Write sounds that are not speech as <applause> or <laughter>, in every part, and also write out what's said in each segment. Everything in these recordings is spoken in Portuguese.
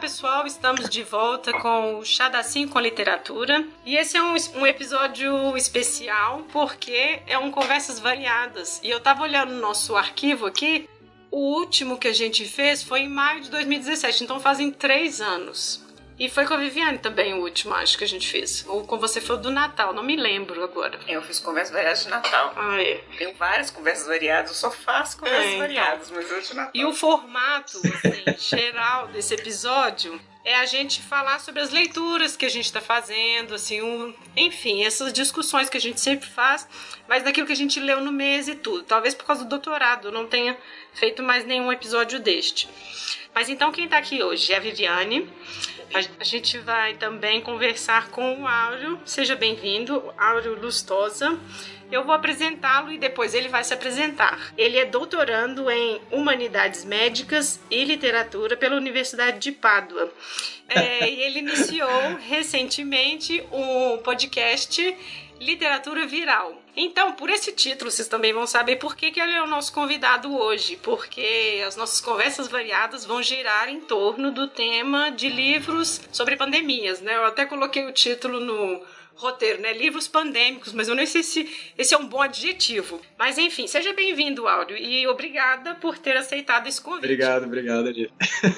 pessoal, estamos de volta com o da com Literatura. E esse é um, um, episódio especial porque é um Conversas Variadas. E eu tava olhando no nosso arquivo aqui, o último que a gente fez foi em maio de 2017, então fazem três anos. E foi com a Viviane também o último, acho que a gente fez. Ou com você foi o do Natal, não me lembro agora. Eu fiz conversas variadas de Natal. Ah, é. Tenho várias conversas variadas, eu só faço conversas é, então. variadas, mas eu de Natal. E o formato, assim, <laughs> geral desse episódio é a gente falar sobre as leituras que a gente está fazendo, assim, um, enfim, essas discussões que a gente sempre faz, mas daquilo que a gente leu no mês e tudo. Talvez por causa do doutorado eu não tenha feito mais nenhum episódio deste. Mas então quem está aqui hoje é a Viviane. A gente vai também conversar com o Áureo. Seja bem-vindo, Áureo Lustosa. Eu vou apresentá-lo e depois ele vai se apresentar. Ele é doutorando em Humanidades Médicas e Literatura pela Universidade de Pádua. É, e ele iniciou <laughs> recentemente um podcast Literatura Viral. Então, por esse título, vocês também vão saber por que, que ele é o nosso convidado hoje, porque as nossas conversas variadas vão girar em torno do tema de livros sobre pandemias, né? Eu até coloquei o título no roteiro, né? Livros pandêmicos, mas eu não sei se esse é um bom adjetivo. Mas enfim, seja bem-vindo, Áudio, e obrigada por ter aceitado esse convite. Obrigado, obrigado, Adi.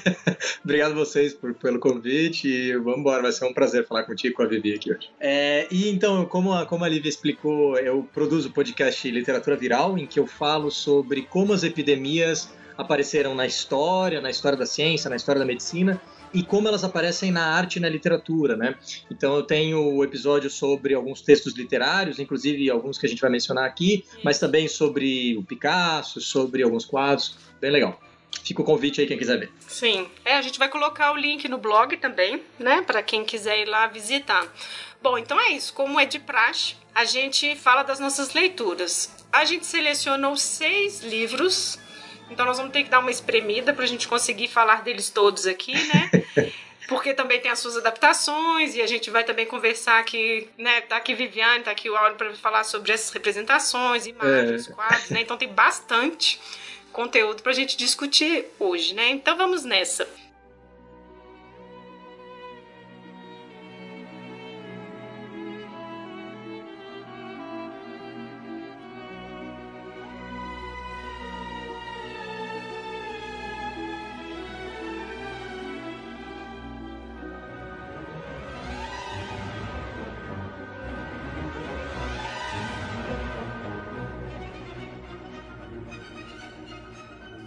<laughs> obrigado vocês por, pelo convite e vamos embora, vai ser um prazer falar contigo com a Vivi aqui hoje. É, e então, como a, como a Lívia explicou, eu produzo o podcast Literatura Viral, em que eu falo sobre como as epidemias apareceram na história, na história da ciência, na história da medicina e como elas aparecem na arte e na literatura, né? Então eu tenho o episódio sobre alguns textos literários, inclusive alguns que a gente vai mencionar aqui, mas também sobre o Picasso, sobre alguns quadros, bem legal. Fica o convite aí quem quiser ver. Sim, é, a gente vai colocar o link no blog também, né, para quem quiser ir lá visitar. Bom, então é isso. Como é de praxe, a gente fala das nossas leituras. A gente selecionou seis livros então nós vamos ter que dar uma espremida para a gente conseguir falar deles todos aqui, né? <laughs> Porque também tem as suas adaptações e a gente vai também conversar aqui, né? Tá aqui Viviane, tá aqui o Áudio para falar sobre essas representações, imagens, é. quadros, né? Então tem bastante conteúdo para a gente discutir hoje, né? Então vamos nessa.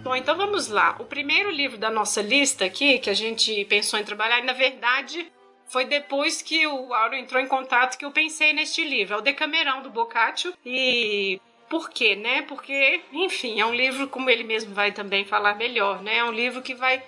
Bom, então vamos lá. O primeiro livro da nossa lista aqui, que a gente pensou em trabalhar, na verdade foi depois que o Auro entrou em contato que eu pensei neste livro. É o Decamerão, do Boccaccio. E por quê, né? Porque, enfim, é um livro, como ele mesmo vai também falar melhor, né? É um livro que vai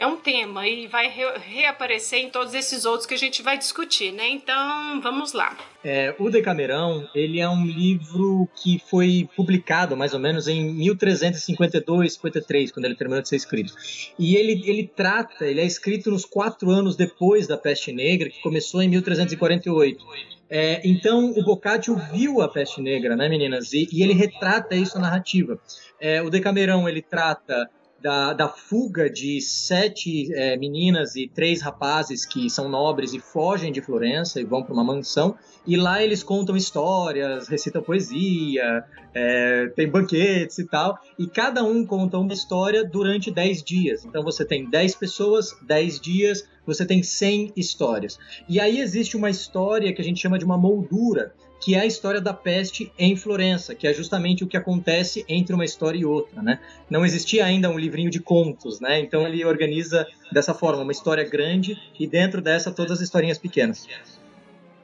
é um tema e vai re reaparecer em todos esses outros que a gente vai discutir, né? Então, vamos lá. É, o Decamerão, ele é um livro que foi publicado mais ou menos em 1352, 53, quando ele terminou de ser escrito. E ele, ele trata, ele é escrito nos quatro anos depois da Peste Negra, que começou em 1348. É, então, o Boccaccio viu a peste negra, né, meninas? E, e ele retrata isso na narrativa. É, o Decamerão, ele trata da, da fuga de sete é, meninas e três rapazes que são nobres e fogem de Florença e vão para uma mansão. E lá eles contam histórias, recitam poesia, é, tem banquetes e tal. E cada um conta uma história durante dez dias. Então você tem dez pessoas, dez dias, você tem cem histórias. E aí existe uma história que a gente chama de uma moldura, que é a história da peste em Florença, que é justamente o que acontece entre uma história e outra, né? Não existia ainda um livrinho de contos, né? Então ele organiza dessa forma uma história grande e dentro dessa todas as historinhas pequenas.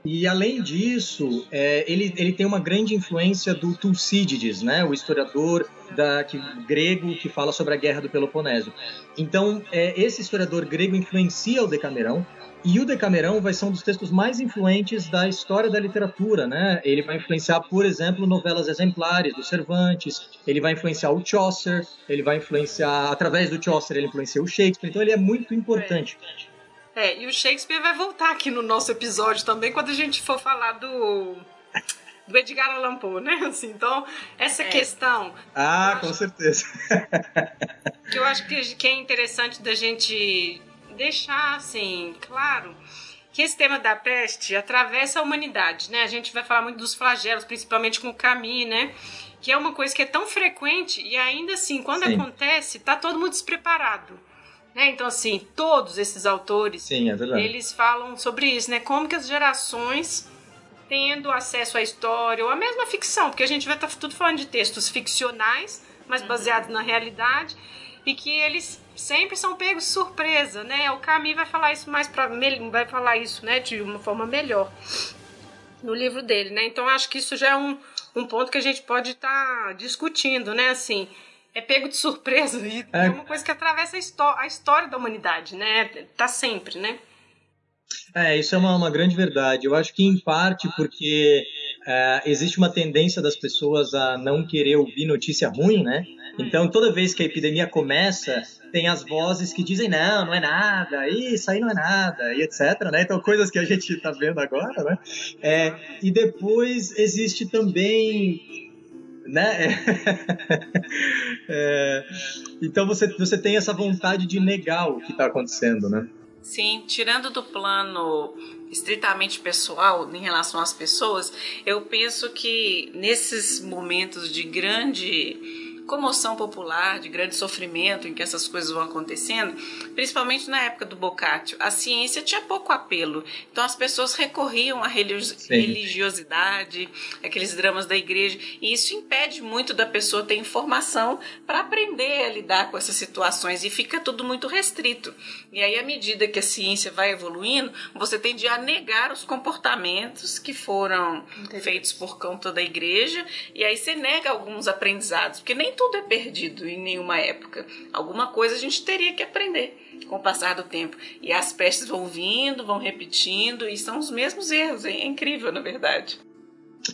E além disso, é, ele, ele tem uma grande influência do Tucídides, né? O historiador da, que, grego que fala sobre a Guerra do Peloponeso. Então, é, esse historiador grego influencia o Decamerão e o Decamerão vai ser um dos textos mais influentes da história da literatura, né? Ele vai influenciar, por exemplo, novelas exemplares do Cervantes, ele vai influenciar o Chaucer, ele vai influenciar, através do Chaucer, ele influencia o Shakespeare, então ele é muito importante. É, e o Shakespeare vai voltar aqui no nosso episódio também, quando a gente for falar do do Edgar Allan Poe, né? <laughs> Assim, então, essa é. questão. Ah, com certeza. que eu acho que, que é interessante da gente deixar assim, claro, que esse tema da peste atravessa a humanidade, né? A gente vai falar muito dos flagelos, principalmente com o Camus, né? Que é uma coisa que é tão frequente e ainda assim, quando Sim. acontece, tá todo mundo despreparado. Né? Então, assim, todos esses autores, Sim, é eles falam sobre isso, né? Como que as gerações tendo acesso à história, ou a mesma ficção, porque a gente vai estar tá tudo falando de textos ficcionais, mas uhum. baseados na realidade, e que eles sempre são pegos de surpresa, né? O Camus vai falar isso mais para vai falar isso, né, de uma forma melhor no livro dele, né? Então acho que isso já é um, um ponto que a gente pode estar tá discutindo, né? Assim, é pego de surpresa e é, é uma coisa que atravessa a, a história da humanidade, né? Tá sempre, né? É, isso é uma, uma grande verdade. Eu acho que em parte porque é, existe uma tendência das pessoas a não querer ouvir notícia ruim, né? Então, toda vez que a epidemia começa, tem as vozes que dizem não, não é nada, isso aí não é nada, e etc. Né? Então, coisas que a gente está vendo agora, né? É, e depois existe também né? <laughs> É, então você, você tem essa vontade de negar o que está acontecendo, né? Sim, tirando do plano estritamente pessoal em relação às pessoas, eu penso que nesses momentos de grande comoção popular, de grande sofrimento em que essas coisas vão acontecendo, principalmente na época do Boccaccio, a ciência tinha pouco apelo. Então as pessoas recorriam à religiosidade, aqueles dramas da igreja, e isso impede muito da pessoa ter informação para aprender a lidar com essas situações e fica tudo muito restrito. E aí, à medida que a ciência vai evoluindo, você tende a negar os comportamentos que foram Entendi. feitos por conta da igreja, e aí você nega alguns aprendizados, porque nem tudo é perdido em nenhuma época. Alguma coisa a gente teria que aprender com o passar do tempo. E as pestes vão vindo, vão repetindo, e são os mesmos erros. É incrível, na verdade.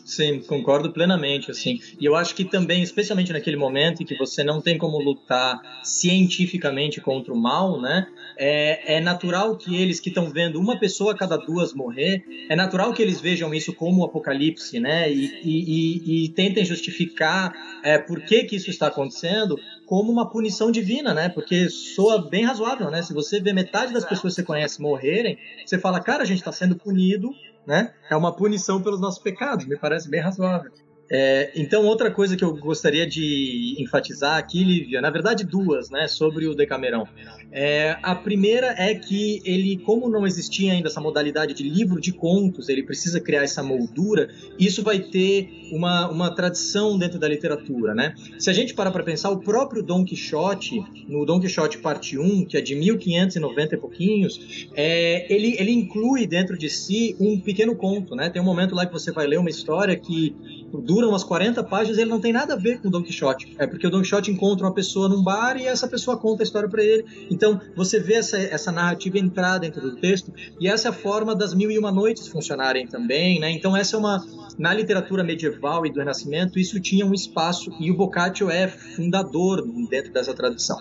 Sim, concordo plenamente, assim. E eu acho que também, especialmente naquele momento em que você não tem como lutar cientificamente contra o mal, né? É, é natural que eles que estão vendo uma pessoa a cada duas morrer, é natural que eles vejam isso como apocalipse, né? E, e, e, e tentem justificar é, por que, que isso está acontecendo como uma punição divina, né? Porque soa bem razoável, né? Se você vê metade das pessoas que você conhece morrerem, você fala, cara, a gente está sendo punido né? É uma punição pelos nossos pecados, me parece bem razoável. É, então, outra coisa que eu gostaria de enfatizar aqui, Lívia, na verdade duas, né, sobre o Decamerão. É, a primeira é que ele, como não existia ainda essa modalidade de livro de contos, ele precisa criar essa moldura, isso vai ter uma, uma tradição dentro da literatura, né? Se a gente parar para pensar, o próprio Dom Quixote, no Dom Quixote parte 1, que é de 1590 e pouquinhos, é, ele, ele inclui dentro de si um pequeno conto, né? Tem um momento lá que você vai ler uma história que dura umas 40 páginas, ele não tem nada a ver com o Don Quixote. É porque o Don Quixote encontra uma pessoa num bar e essa pessoa conta a história para ele. Então, você vê essa, essa narrativa entrar dentro do texto e essa é a forma das Mil e Uma Noites funcionarem também, né? Então, essa é uma... Na literatura medieval e do Renascimento, isso tinha um espaço e o Boccaccio é fundador dentro dessa tradição.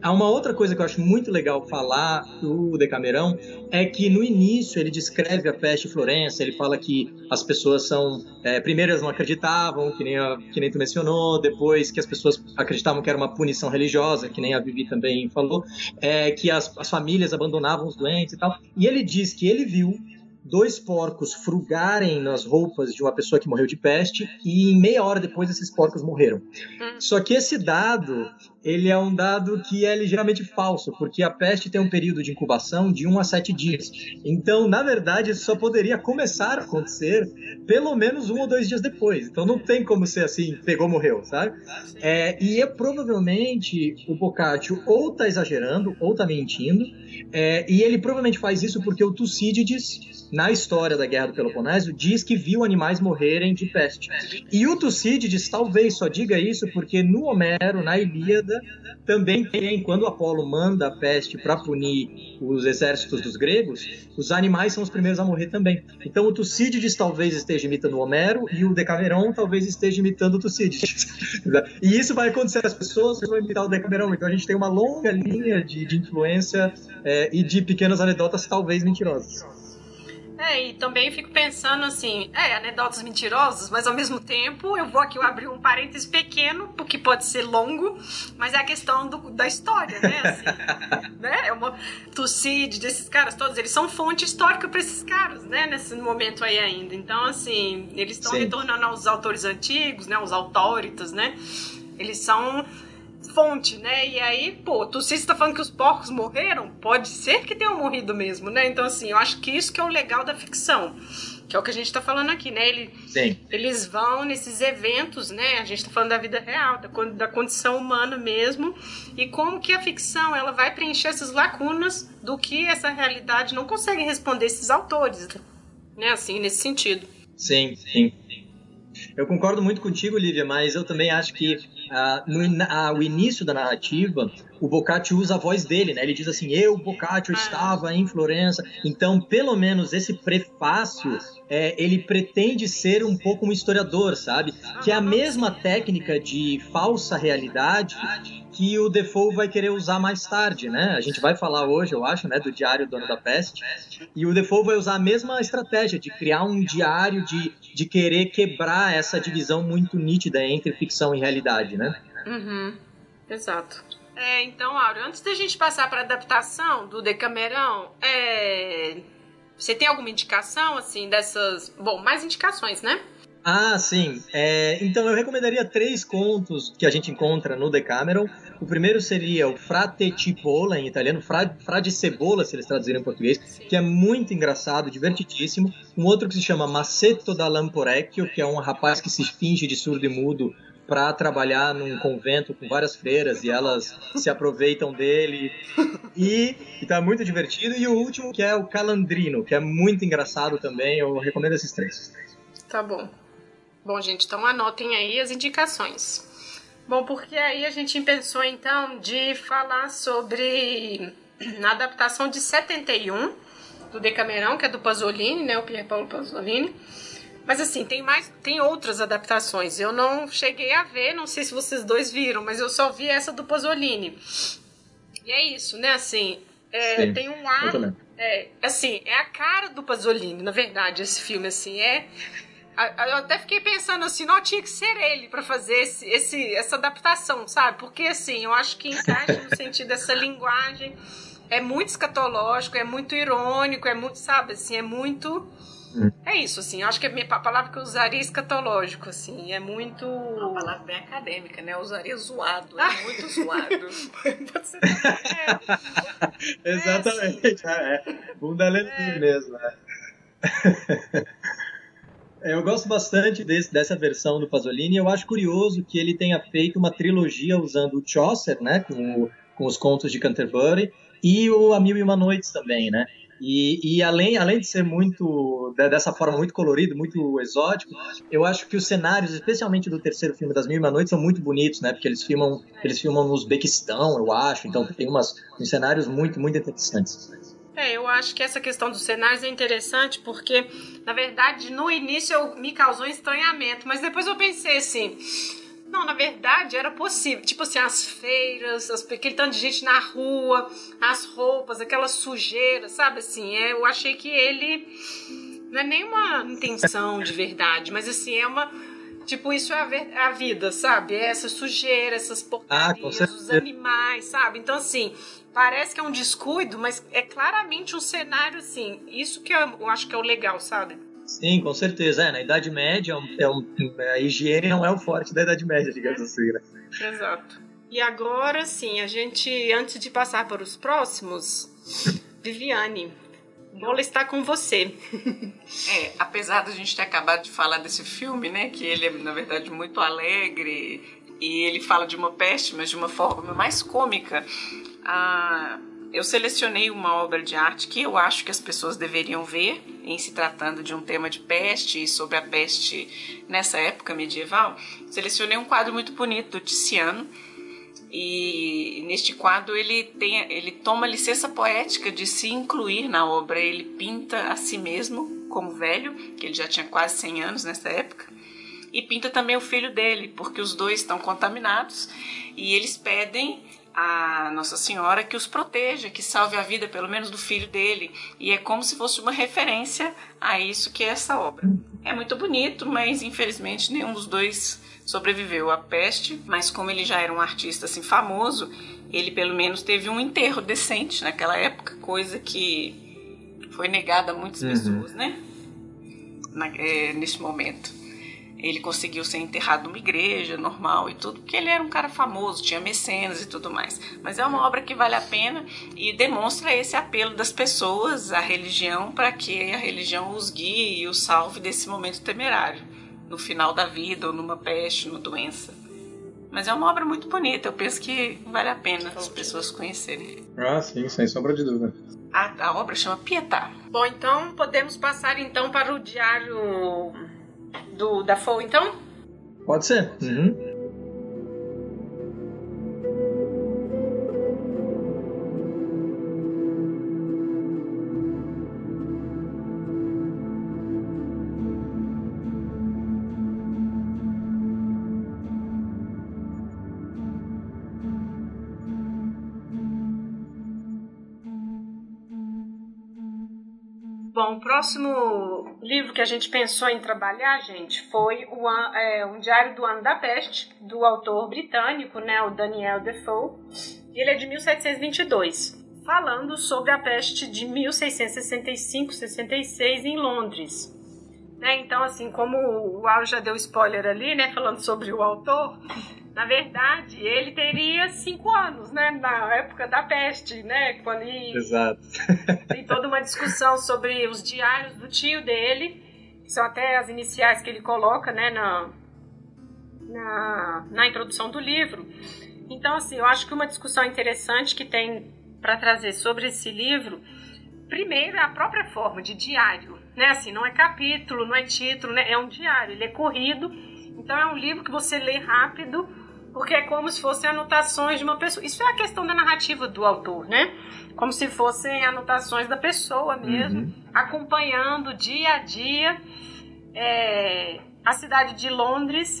Há uma outra coisa que eu acho muito legal falar do Decamerão é que no início ele descreve a peste em Florença, ele fala que as pessoas são... É, primeiro, elas não acreditavam, que nem, a, que nem tu mencionou, depois que as pessoas acreditavam que era uma punição religiosa, que nem a Vivi também falou, é, que as, as famílias abandonavam os doentes e tal. E ele diz que ele viu dois porcos frugarem nas roupas de uma pessoa que morreu de peste e meia hora depois esses porcos morreram. Hum. Só que esse dado, ele é um dado que é ligeiramente falso, porque a peste tem um período de incubação de 1 a 7 dias. Então, na verdade, isso só poderia começar a acontecer pelo menos um ou dois dias depois. Então não tem como ser assim, pegou, morreu, sabe? É, e é provavelmente o Boccaccio ou tá exagerando ou tá mentindo, é, e ele provavelmente faz isso porque o Tucídides, na história da Guerra do Peloponeso, diz que viu animais morrerem de peste. E o Tucídides talvez só diga isso porque no Homero, na Ilíada, também tem, quando Apolo manda a peste para punir os exércitos dos gregos, os animais são os primeiros a morrer também. Então o Tucídides talvez esteja imitando o Homero e o Decameron talvez esteja imitando o Tucídides. <laughs> e isso vai acontecer, as pessoas vão imitar o Decameron. Então a gente tem uma longa linha de, de influência é, e de pequenas anedotas talvez mentirosas. É, e também fico pensando assim, é, anedotas mentirosas, mas ao mesmo tempo eu vou aqui abrir um parênteses pequeno, porque pode ser longo, mas é a questão do, da história, né? Assim, <laughs> né? É uma Tucídides, desses caras todos, eles são fonte histórica para esses caras, né? Nesse momento aí ainda. Então, assim, eles estão retornando aos autores antigos, né? Os autóritas, né? Eles são fonte, né? E aí, pô, tu se está falando que os porcos morreram, pode ser que tenham morrido mesmo, né? Então, assim, eu acho que isso que é o legal da ficção. Que é o que a gente está falando aqui, né? Ele, Sim. Eles vão nesses eventos, né? A gente está falando da vida real, da, da condição humana mesmo. E como que a ficção ela vai preencher essas lacunas do que essa realidade não consegue responder esses autores, né? Assim, nesse sentido. Sim, sim. Eu concordo muito contigo, Lívia, mas eu também acho que uh, no uh, o início da narrativa, o Boccaccio usa a voz dele, né? Ele diz assim: Eu, Boccaccio, ah. estava em Florença. Então, pelo menos esse prefácio, é, ele pretende ser um pouco um historiador, sabe? Que é a mesma técnica de falsa realidade que o Defoe vai querer usar mais tarde, né? A gente vai falar hoje, eu acho, né, do Diário Dono da Peste. E o Defoe vai usar a mesma estratégia de criar um diário, de, de querer quebrar essa divisão muito nítida entre ficção e realidade, né? Uhum. Exato. É, então, Áureo, antes da gente passar para a adaptação do Decamerão, é... você tem alguma indicação, assim, dessas... Bom, mais indicações, né? Ah, sim. É, então eu recomendaria três contos que a gente encontra no Decameron. O primeiro seria o Frate Cipolla, em italiano, Fra, Fra de Cebola, se eles traduzirem em português, sim. que é muito engraçado, divertidíssimo. Um outro que se chama Maceto da Lamporecchio, que é um rapaz que se finge de surdo e mudo para trabalhar num convento com várias freiras e elas se aproveitam dele. E, está muito divertido. E o último que é o Calandrino, que é muito engraçado também. Eu recomendo esses três. Tá bom. Bom, gente, então anotem aí as indicações. Bom, porque aí a gente pensou então de falar sobre a adaptação de 71 do Decamerão, que é do Pasolini, né, o Pier Paolo Pasolini. Mas assim, tem mais, tem outras adaptações. Eu não cheguei a ver, não sei se vocês dois viram, mas eu só vi essa do Pasolini. E é isso, né? Assim, é, tem um ar, é, assim, é a cara do Pasolini, na verdade, esse filme assim é eu até fiquei pensando assim, não tinha que ser ele para fazer esse, esse, essa adaptação, sabe? Porque assim, eu acho que encaixa no sentido dessa linguagem. É muito escatológico, é muito irônico, é muito, sabe, assim, é muito. É isso, assim, eu acho que a, minha, a palavra que eu usaria é escatológico, assim, é muito. Uma palavra bem acadêmica, né? Eu usaria zoado, é <laughs> muito zoado. <laughs> é. Exatamente, é, é. Bunda é. mesmo, né? <laughs> É, eu gosto bastante desse, dessa versão do Pasolini. Eu acho curioso que ele tenha feito uma trilogia usando o Chaucer, né, com, o, com os contos de Canterbury, e o A Mil e Uma Noites também, né? E, e, além, além de ser muito dessa forma muito colorido, muito exótico, eu acho que os cenários, especialmente do terceiro filme das Mil e Uma Noites, são muito bonitos, né? Porque eles filmam eles filmam no Uzbequistão, eu acho. Então tem umas uns cenários muito muito interessantes. É, eu acho que essa questão dos cenários é interessante porque, na verdade, no início eu, me causou estranhamento, mas depois eu pensei assim. Não, na verdade era possível. Tipo assim, as feiras, as, aquele tanto de gente na rua, as roupas, aquela sujeira, sabe assim? É, eu achei que ele. Não é nenhuma intenção de verdade, mas assim, é uma. Tipo, isso é a, ver, a vida, sabe? É essa sujeira, essas ah, porcarias, ah, os animais, sabe? Então, assim, parece que é um descuido, mas é claramente um cenário assim. Isso que eu acho que é o legal, sabe? Sim, com certeza. É, na Idade Média, é um, a higiene não é o forte da Idade Média, digamos assim, né? Exato. E agora, sim, a gente, antes de passar para os próximos, Viviane, bola está com você. É, apesar da gente ter acabado de falar desse filme, né, que ele é, na verdade, muito alegre e ele fala de uma peste, mas de uma forma mais cômica, ah, eu selecionei uma obra de arte que eu acho que as pessoas deveriam ver, em se tratando de um tema de peste e sobre a peste nessa época medieval. Selecionei um quadro muito bonito do Tiziano. E neste quadro ele tem, ele toma licença poética de se incluir na obra. Ele pinta a si mesmo como velho, que ele já tinha quase 100 anos nessa época, e pinta também o filho dele, porque os dois estão contaminados e eles pedem a Nossa Senhora que os proteja, que salve a vida, pelo menos, do filho dele. E é como se fosse uma referência a isso que é essa obra. É muito bonito, mas infelizmente nenhum dos dois sobreviveu à peste. Mas como ele já era um artista assim famoso, ele pelo menos teve um enterro decente naquela época, coisa que foi negada a muitas uhum. pessoas, né? Na, é, neste momento. Ele conseguiu ser enterrado numa igreja normal e tudo, porque ele era um cara famoso, tinha mecenas e tudo mais. Mas é uma obra que vale a pena e demonstra esse apelo das pessoas à religião para que a religião os guie e os salve desse momento temerário, no final da vida ou numa peste, numa doença. Mas é uma obra muito bonita, eu penso que vale a pena as pessoas conhecerem. Ah, sim, sem sombra de dúvida. A, a obra chama Pietà. Bom, então podemos passar então para o diário do da Fou, então? Pode ser. Uhum. Bom, o próximo livro que a gente pensou em trabalhar, gente, foi o, é, um Diário do Ano da Peste, do autor britânico, né, o Daniel Defoe. Ele é de 1722, falando sobre a peste de 1665-66 em Londres. Né, então, assim, como o Al já deu spoiler ali, né, falando sobre o autor, na verdade, ele teria cinco anos, né? Na época da peste, né? Quando ele... Exato. <laughs> Tem toda uma discussão sobre os diários do tio dele, que são até as iniciais que ele coloca, né? Na, na, na introdução do livro. Então, assim, eu acho que uma discussão interessante que tem para trazer sobre esse livro, primeiro é a própria forma de diário, né? Assim, não é capítulo, não é título, né? É um diário, ele é corrido. Então é um livro que você lê rápido porque é como se fossem anotações de uma pessoa. Isso é a questão da narrativa do autor, né? Como se fossem anotações da pessoa mesmo, uhum. acompanhando dia a dia é, a cidade de Londres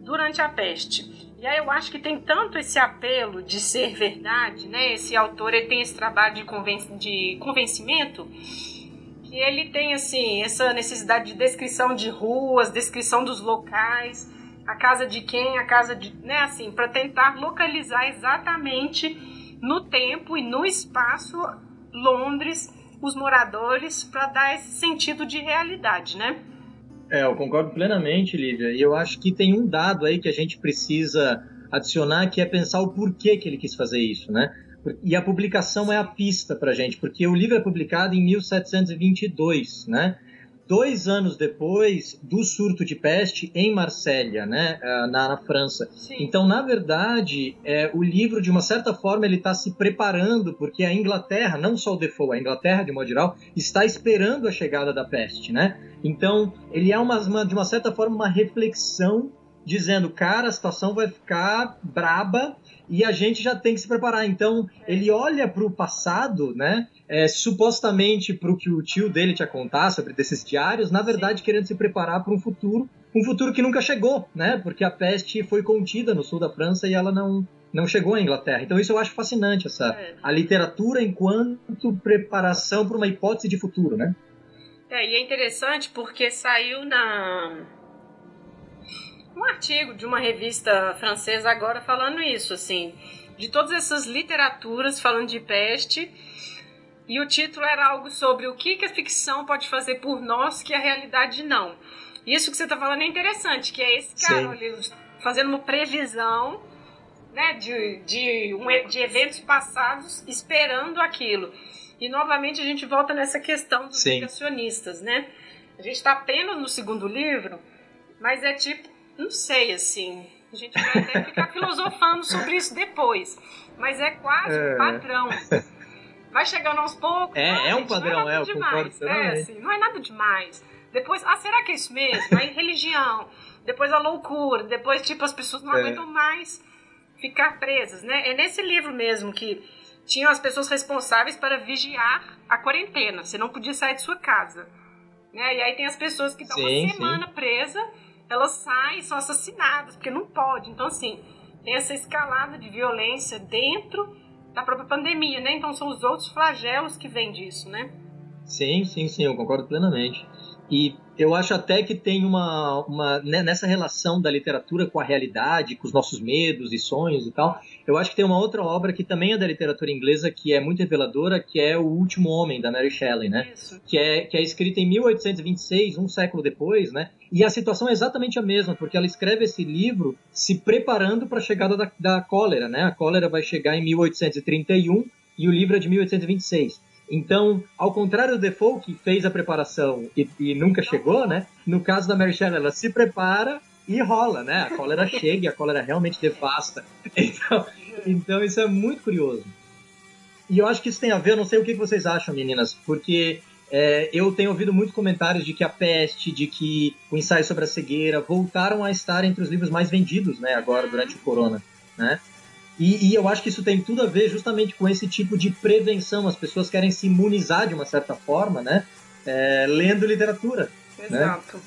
durante a peste. E aí eu acho que tem tanto esse apelo de ser verdade, né? Esse autor ele tem esse trabalho de, conven de convencimento que ele tem assim essa necessidade de descrição de ruas, descrição dos locais a casa de quem, a casa de, né, assim, para tentar localizar exatamente no tempo e no espaço Londres, os moradores, para dar esse sentido de realidade, né? É, eu concordo plenamente, Lívia. E eu acho que tem um dado aí que a gente precisa adicionar, que é pensar o porquê que ele quis fazer isso, né? E a publicação é a pista para gente, porque o livro é publicado em 1722, né? Dois anos depois do surto de peste em Marsella, né, eh, na, na França. Sim. Então, na verdade, é, o livro, de uma certa forma, ele está se preparando, porque a Inglaterra, não só o Defoe, a Inglaterra, de modo geral, está esperando a chegada da peste, né? Então, ele é, uma, uma, de uma certa forma, uma reflexão dizendo, cara, a situação vai ficar braba e a gente já tem que se preparar. Então, ele olha para o passado, né? É, supostamente para o que o tio dele tinha contar sobre desses diários, na verdade, querendo se preparar para um futuro, um futuro que nunca chegou, né? Porque a peste foi contida no sul da França e ela não, não chegou à Inglaterra. Então, isso eu acho fascinante, essa, é. a literatura enquanto preparação para uma hipótese de futuro, né? É, e é interessante porque saiu na um artigo de uma revista francesa agora falando isso, assim, de todas essas literaturas falando de peste. E o título era algo sobre o que, que a ficção pode fazer por nós que a realidade não. Isso que você está falando é interessante, que é esse cara ali, fazendo uma previsão né, de, de, um, de eventos passados esperando aquilo. E novamente a gente volta nessa questão dos negacionistas, né? A gente está apenas no segundo livro, mas é tipo não sei, assim. A gente vai até ficar <laughs> filosofando sobre isso depois. Mas é quase é. um padrão. <laughs> Vai chegando aos poucos. É, ah, é um padrão, não é, é demais. É, assim, não é nada demais. Depois, ah, será que é isso mesmo? Aí religião, depois a loucura, depois, tipo, as pessoas não é. aguentam mais ficar presas, né? É nesse livro mesmo que tinham as pessoas responsáveis para vigiar a quarentena. Você não podia sair de sua casa. Né? E aí tem as pessoas que estão uma semana sim. presa elas saem, são assassinadas, porque não pode. Então, assim, tem essa escalada de violência dentro da própria pandemia, né? Então são os outros flagelos que vêm disso, né? Sim, sim, sim, eu concordo plenamente. E eu acho até que tem uma, uma né, nessa relação da literatura com a realidade, com os nossos medos e sonhos e tal. Eu acho que tem uma outra obra que também é da literatura inglesa que é muito reveladora, que é O Último Homem da Mary Shelley, né? Isso. Que é que é escrita em 1826, um século depois, né? E a situação é exatamente a mesma, porque ela escreve esse livro se preparando para a chegada da, da cólera, né? A cólera vai chegar em 1831 e o livro é de 1826. Então, ao contrário do Defoe, que fez a preparação e, e nunca chegou, né? No caso da Mary Shelley, ela se prepara e rola, né? A cólera <laughs> chega e a cólera realmente devasta. Então, então, isso é muito curioso. E eu acho que isso tem a ver, eu não sei o que vocês acham, meninas, porque é, eu tenho ouvido muitos comentários de que a peste, de que o ensaio sobre a cegueira voltaram a estar entre os livros mais vendidos, né? Agora, durante o corona, né? E, e, eu acho que isso tem tudo a ver justamente com esse tipo de prevenção. As pessoas querem se imunizar de uma certa forma, né? É, lendo literatura. Exato. Né?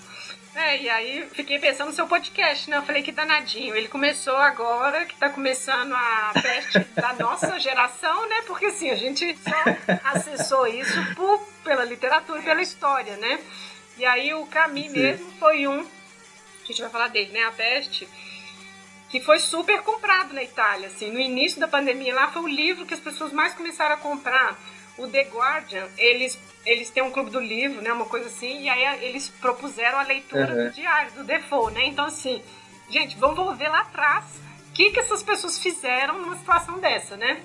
É, e aí fiquei pensando no seu podcast, né? Eu falei que danadinho. Ele começou agora, que tá começando a peste da nossa geração, né? Porque assim, a gente só acessou isso por, pela literatura, pela história, né? E aí o Camus mesmo foi um. A gente vai falar dele, né? A peste que foi super comprado na Itália. Assim, no início da pandemia lá foi o livro que as pessoas mais começaram a comprar. O The Guardian, eles, eles têm um clube do livro, né, uma coisa assim, e aí eles propuseram a leitura uhum. do diário, do Defoe, né? Então, assim, gente, vamos ver lá atrás o que, que essas pessoas fizeram numa situação dessa, né?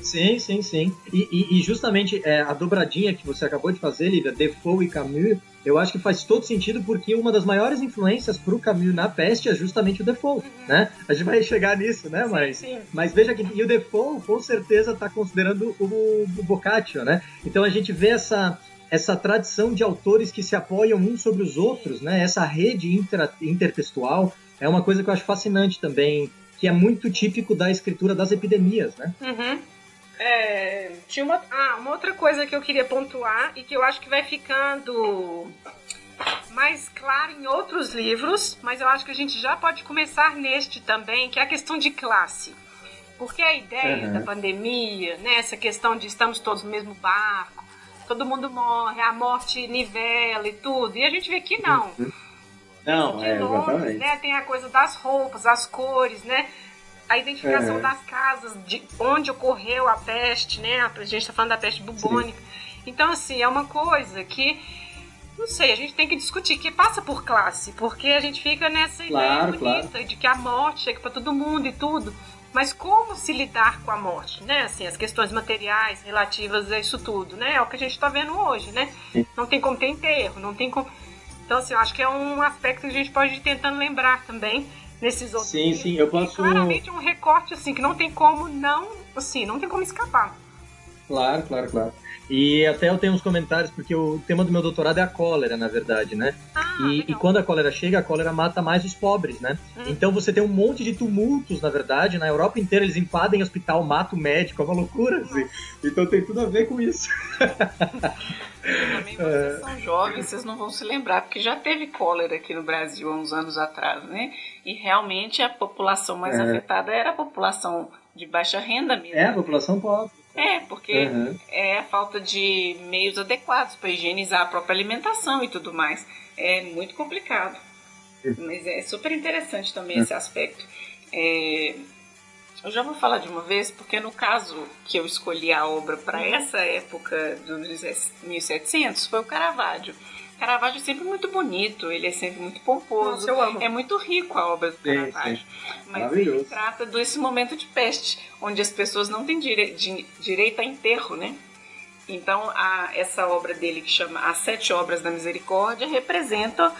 Sim, sim, sim. E, e, e justamente é, a dobradinha que você acabou de fazer, Lívia, Defoe e Camus, eu acho que faz todo sentido porque uma das maiores influências para o Camus na peste é justamente o Defoe, uhum. né? A gente vai chegar nisso, né? Sim, mas, sim. mas veja que e o Defoe com certeza está considerando o, o Boccaccio, né? Então a gente vê essa essa tradição de autores que se apoiam uns sobre os outros, né? Essa rede inter, intertextual é uma coisa que eu acho fascinante também, que é muito típico da escritura das epidemias, né? Uhum. É, tinha uma, ah, uma outra coisa que eu queria pontuar e que eu acho que vai ficando mais claro em outros livros, mas eu acho que a gente já pode começar neste também, que é a questão de classe. Porque a ideia uhum. da pandemia, né, essa questão de estamos todos no mesmo barco, todo mundo morre, a morte nivela e tudo, e a gente vê que não. Uhum. Não, de é, Londres, exatamente. né, tem a coisa das roupas, as cores, né? A identificação Uhum. das casas, de onde ocorreu a peste, né? A gente está falando da peste bubônica. Então, assim, é uma coisa que, não sei, a gente tem que discutir, que passa por classe, porque a gente fica nessa Claro, ideia bonita de que a morte chega para todo mundo e tudo. Mas como se lidar com a morte, né? Assim, as questões materiais relativas a isso tudo, né? É o que a gente está vendo hoje, né? Sim. Não tem como ter enterro, não tem como... Então, assim, eu acho que é um aspecto que a gente pode ir tentando lembrar também nesses outros Sim, sim, eu E posso. claramente é um recorte, assim, que não tem como não, assim, não tem como escapar. Claro, claro, claro. E até eu tenho uns comentários, porque o tema do meu doutorado é a cólera, na verdade, né? Ah, E, e quando a cólera chega, a cólera mata mais os pobres, né? Hum. Então você tem um monte de tumultos, na verdade. Na Europa inteira eles invadem hospital, matam o médico, é uma loucura, assim. Então tem tudo a ver com isso. Também vocês são jovens, vocês não vão se lembrar, porque já teve cólera aqui no Brasil há uns anos atrás, né? E realmente a população mais É. afetada era a população de baixa renda mesmo. É, a população pobre. É, porque Uhum. é a falta de meios adequados para higienizar a própria alimentação e tudo mais. É muito complicado. Mas é super interessante também esse aspecto. É, eu já vou falar de uma vez, porque no caso que eu escolhi a obra para essa época dos 1700 foi o Caravaggio. Caravaggio é sempre muito bonito, ele é sempre muito pomposo. Nossa, eu amo. É muito rico a obra do Sim, Caravaggio. Mas Maravilhoso. ele trata desse momento de peste, onde as pessoas não têm dire- di- direito a enterro, né? Então, a- essa obra dele, que chama As Sete Obras da Misericórdia, representa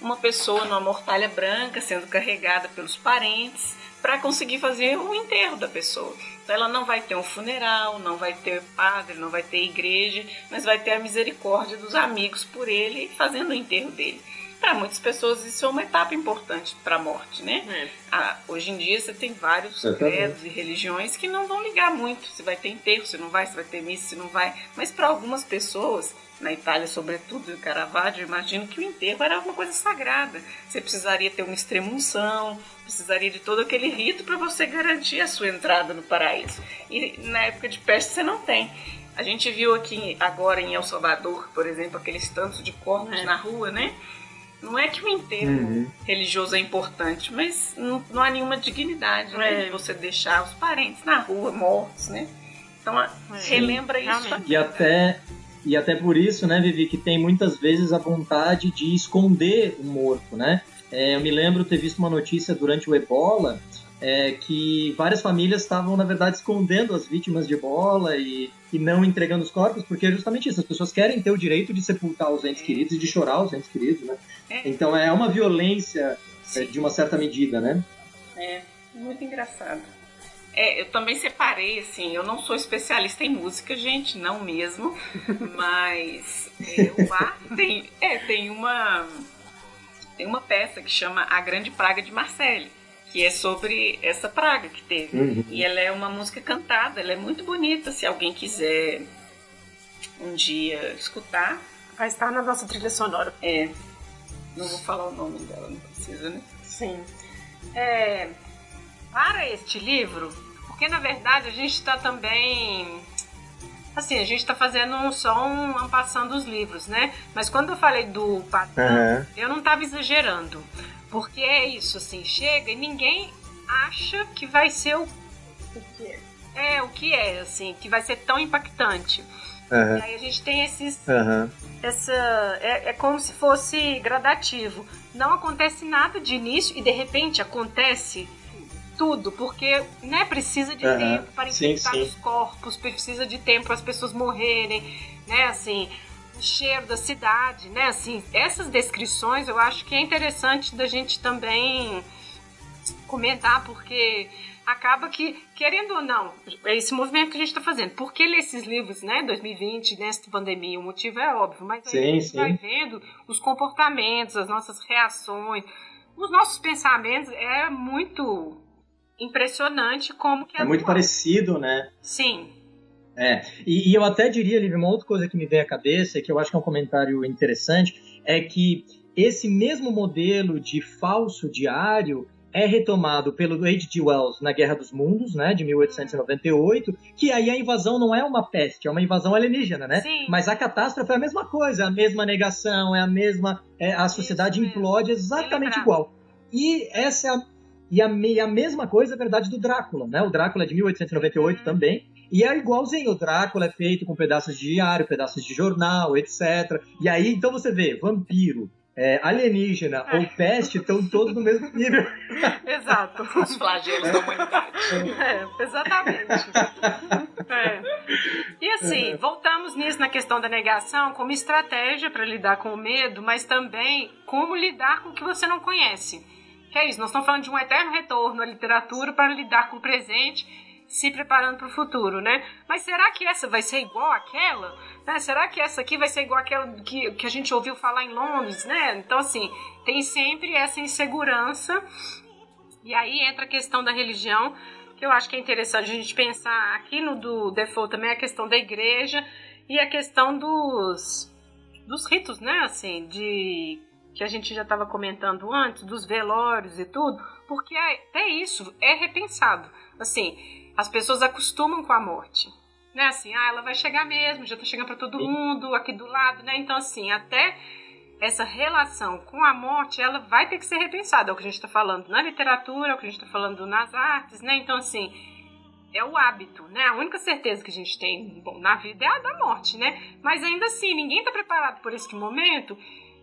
uma pessoa numa mortalha branca sendo carregada pelos parentes para conseguir fazer o enterro da pessoa. Então, ela não vai ter um funeral, não vai ter padre, não vai ter igreja, mas vai ter a misericórdia dos amigos por ele fazendo o enterro dele. Para muitas pessoas isso é uma etapa importante para a morte, né? É. Ah, hoje em dia você tem vários credos e religiões que não vão ligar muito se vai ter enterro, se não vai, se vai ter missa, se não vai. Mas para algumas pessoas, na Itália sobretudo, em Caravaggio, eu imagino que o enterro era uma coisa sagrada. Você precisaria ter uma extremunção, precisaria de todo aquele rito para você garantir a sua entrada no paraíso. E na época de peste você não tem. A gente viu aqui agora em El Salvador, por exemplo, aqueles tantos de corpos é. na rua, né? Não é que o enterro uhum. religioso é importante, mas não, não há nenhuma dignidade né, de você deixar os parentes na rua mortos, né? Então relembra isso. E até e até por isso, né, Vivi, que tem muitas vezes a vontade de esconder o morto, né? É, eu me lembro ter visto uma notícia durante o Ebola é, que várias famílias estavam, na verdade, escondendo as vítimas de ebola e, e não entregando os corpos, porque é justamente isso, as pessoas querem ter o direito de sepultar os entes queridos e de chorar os entes queridos, né? É. Então é uma violência é, de uma certa medida, né? É, muito engraçado. É, eu também separei, assim, eu não sou especialista em música, gente, não mesmo, <laughs> mas é, o ar tem, é, tem uma tem uma peça que chama A Grande Praga de Marseille que é sobre essa praga que teve. Uhum. E ela é uma música cantada, ela é muito bonita. Se alguém quiser um dia escutar. Vai estar na nossa trilha sonora. É. Não vou falar o nome dela, não precisa, né? Sim. É, para este livro, porque na verdade a gente está também. Assim, a gente está fazendo um, só um, um passando os livros, né? Mas quando eu falei do Patã, uhum. eu não estava exagerando. Porque é isso, assim, chega e ninguém acha que vai ser o, o que é. É, o que é, assim, que vai ser tão impactante. Uhum. E aí a gente tem esses. Uhum. Essa. É, é como se fosse gradativo. Não acontece nada de início e de repente acontece tudo, porque né, precisa de uhum. tempo para infectar os corpos, precisa de tempo para as pessoas morrerem, né? Assim, o cheiro da cidade, né? Assim, essas descrições eu acho que é interessante da gente também comentar, porque acaba que, querendo ou não, é esse movimento que a gente está fazendo. Por que ler esses livros, né? 2020, nesta pandemia, o motivo é óbvio, mas sim, a gente sim. vai vendo os comportamentos, as nossas reações, os nossos pensamentos. É muito impressionante como que é. É muito parecido, né? Sim. É, e, e, eu até diria, Liv, uma outra coisa que me veio à cabeça, que eu acho que é um comentário interessante, é que esse mesmo modelo de falso diário é retomado pelo H.G. Wells na Guerra dos Mundos, né, de 1898, que aí a invasão não é uma peste, é uma invasão alienígena, né? Sim. Mas a catástrofe é a mesma coisa, é a mesma negação, é a mesma, é, a sociedade implode exatamente igual. E essa é a, e a, e a mesma coisa é verdade do Drácula, né? O Drácula é de 1898 uhum. também, e é igualzinho, o Drácula é feito com pedaços de diário, pedaços de jornal, etc. E aí, então você vê, vampiro, é, alienígena é. ou peste estão todos no mesmo nível. <laughs> Exato. Os flagelos da humanidade. É, exatamente. É. E assim, voltamos nisso na questão da negação como estratégia para lidar com o medo, mas também como lidar com o que você não conhece. Que é isso, nós estamos falando de um eterno retorno à literatura para lidar com o presente se preparando para o futuro, né? Mas será que essa vai ser igual àquela? Né? Será que essa aqui vai ser igual àquela que, que a gente ouviu falar em Londres, né? Então, assim, tem sempre essa insegurança. E aí entra a questão da religião, que eu acho que é interessante a gente pensar aqui no do Default também, a questão da igreja e a questão dos, dos ritos, né? Assim, de que a gente já estava comentando antes, dos velórios e tudo, porque até isso é repensado. Assim, as pessoas acostumam com a morte. Né, assim, ah, ela vai chegar mesmo, já tá chegando para todo mundo aqui do lado, né? Então, assim, até essa relação com a morte, ela vai ter que ser repensada. É o que a gente está falando na literatura, é o que a gente está falando nas artes, né? Então, assim, é o hábito, né? A única certeza que a gente tem bom, na vida é a da morte, né? Mas ainda assim, ninguém está preparado por este momento.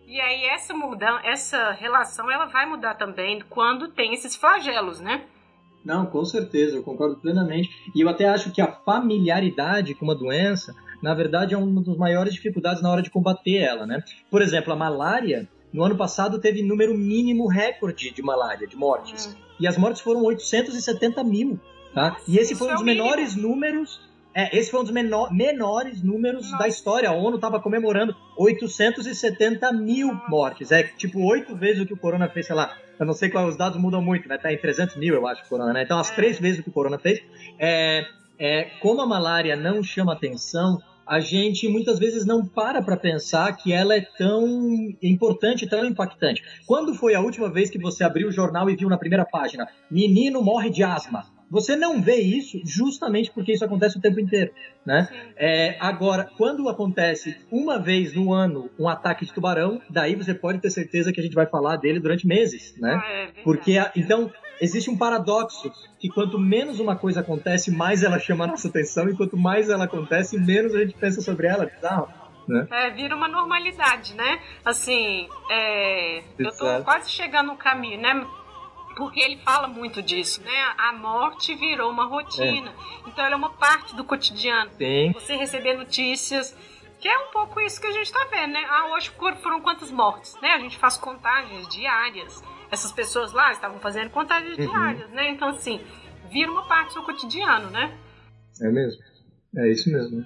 E aí essa mudança, essa relação, ela vai mudar também quando tem esses flagelos, né? Não, com certeza, eu concordo plenamente. E eu até acho que a familiaridade com uma doença, na verdade, é uma das maiores dificuldades na hora de combater ela, né? Por exemplo, a malária, no ano passado, teve número mínimo recorde de malária, de mortes. Hum. E as mortes foram 870 mil, tá? Nossa, e esse foi um dos é menores números É, esse foi um dos menor, menores números Nossa. da história. A ONU estava comemorando 870 mil mortes. É tipo oito vezes o que o Corona fez, sei lá. Eu não sei qual, os dados mudam muito, né? Tá em 300 mil, eu acho, o Corona, né? Então, as É. três vezes que o Corona fez. É, é, como a malária não chama atenção, a gente muitas vezes não para para pensar que ela é tão importante, tão impactante. Quando foi a última vez que você abriu o jornal e viu na primeira página: menino morre de asma? Você não vê isso justamente porque isso acontece o tempo inteiro, né? É, agora, quando acontece uma vez no ano um ataque de tubarão, daí você pode ter certeza que a gente vai falar dele durante meses, né? Ah, é. Porque, a- então, existe um paradoxo que quanto menos uma coisa acontece, mais ela chama a nossa atenção, e quanto mais ela acontece, menos a gente pensa sobre ela. Bizarro. É, vira uma normalidade, né? Assim, é, eu tô quase chegando no caminho, né? Porque ele fala muito disso, né? A morte virou uma rotina. Então ela é uma parte do cotidiano. Sim. Você receber notícias, que é um pouco isso que a gente tá vendo, né? Ah, hoje foram quantas mortes, né? A gente faz contagens diárias. Essas pessoas lá estavam fazendo contagens Uhum. diárias, né? Então, assim, vira uma parte do cotidiano, né? É mesmo. É isso mesmo.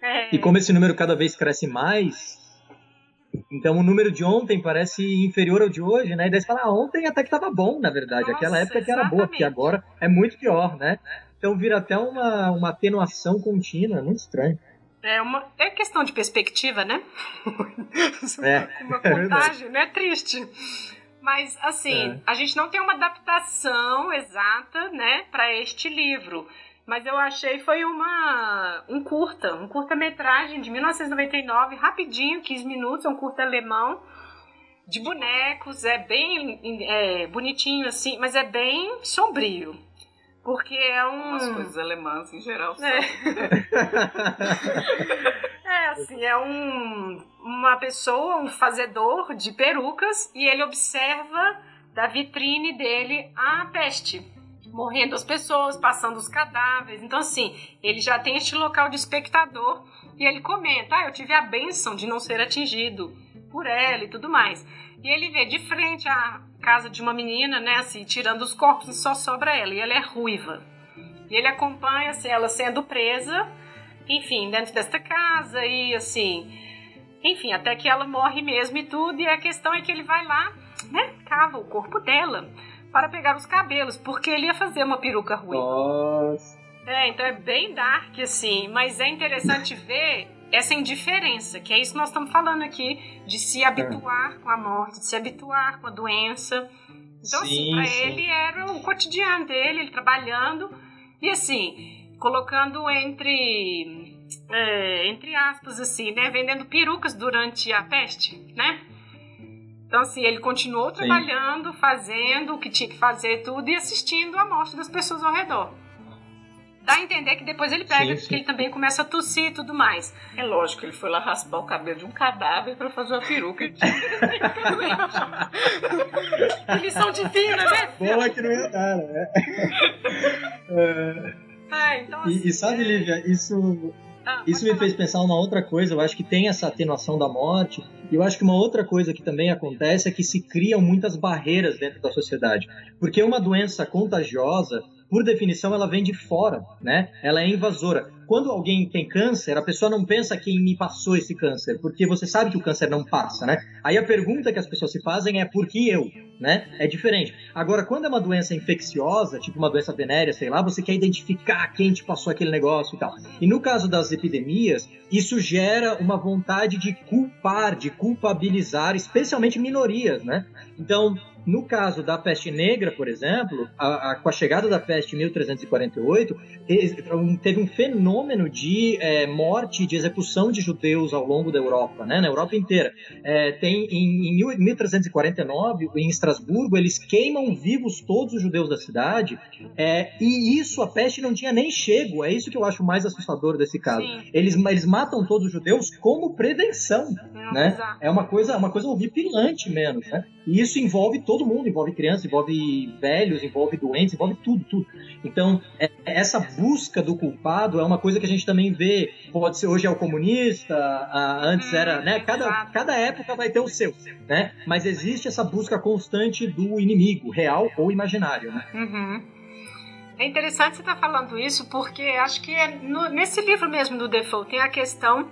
É, E como esse número cada vez cresce mais, então o número de ontem parece inferior ao de hoje, né? E daí você fala, ah, ontem até que tava bom, na verdade. Nossa, Aquela época que era boa, porque agora é muito pior, né? Então vira até uma, uma atenuação contínua, é muito estranho. É uma é questão de perspectiva, né? <laughs> É, uma <laughs> é contagem, né? Triste. Mas assim, É. a gente não tem uma adaptação exata, né, para este livro. Mas eu achei foi uma um curta, um curta-metragem de 1999, rapidinho, 15 minutos, é um curta alemão de bonecos, é bem é, bonitinho assim, mas é bem sombrio. Porque é um As coisas alemãs em geral são. é. <laughs> É, assim, é um, uma pessoa, um fazedor de perucas, e ele observa da vitrine dele a peste. Morrendo as pessoas, passando os cadáveres. Então, assim, ele já tem este local de espectador e ele comenta: Ah, eu tive a benção de não ser atingido por ela e tudo mais. E ele vê de frente a casa de uma menina, né, assim, tirando os corpos e só sobra ela. E ela é ruiva. E ele acompanha assim, ela sendo presa, enfim, dentro desta casa e assim. Enfim, até que ela morre mesmo e tudo. E a questão é que ele vai lá, né, cava o corpo dela para pegar os cabelos, porque ele ia fazer uma peruca ruiva. Nossa. É, então é bem dark, assim, mas é interessante <laughs> ver essa indiferença, que é isso que nós estamos falando aqui, de se habituar com a morte, de se habituar com a doença. Então, assim, Sim, pra sim. ele era o cotidiano dele, ele trabalhando, e assim, colocando entre. é, entre aspas, assim, né? Vendendo perucas durante a peste, né? Então, assim, ele continuou trabalhando, fazendo o que tinha que fazer tudo e assistindo a morte das pessoas ao redor. Dá a entender que depois ele pega, Sim, porque sim. ele também começa a tossir e tudo mais. É lógico, ele foi lá raspar o cabelo de um cadáver pra fazer uma peruca. <laughs> Eles são divinos, né? Boa que não ia dar, né? <laughs> É, Ah, então, assim, e, e sabe, é- Lívia, isso Isso pode me fez pensar uma outra coisa. Eu acho que tem essa atenuação da morte. E eu acho que uma outra coisa que também acontece é que se criam muitas barreiras dentro da sociedade. Porque uma doença contagiosa, por definição, ela vem de fora, né? Ela é invasora. Quando alguém tem câncer, a pessoa não pensa quem me passou esse câncer, porque você sabe que o câncer não passa, né? Aí a pergunta que as pessoas se fazem é por que eu, né? É diferente. Agora, quando é uma doença infecciosa, tipo uma doença venérea, sei lá, você quer identificar quem te passou aquele negócio e tal. E no caso das epidemias, isso gera uma vontade de culpar, de culpabilizar, especialmente minorias, né? Então, no caso da peste negra, por exemplo, a- a- com a chegada da peste em 1348, e- um- teve um fenômeno de é, morte, de execução de judeus ao longo da Europa, né? na Europa inteira. É, tem em, em mil- 1349, em Estrasburgo, eles queimam vivos todos os judeus da cidade, é, e isso a peste não tinha nem chego. É isso que eu acho mais assustador desse caso. Sim. Eles, eles matam todos os judeus como prevenção Não, né? exato. É uma coisa, uma coisa horripilante menos, né? E isso envolve todo mundo, envolve crianças, envolve velhos, envolve doentes, envolve tudo, tudo. Então, é- essa busca do culpado é uma coisa que a gente também vê. Pode ser hoje é o comunista, a- antes Hum, era, né? Cada, cada época vai ter o seu, né? Mas existe essa busca constante do inimigo, real ou imaginário, né? Uhum. É interessante você estar tá falando isso, porque acho que é no, nesse livro mesmo do Defoe tem a questão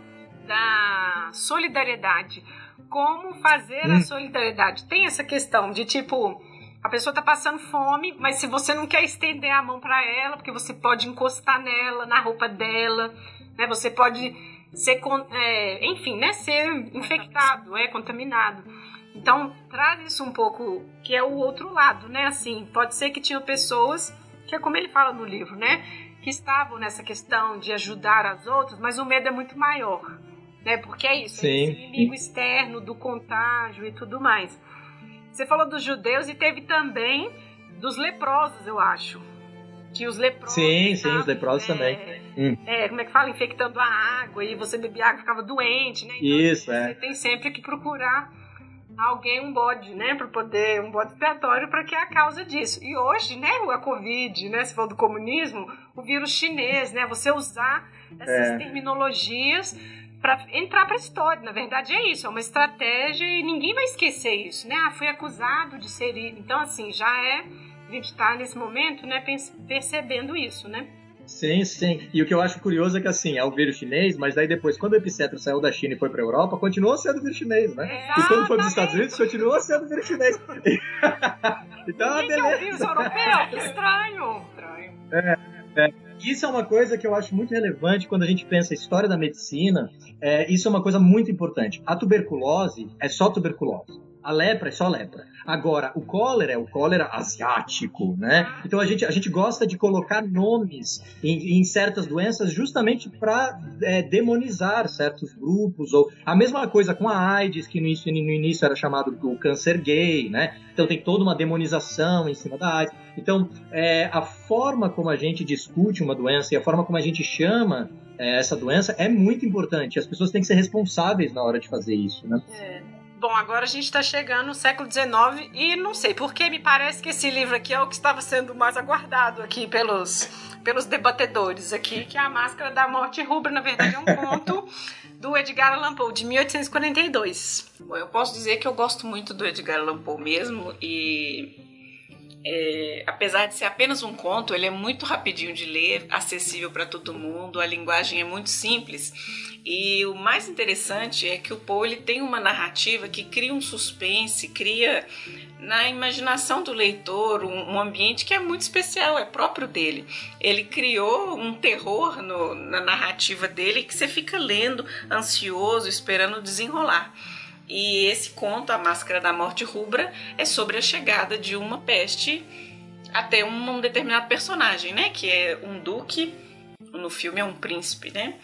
da solidariedade. Como fazer hum. a solidariedade? Tem essa questão de tipo, a pessoa está passando fome, mas se você não quer estender a mão para ela, porque você pode encostar nela, na roupa dela, né? Você pode ser, é, enfim, né? Ser infectado, é contaminado. Então traz isso um pouco, que é o outro lado, né? Assim, pode ser que tinham pessoas que é como ele fala no livro, né? Que estavam nessa questão de ajudar as outras, mas o medo é muito maior, né? Porque é isso, é Sim. é esse inimigo externo do contágio e tudo mais. Você falou dos judeus e teve também dos leprosos, eu acho. Que os leprosos. Sim, sim, os leprosos é, também. Hum. É, como é que fala? Infectando a água e você bebia água e ficava doente, né? Então, Isso, é. Você tem sempre que procurar alguém um bode, né, para poder um bode expiatório para que é a causa disso. E hoje, né, a Covid, né, se for do comunismo, o vírus chinês, né, você usar essas é. terminologias para entrar para a história. Na verdade é isso, é uma estratégia e ninguém vai esquecer isso, né? Ah, fui acusado de ser, então assim já é a gente está nesse momento, né, percebendo isso, né? Sim, sim. E o que eu acho curioso é que, assim, é o vírus chinês, mas daí depois, quando o epicentro saiu da China e foi pra Europa, continuou sendo vírus chinês, né? Exatamente. E quando foi pros Estados Unidos, continuou sendo vírus chinês. <laughs> então, Gente, beleza. É um vírus europeu? Que estranho. Estranho. É, é. Isso é uma coisa que eu acho muito relevante quando a gente pensa a história da medicina. É, isso é uma coisa muito importante. A tuberculose é só tuberculose. A lepra é só lepra. Agora, o cólera é o cólera asiático, né? Então a gente, a gente gosta de colocar nomes em, em certas doenças justamente para é, demonizar certos grupos. Ou a mesma coisa com a AIDS, que no início, no início era chamado do câncer gay, né? Então tem toda uma demonização em cima da AIDS. Então, é, a forma como a gente discute uma doença e a forma como a gente chama é, essa doença é muito importante. As pessoas têm que ser responsáveis na hora de fazer isso, né? É. Bom, agora a gente está chegando no século XIX e não sei porque me parece que esse livro aqui é o que estava sendo mais aguardado aqui pelos, pelos debatedores aqui, que é a Máscara da Morte Rubra, na verdade é um conto <laughs> do Edgar Allan Poe, de 1842. Bom, eu posso dizer que eu gosto muito do Edgar Allan Poe mesmo e é, apesar de ser apenas um conto, ele é muito rapidinho de ler, acessível para todo mundo, a linguagem é muito simples. E o mais interessante é que o Poe ele tem uma narrativa que cria um suspense, cria na imaginação do leitor um, um ambiente que é muito especial, é próprio dele. Ele criou um terror no, na narrativa dele que você fica lendo, ansioso, esperando desenrolar. E esse conto, A Máscara da Morte Rubra, é sobre a chegada de uma peste até um, determinado personagem, né? Que é um duque, no filme é um príncipe, né?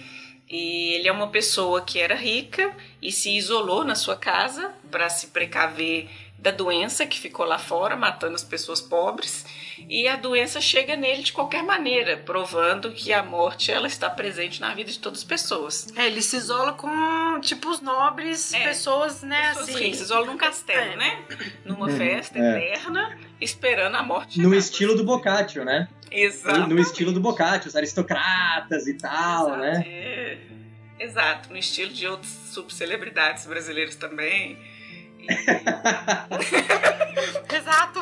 E ele é uma pessoa que era rica e se isolou na sua casa para se precaver da doença que ficou lá fora, matando as pessoas pobres, e a doença chega nele de qualquer maneira, provando que a morte ela está presente na vida de todas as pessoas. É, ele se isola com tipo os nobres, é, pessoas, né, pessoas assim. Ricas, se isola num castelo, é. né? Numa uhum. festa é. eterna, esperando a morte. No estilo do Boccaccio, né? Exato. No estilo do Boccaccio, os aristocratas e tal, Exato, né? É. Exato, no estilo de outras subcelebridades brasileiras também. <laughs> Exato.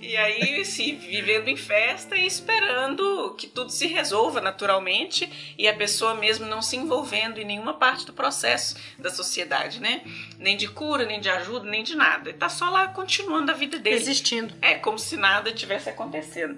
e aí, sim, vivendo em festa e esperando que tudo se resolva naturalmente e a pessoa mesmo não se envolvendo em nenhuma parte do processo da sociedade, né? Nem de cura, nem de ajuda, nem de nada. Ele tá só lá continuando a vida dele. Existindo. É, como se nada tivesse acontecendo.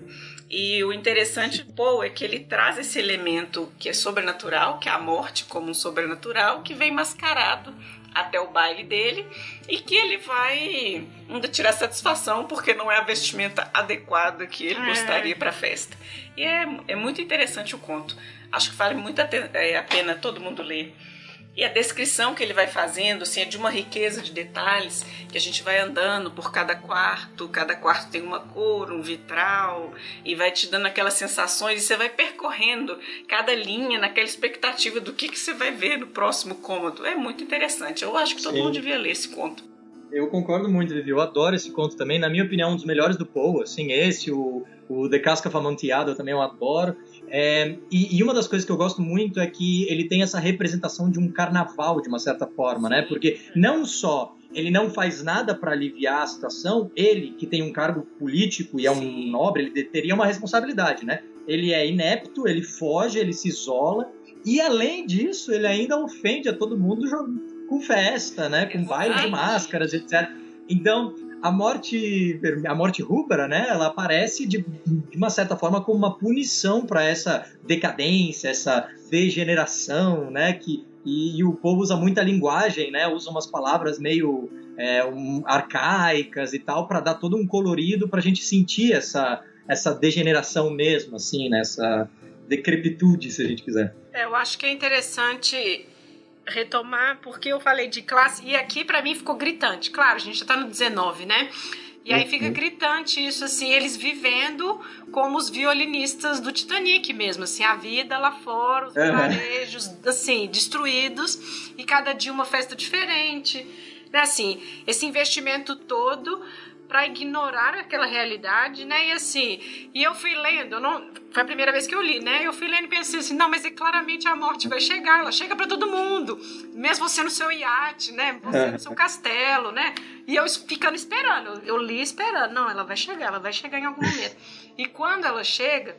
E o interessante do Poe é que ele traz esse elemento que é sobrenatural, que é a morte como um sobrenatural, que vem mascarado até o baile dele e que ele vai ainda tirar satisfação porque não é a vestimenta adequada que ele é. gostaria para a festa. E é, é muito interessante o conto. Acho que vale muito a, é, a pena todo mundo ler. E a descrição que ele vai fazendo assim, é de uma riqueza de detalhes, que a gente vai andando por cada quarto, cada quarto tem uma cor, um vitral, e vai te dando aquelas sensações, e você vai percorrendo cada linha naquela expectativa do que, que você vai ver no próximo cômodo. É muito interessante. Eu acho que todo Sim. mundo devia ler esse conto. Eu concordo muito, Vivi. Eu adoro esse conto também. Na minha opinião, um dos melhores do Poe. Assim, esse, o, o The Casca Famonteada, eu também eu adoro. É, e, e, uma das coisas que eu gosto muito é que ele tem essa representação de um carnaval, de uma certa forma, né? Porque não só ele não faz nada para aliviar a situação, ele, que tem um cargo político e é um Sim. nobre, ele teria uma responsabilidade, né? Ele é inepto, ele foge, ele se isola, e além disso, ele ainda ofende a todo mundo com festa, né? Com baile de máscaras, etc. Então, a morte a morte rubra, né, ela aparece de, de uma certa forma como uma punição para essa decadência, essa degeneração, né, que e, e, o povo usa muita linguagem, né, usa umas palavras meio é, um, arcaicas e tal para dar todo um colorido para a gente sentir essa essa degeneração mesmo, assim, nessa né, decrepitude, se a gente quiser. É, eu acho que é interessante retomar, porque eu falei de classe, e aqui para mim ficou gritante. Claro, a gente já tá no 19, né? E aí fica uhum. gritante isso, assim, eles vivendo como os violinistas do Titanic mesmo, assim, a vida lá fora, os vilarejos, assim, destruídos, e cada dia uma festa diferente, né, assim, esse investimento todo para ignorar aquela realidade, né? E assim, e eu fui lendo, não, foi a primeira vez que eu li, né? Eu fui lendo e pensei assim, não, mas é claramente a morte vai chegar, ela chega para todo mundo, mesmo você no seu iate, né? Você no seu castelo, né? E eu ficando esperando, eu li esperando, não, ela vai chegar, ela vai chegar em algum momento. E quando ela chega,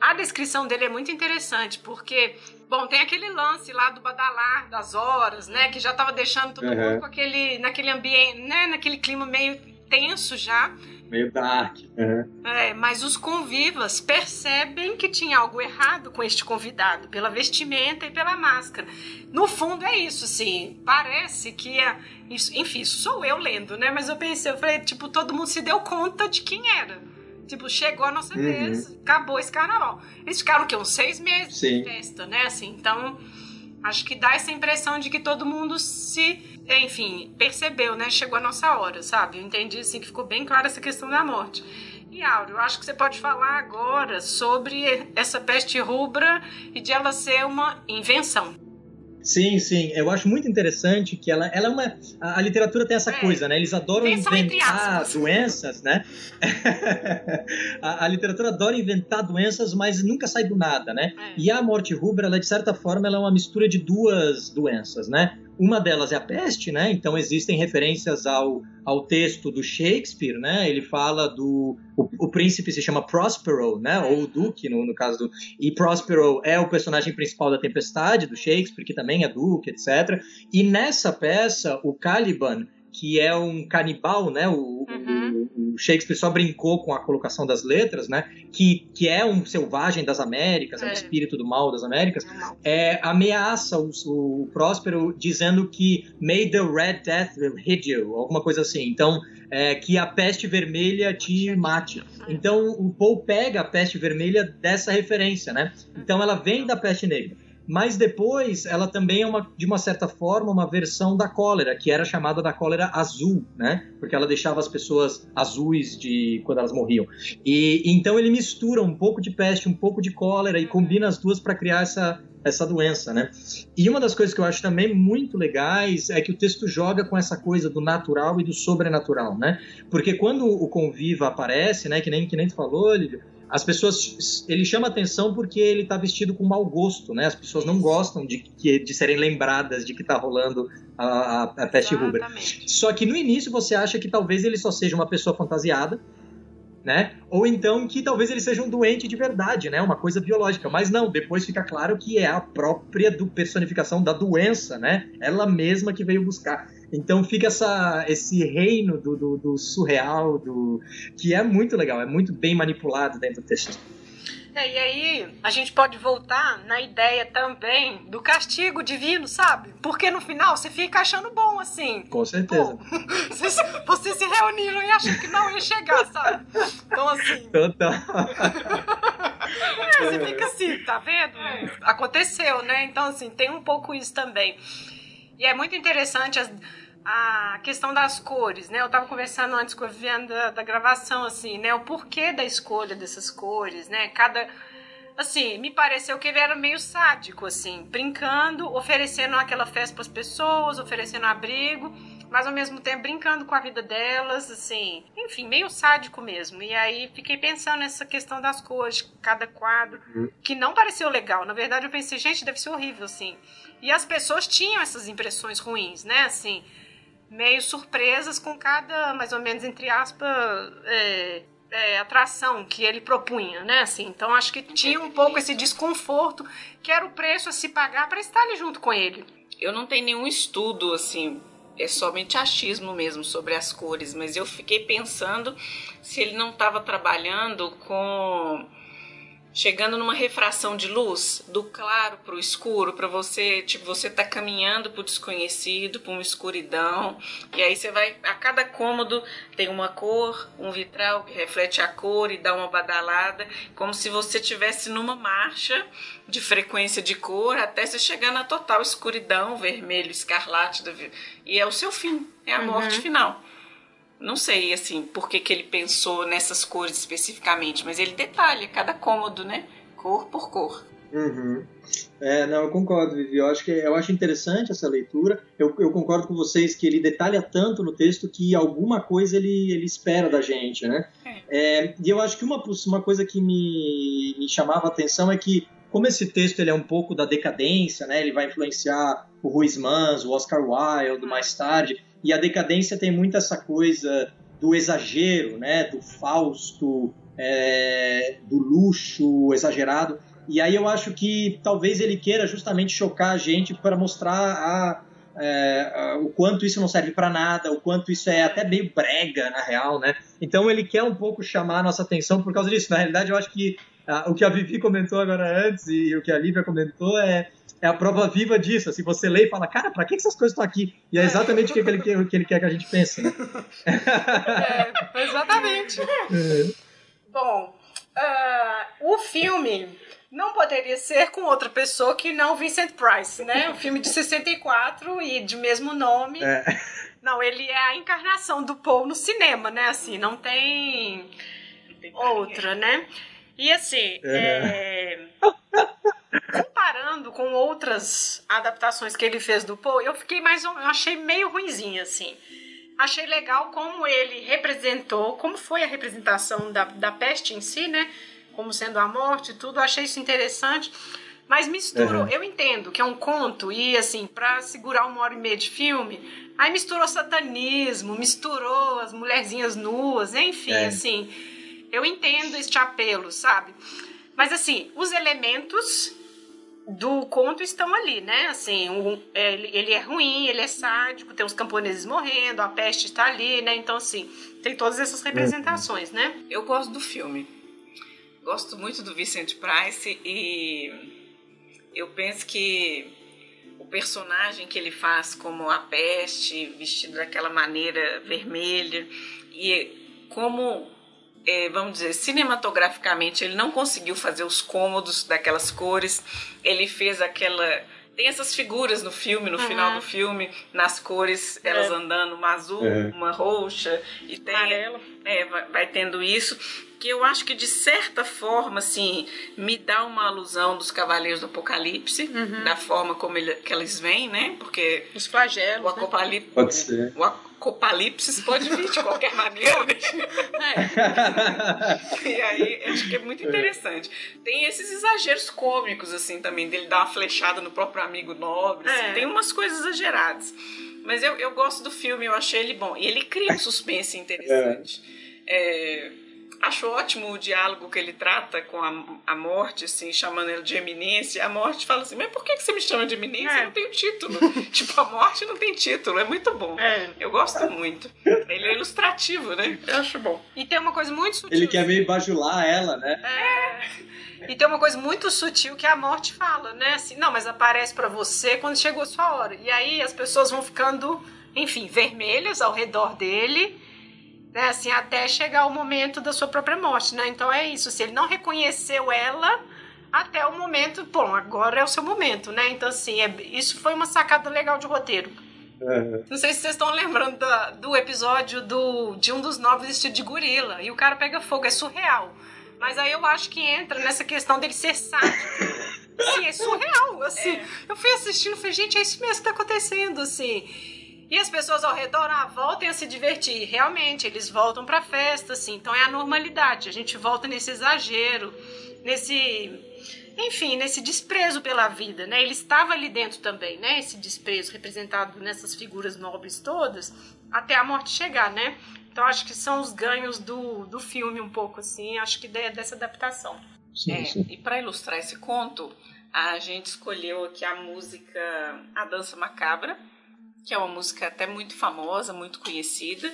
a descrição dele é muito interessante, porque, bom, tem aquele lance lá do badalar das horas, né? Que já tava deixando todo uhum. mundo aquele, naquele ambiente, né? Naquele clima meio tenso já. Meio dark. Uhum. É, mas os convivas percebem que tinha algo errado com este convidado, pela vestimenta e pela máscara. No fundo é isso, sim. Parece que é. Isso, enfim, isso sou eu lendo, né? Mas eu pensei, eu falei, tipo, todo mundo se deu conta de quem era. Tipo, chegou a nossa uhum. vez, acabou esse carnaval. Eles ficaram o quê? Uns seis meses sim. de festa, né? Assim, então Acho que dá essa impressão de que todo mundo se, enfim, percebeu, né? Chegou a nossa hora, sabe? Eu entendi assim que ficou bem clara essa questão da morte. E Áureo, eu acho que você pode falar agora sobre essa peste rubra e de ela ser uma invenção. Sim, sim. Eu acho muito interessante que ela, ela é uma. A, a literatura tem essa é. coisa, né? Eles adoram inventar doenças, né? <laughs> a, a, literatura adora inventar doenças, mas nunca sai do nada, né? É. E a morte rubra, ela, de certa forma, ela é uma mistura de duas doenças, né? Uma delas é a peste, né? Então existem referências ao, ao texto do Shakespeare, né? Ele fala do o, o príncipe se chama Prospero, né? Ou o duque no, no caso do e Prospero é o personagem principal da Tempestade do Shakespeare, que também é duque, etc. E nessa peça o Caliban que é um canibal, né? O, uhum. o, Shakespeare só brincou com a colocação das letras, né? Que, que é um selvagem das Américas, é, é um espírito do mal das Américas, é, ameaça o, o Próspero dizendo que May the Red Death hit you, alguma coisa assim. Então, é, que a peste vermelha te mate. Então, o Paul pega a peste vermelha dessa referência, né? Então, ela vem da peste negra mas depois ela também é uma, de uma certa forma uma versão da cólera, que era chamada da cólera azul, né? Porque ela deixava as pessoas azuis de quando elas morriam. E então ele mistura um pouco de peste, um pouco de cólera e combina as duas para criar essa essa doença, né? E uma das coisas que eu acho também muito legais é que o texto joga com essa coisa do natural e do sobrenatural, né? Porque quando o conviva aparece, né, que nem que nem tu falou, Lívia, as pessoas ele chama atenção porque ele está vestido com mau gosto, né? As pessoas não gostam de, de serem lembradas de que está rolando a, a, a peste rubra. Só que no início você acha que talvez ele só seja uma pessoa fantasiada, né? Ou então que talvez ele seja um doente de verdade, né? Uma coisa biológica. Mas não, depois fica claro que é a própria do personificação da doença, né? Ela mesma que veio buscar. Então fica essa, esse reino do, do, do surreal, do que é muito legal, é muito bem manipulado dentro do texto. É, e aí a gente pode voltar na ideia também do castigo divino, sabe? Porque no final você fica achando bom, assim. Com certeza. Pô, <laughs> vocês, vocês, se reuniram e acharam que não ia chegar, sabe? Então assim. Total. <laughs> é, você fica assim, tá vendo? Aconteceu, né? Então, assim, tem um pouco isso também. E é muito interessante as a questão das cores, né? Eu estava conversando antes com a Viviane da, da, gravação, assim, né? O porquê da escolha dessas cores, né? Cada... Assim, me pareceu que ele era meio sádico, assim, brincando, oferecendo aquela festa para as pessoas, oferecendo abrigo, mas ao mesmo tempo brincando com a vida delas, assim, enfim, meio sádico mesmo. E aí fiquei pensando nessa questão das cores, cada quadro, uhum. que não pareceu legal. Na verdade, eu pensei, gente, deve ser horrível, assim. E as pessoas tinham essas impressões ruins, né? Assim, meio surpresas com cada, mais ou menos, entre aspas, é, é, atração que ele propunha, né? Assim, então acho que tinha um pouco esse desconforto que era o preço a se pagar para estar ali junto com ele. Eu não tenho nenhum estudo assim, é somente achismo mesmo sobre as cores, mas eu fiquei pensando se ele não estava trabalhando com chegando numa refração de luz do claro para o escuro, para você, tipo, você tá caminhando para o desconhecido, para uma escuridão, e aí você vai a cada cômodo tem uma cor, um vitral que reflete a cor e dá uma badalada, como se você tivesse numa marcha de frequência de cor até você chegar na total escuridão, vermelho, escarlate, e é o seu fim, é a uhum. morte final. Não sei, assim, por que, que ele pensou nessas cores especificamente, mas ele detalha cada cômodo, né? Cor por cor. Uhum. É, não, eu concordo, Vivi. Eu acho, que, eu acho interessante essa leitura. Eu, eu concordo com vocês que ele detalha tanto no texto que alguma coisa ele, ele espera da gente, né? É. É, e eu acho que uma, uma coisa que me, me chamava a atenção é que, como esse texto ele é um pouco da decadência, né? Ele vai influenciar o Ruiz Mans, o Oscar Wilde mais tarde. E a decadência tem muito essa coisa do exagero, né? Do fausto, é, do luxo exagerado. E aí eu acho que talvez ele queira justamente chocar a gente para mostrar a, é, a, o quanto isso não serve para nada, o quanto isso é até meio brega, na real, né? Então ele quer um pouco chamar a nossa atenção por causa disso. Na realidade, eu acho que a, o que a Vivi comentou agora antes e o que a Lívia comentou é é a prova viva disso. Assim, você lê e fala, cara, pra que essas coisas estão aqui? E é exatamente o que ele, quer, que ele quer que a gente pense, né? É, exatamente. É. Bom, uh, o filme não poderia ser com outra pessoa que não Vincent Price, né? O filme de 64 e de mesmo nome. É. Não, ele é a encarnação do Paul no cinema, né? Assim, não tem, não tem outra, né? E assim, é. É comparando com outras adaptações que ele fez do Poe, eu fiquei mais eu achei meio ruinzinha assim. Achei legal como ele representou, como foi a representação da, da peste em si, né? Como sendo a morte e tudo, achei isso interessante. Mas misturou, uhum. eu entendo que é um conto e assim, para segurar uma hora e meia de filme, aí misturou satanismo, misturou as mulherzinhas nuas, enfim, é. assim, eu entendo este apelo, sabe? Mas assim, os elementos do conto estão ali, né? Assim, um, ele, ele, é ruim, ele é sádico, tem os camponeses morrendo, a peste está ali, né? Então, assim, tem todas essas representações, né? Eu gosto do filme. Gosto muito do Vicente Price e eu penso que o personagem que ele faz como a peste, vestido daquela maneira vermelha, e como é, vamos dizer, cinematograficamente, ele não conseguiu fazer os cômodos daquelas cores. Ele fez aquela. Tem essas figuras no filme, no uhum. final do filme, nas cores, elas é. andando, uma azul, é. uma roxa, e tem. Amarelo. É, vai, vai tendo isso que eu acho que de certa forma, assim, me dá uma alusão dos Cavaleiros do Apocalipse, uhum. da forma como ele, que eles vêm, né? Porque os flagelos, o, né? pode ser. o apocalipse pode vir de qualquer maneira. é. <laughs> E aí, acho que é muito interessante. Tem esses exageros cômicos, assim, também, dele dar uma flechada no próprio amigo nobre. Assim, é. tem umas coisas exageradas. Mas eu, eu gosto do filme, eu achei ele bom. E ele cria um suspense interessante. É. Acho ótimo o diálogo que ele trata com a, a morte, assim, chamando ele de eminência. A morte fala assim, mas por que você me chama de eminência? É. Eu não tenho título. <laughs> tipo, a morte não tem título. É muito bom. É. Eu gosto muito. Ele é ilustrativo, né? Eu acho bom. E tem uma coisa muito sutil. Ele quer meio bajular ela, né? É. E tem uma coisa muito sutil que a morte fala, né? Assim, não, mas aparece para você quando chegou a sua hora. E aí as pessoas vão ficando, enfim, vermelhas ao redor dele né? Assim, até chegar o momento da sua própria morte, né? Então é isso. Se ele não reconheceu ela até o momento, bom, agora é o seu momento, né? Então, assim, é, isso foi uma sacada legal de roteiro. Uhum. Não sei se vocês estão lembrando do, do episódio do, de um dos novos vestido de gorila. E o cara pega fogo, é surreal. Mas aí eu acho que entra nessa questão dele ser sádico. Sim, é surreal, assim. É. Eu fui assistindo e falei, gente, é isso mesmo que tá acontecendo, assim. E as pessoas ao redor ah, voltem a se divertir. Realmente, eles voltam para a festa, assim. Então é a normalidade. A gente volta nesse exagero, nesse enfim, nesse desprezo pela vida, né? Ele estava ali dentro também, né? Esse desprezo representado nessas figuras nobres todas, até a morte chegar, né? Então acho que são os ganhos do, do filme um pouco assim, acho que dessa adaptação. Sim, é, sim. E para ilustrar esse conto, a gente escolheu aqui a música A Dança Macabra, que é uma música até muito famosa, muito conhecida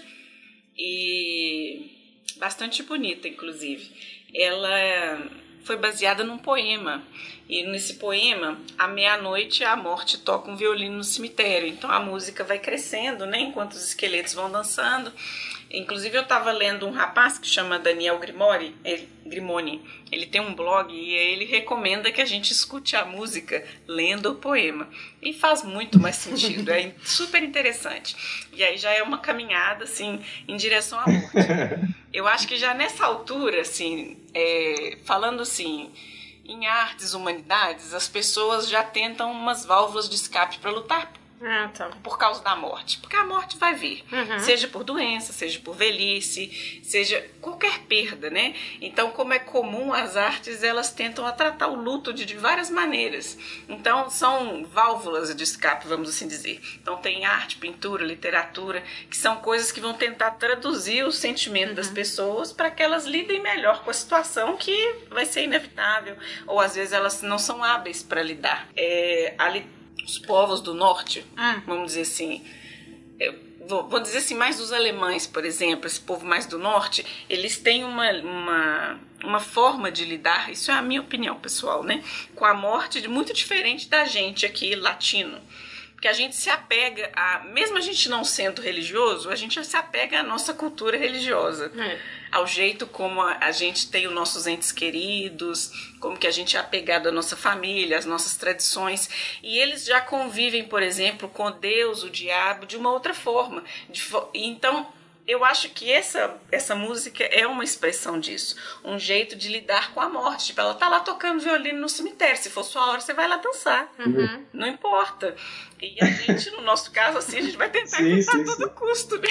e bastante bonita, inclusive. Ela foi baseada num poema. E nesse poema, à meia-noite, a morte toca um violino no cemitério. Então a música vai crescendo, né? Enquanto os esqueletos vão dançando. Inclusive eu estava lendo um rapaz que chama Daniel Grimori, ele, Grimoni. Ele tem um blog e ele recomenda que a gente escute a música lendo o poema. E faz muito mais sentido, é <laughs> super interessante. E aí já é uma caminhada assim em direção à morte. Eu acho que já nessa altura, assim, é, falando assim, em artes, humanidades, as pessoas já tentam umas válvulas de escape para lutar ah, tá. Por causa da morte. Porque a morte vai vir. Uhum. Seja por doença, seja por velhice, seja qualquer perda, né? Então, como é comum, as artes elas tentam tratar o luto de, de várias maneiras. Então, são válvulas de escape, vamos assim dizer. Então, tem arte, pintura, literatura, que são coisas que vão tentar traduzir o sentimento uhum. das pessoas para que elas lidem melhor com a situação que vai ser inevitável. Ou às vezes elas não são hábeis para lidar. É, a literatura os povos do norte, ah. vamos dizer assim, vou, vou, dizer assim, mais dos alemães, por exemplo, esse povo mais do norte, eles têm uma, uma, uma forma de lidar, isso é a minha opinião pessoal, né? Com a morte muito diferente da gente aqui, latino. Porque a gente se apega a, mesmo a gente não sendo religioso, a gente se apega à nossa cultura religiosa. É ao jeito como a, gente tem os nossos entes queridos, como que a gente é apegado à nossa família, às nossas tradições. E eles já convivem, por exemplo, com Deus, o diabo, de uma outra forma. De, então, eu acho que essa, essa música é uma expressão disso. Um jeito de lidar com a morte. Tipo, ela tá lá tocando violino no cemitério. Se for sua hora, você vai lá dançar. Uhum. Não importa. E a gente, no nosso caso, assim, a gente vai tentar evitar a todo sim. custo. Né?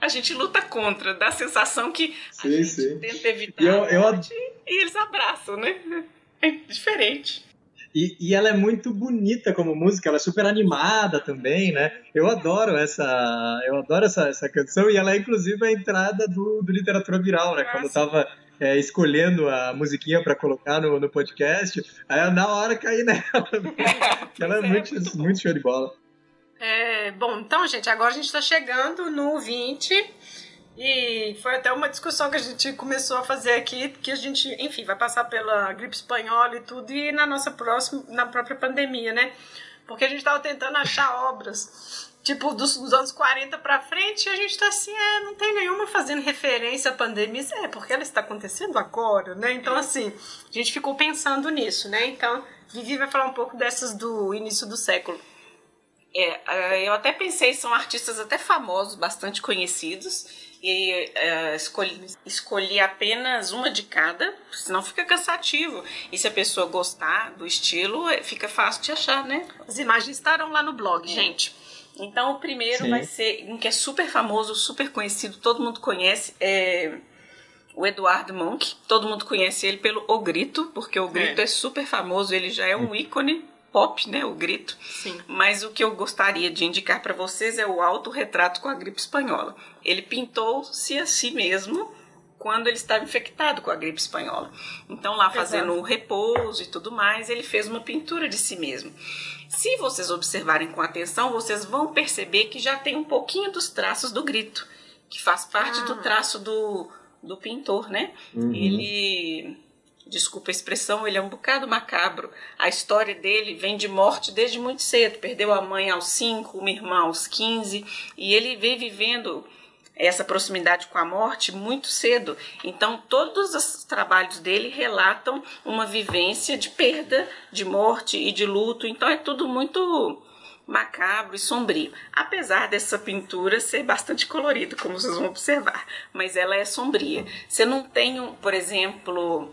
a gente luta contra, dá a sensação que sim, a gente sim. tenta evitar eu, eu... E eles abraçam, né? É diferente. E, e, ela é muito bonita como música, ela é super animada também, né? Eu adoro essa, eu adoro essa, essa canção e ela é inclusive a entrada do, do literatura viral, né? Nossa. Quando eu tava é, escolhendo a musiquinha para colocar no, no podcast, aí na hora caí nela. <laughs> <laughs> ela é, é muito, muito show de bola. É, bom, então, gente, agora a gente está chegando no 20 e foi até uma discussão que a gente começou a fazer aqui, que a gente, enfim, vai passar pela gripe espanhola e tudo, e na nossa próxima, na própria pandemia, né? Porque a gente estava tentando achar obras, tipo, dos, dos anos 40 para frente, e a gente está assim, é, não tem nenhuma fazendo referência à pandemia. É, porque ela está acontecendo agora, né? Então, assim, a gente ficou pensando nisso, né? Então, Vivi vai falar um pouco dessas do início do século. É, eu até pensei, são artistas até famosos, bastante conhecidos, e é, escolhi, escolhi apenas uma de cada, senão fica cansativo. E se a pessoa gostar do estilo, é, fica fácil de achar, né? As imagens estarão lá no blog, é. gente. Então o primeiro Sim. vai ser um que é super famoso, super conhecido, todo mundo conhece, é o Eduardo Monk. Todo mundo conhece ele pelo O Grito, porque o Grito é, é super famoso, ele já é um ícone pop, né, o grito. Sim. Mas o que eu gostaria de indicar para vocês é o autorretrato com a gripe espanhola. Ele pintou-se a si mesmo quando ele estava infectado com a gripe espanhola. Então, lá fazendo o repouso e tudo mais, ele fez uma pintura de si mesmo. Se vocês observarem com atenção, vocês vão perceber que já tem um pouquinho dos traços do grito, que faz parte ah. do traço do, do pintor, né? Uhum. Ele desculpa a expressão, ele é um bocado macabro. A história dele vem de morte desde muito cedo. Perdeu a mãe aos 5, uma irmã aos 15, e ele vem vivendo essa proximidade com a morte muito cedo. Então, todos os trabalhos dele relatam uma vivência de perda, de morte e de luto. Então, é tudo muito macabro e sombrio. Apesar dessa pintura ser bastante colorida, como vocês vão observar, mas ela é sombria. Você não tem, por exemplo,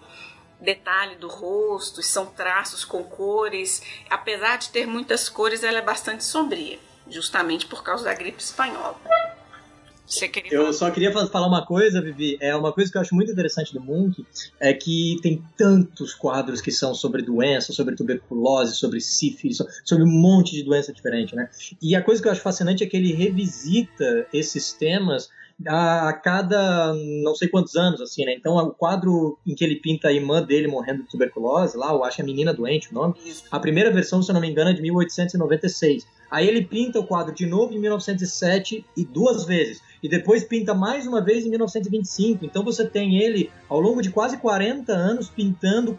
detalhe do rosto, são traços com cores. Apesar de ter muitas cores, ela é bastante sombria, justamente por causa da gripe espanhola. Eu só queria fa- falar uma coisa, Vivi. É uma coisa que eu acho muito interessante do Munch é que tem tantos quadros que são sobre doença, sobre tuberculose, sobre sífilis, so- sobre um monte de doença diferente, né? E a coisa que eu acho fascinante é que ele revisita esses temas a, a cada não sei quantos anos, assim, né? Então, o quadro em que ele pinta a irmã dele morrendo de tuberculose, lá, eu acho que é Menina Doente o nome, a primeira versão, se eu não me engano, é de 1896. Aí ele pinta o quadro de novo em 1907 e duas vezes. E depois pinta mais uma vez em 1925. Então você tem ele ao longo de quase 40 anos pintando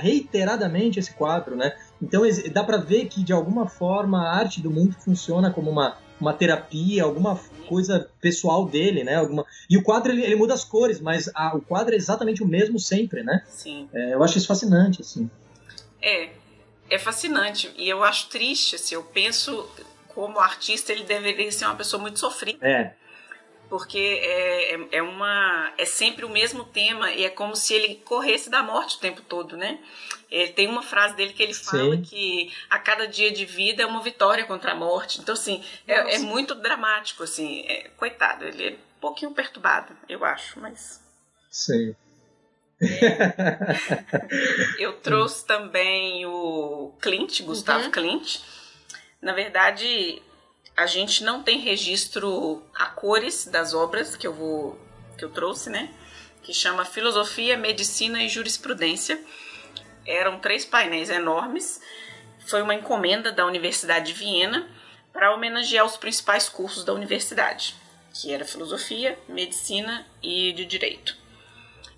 reiteradamente esse quadro, né? Então dá pra ver que de alguma forma a arte do mundo funciona como uma, uma terapia, alguma coisa pessoal dele, né? Alguma... E o quadro ele, ele muda as cores, mas a- o quadro é exatamente o mesmo sempre, né? Sim. É, eu acho isso fascinante, assim. É, é fascinante. E eu acho triste, assim, eu penso como artista ele deveria ser uma pessoa muito sofrida. É, Porque é, é, é uma. É sempre o mesmo tema e é como se ele corresse da morte o tempo todo, né? Ele tem uma frase dele que ele fala Sim. que a cada dia de vida é uma vitória contra a morte. Então, assim, é, é muito dramático, assim. É, coitado, ele é um pouquinho perturbado, eu acho, mas. sim. Eu trouxe também o Clint, Gustavo Uhum. Clint. Na verdade, a gente não tem registro a cores das obras que eu vou que eu trouxe, né? Que chama Filosofia, Medicina e Jurisprudência. Eram três painéis enormes. Foi uma encomenda da Universidade de Viena para homenagear os principais cursos da universidade, que era filosofia, medicina e de direito.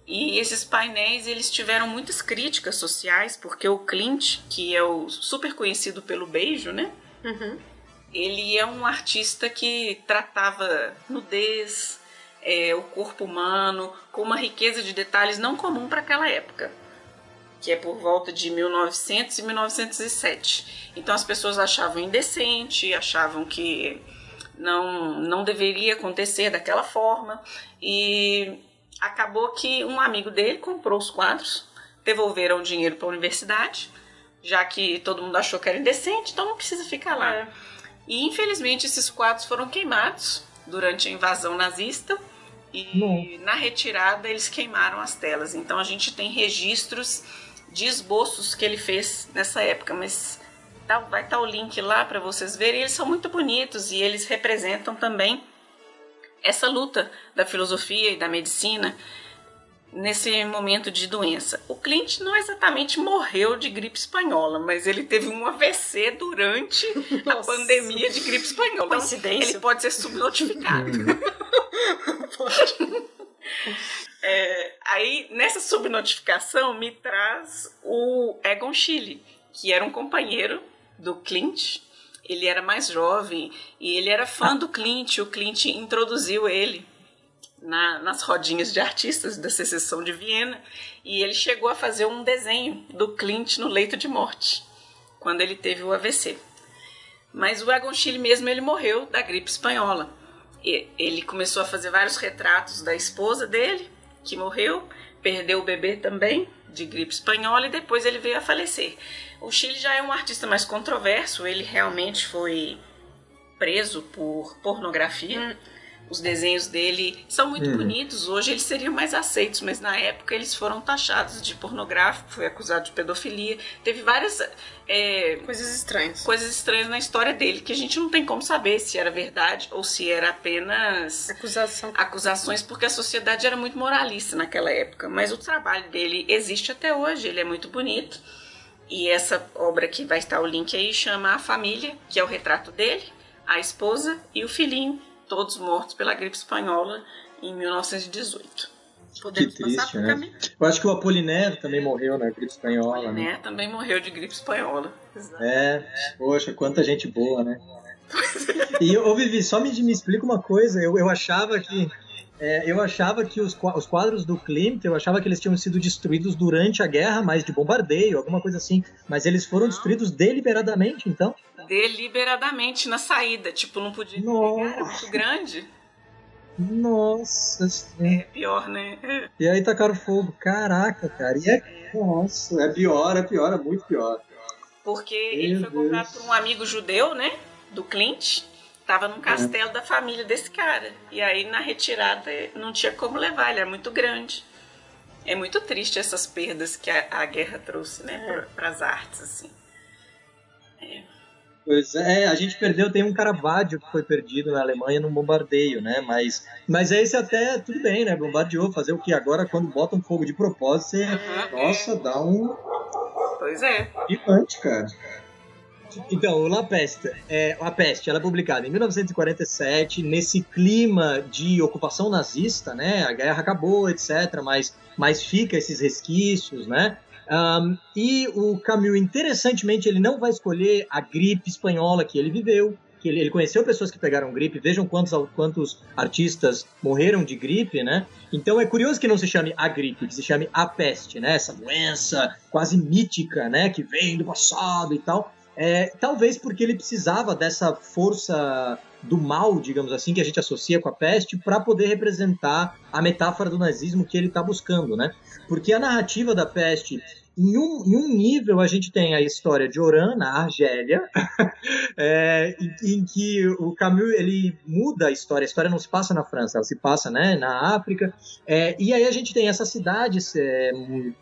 E esses painéis eles tiveram muitas críticas sociais, porque o Clint, que é o super conhecido pelo beijo, né? Uhum. Ele é um artista que tratava nudez, é, o corpo humano, com uma riqueza de detalhes não comum para aquela época, que é por volta de 1900 e 1907. Então as pessoas achavam indecente, achavam que não, não deveria acontecer daquela forma, e acabou que um amigo dele comprou os quadros, devolveram o dinheiro para a universidade, já que todo mundo achou que era indecente, então não precisa ficar lá. É. E infelizmente esses quadros foram queimados durante a invasão nazista e na retirada eles queimaram as telas. Então a gente tem registros de esboços que ele fez nessa época, mas tá- vai estar o link lá para vocês verem. Eles são muito bonitos e eles representam também essa luta da filosofia e da medicina nesse momento de doença. O Clint não exatamente morreu de gripe espanhola, mas ele teve um AVC durante <laughs> a Nossa. pandemia de gripe espanhola. Então, Coincidência. Ele pode ser subnotificado. <laughs> É, aí, nessa subnotificação, me traz o Egon Schiele, que era um companheiro do Clint. Ele era mais jovem e ele era fã do Clint. O Clint introduziu ele na- nas rodinhas de artistas da secessão de Viena e ele chegou a fazer um desenho do Clint no leito de morte quando ele teve o AVC. Mas o Egon Schiele mesmo ele morreu da gripe espanhola. E ele começou a fazer vários retratos da esposa dele, que morreu, perdeu o bebê também de gripe espanhola e depois ele veio a falecer. O Chile já é um artista mais controverso, ele realmente foi preso por pornografia. Os desenhos dele são muito Uhum. bonitos, hoje eles seriam mais aceitos, mas na época eles foram taxados de pornográfico, foi acusado de pedofilia. Teve várias é, Coisas estranhas. coisas estranhas na história dele que a gente não tem como saber se era verdade ou se era apenas Acusação. acusações, porque a sociedade era muito moralista naquela época. Mas o trabalho dele existe até hoje, ele é muito bonito. E essa obra que vai estar o link aí chama A Família, que é o retrato dele, a esposa e o filhinho, todos mortos pela gripe espanhola em 1918. Podemos Que passar triste, né? caminho. Eu acho que o Apolinério também morreu na gripe espanhola, né? Né? Também morreu de gripe espanhola. É, poxa, quanta gente boa, né? <laughs> E, ô Vivi, só me, me explica uma coisa. Eu, eu achava que. É, eu achava que os, os quadros do Klimt, eu achava que eles tinham sido destruídos durante a guerra, mas de bombardeio, alguma coisa assim. Mas eles foram destruídos deliberadamente, então? Deliberadamente na saída, tipo, não podia Nossa. pegar, era muito grande. Nossa É pior, né? E aí tacaram fogo. Caraca, cara. E é. Nossa, é pior, é pior, é muito pior. Porque ele Meu foi comprado por um amigo judeu, né? Do Clint. Tava num castelo da família desse cara. E aí na retirada não tinha como levar, ele é muito grande. É muito triste essas perdas que a, a guerra trouxe, né, para as artes, assim. É. Pois é, a gente perdeu, tem um Caravaggio que foi perdido na Alemanha num bombardeio, né? Mas, mas esse até, tudo bem, né? Bombardeou, fazer o que? Agora, quando botam fogo de propósito, você, uhum, nossa, é. dá um... Pois é. Gigante, cara. Então, La Peste, é, A Peste, ela é publicada em 1947, nesse clima de ocupação nazista, né? A guerra acabou, etc., mas, mas fica esses resquícios, né? Um, e o Camus, interessantemente, ele não vai escolher a gripe espanhola que ele viveu, que ele, ele, conheceu pessoas que pegaram gripe, vejam quantos, quantos artistas morreram de gripe, né? Então é curioso que não se chame a gripe, que se chame a peste, né? Essa doença quase mítica, né? Que vem do passado e tal. É, talvez porque ele precisava dessa força do mal, digamos assim, que a gente associa com a peste, para poder representar a metáfora do nazismo que ele está buscando, né? Porque a narrativa da peste em um, em um, nível, a gente tem a história de Oran, na Argélia, <laughs> é, em, em, que o Camus ele muda a história. A história não se passa na França, ela se passa né, na África. É, e aí a gente tem essa cidade é,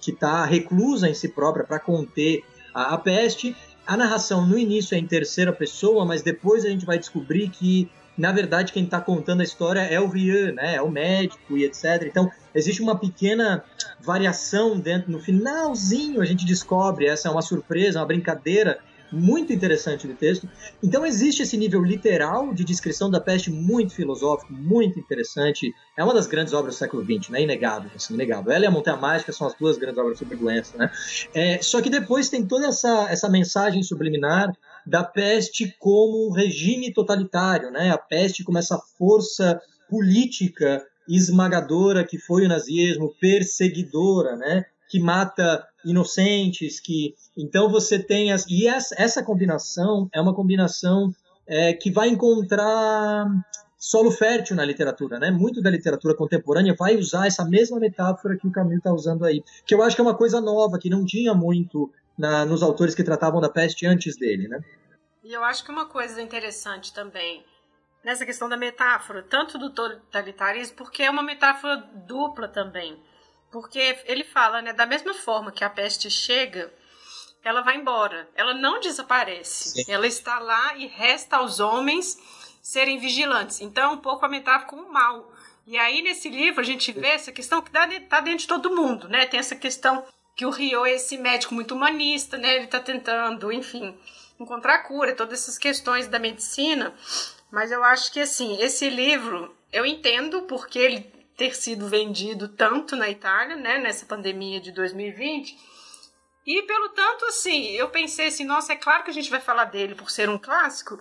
que está reclusa em si própria para conter a, a peste a narração no início é em terceira pessoa, mas depois a gente vai descobrir que, na verdade, quem está contando a história é o Rian, né? É o médico e etc. Então, existe uma pequena variação dentro. No finalzinho, a gente descobre, essa é uma surpresa, uma brincadeira muito interessante do texto. Então existe esse nível literal de descrição da peste muito filosófico, muito interessante. É uma das grandes obras do século XX, né? Inegável, assim, inegável. Ela e a Montanha Mágica são as duas grandes obras sobre doença, né? É, só que depois tem toda essa, essa mensagem subliminar da peste como um regime totalitário, né? A peste como essa força política esmagadora que foi o nazismo, perseguidora, né? Que mata inocentes, que então você tem as e essa, essa combinação é uma combinação é, que vai encontrar solo fértil na literatura, né? Muito da literatura contemporânea vai usar essa mesma metáfora que o Camus está usando aí, que eu acho que é uma coisa nova que não tinha muito na, nos autores que tratavam da peste antes dele, né? E eu acho que uma coisa interessante também nessa questão da metáfora, tanto do totalitarismo, porque é uma metáfora dupla também. Porque ele fala, né, da mesma forma que a peste chega, ela vai embora. Ela não desaparece. Sim. Ela está lá e resta aos homens serem vigilantes. Então, é um pouco a metáfora com o mal. E aí, nesse livro, a gente vê essa questão que está dentro de todo mundo, né? Tem essa questão que o Rio é esse médico muito humanista, né? Ele está tentando, enfim, encontrar cura, todas essas questões da medicina. Mas eu acho que, assim, esse livro, eu entendo porque ele ter sido vendido tanto na Itália, né, nessa pandemia de 2020. E pelo tanto, assim, eu pensei assim, nossa, é claro que a gente vai falar dele por ser um clássico,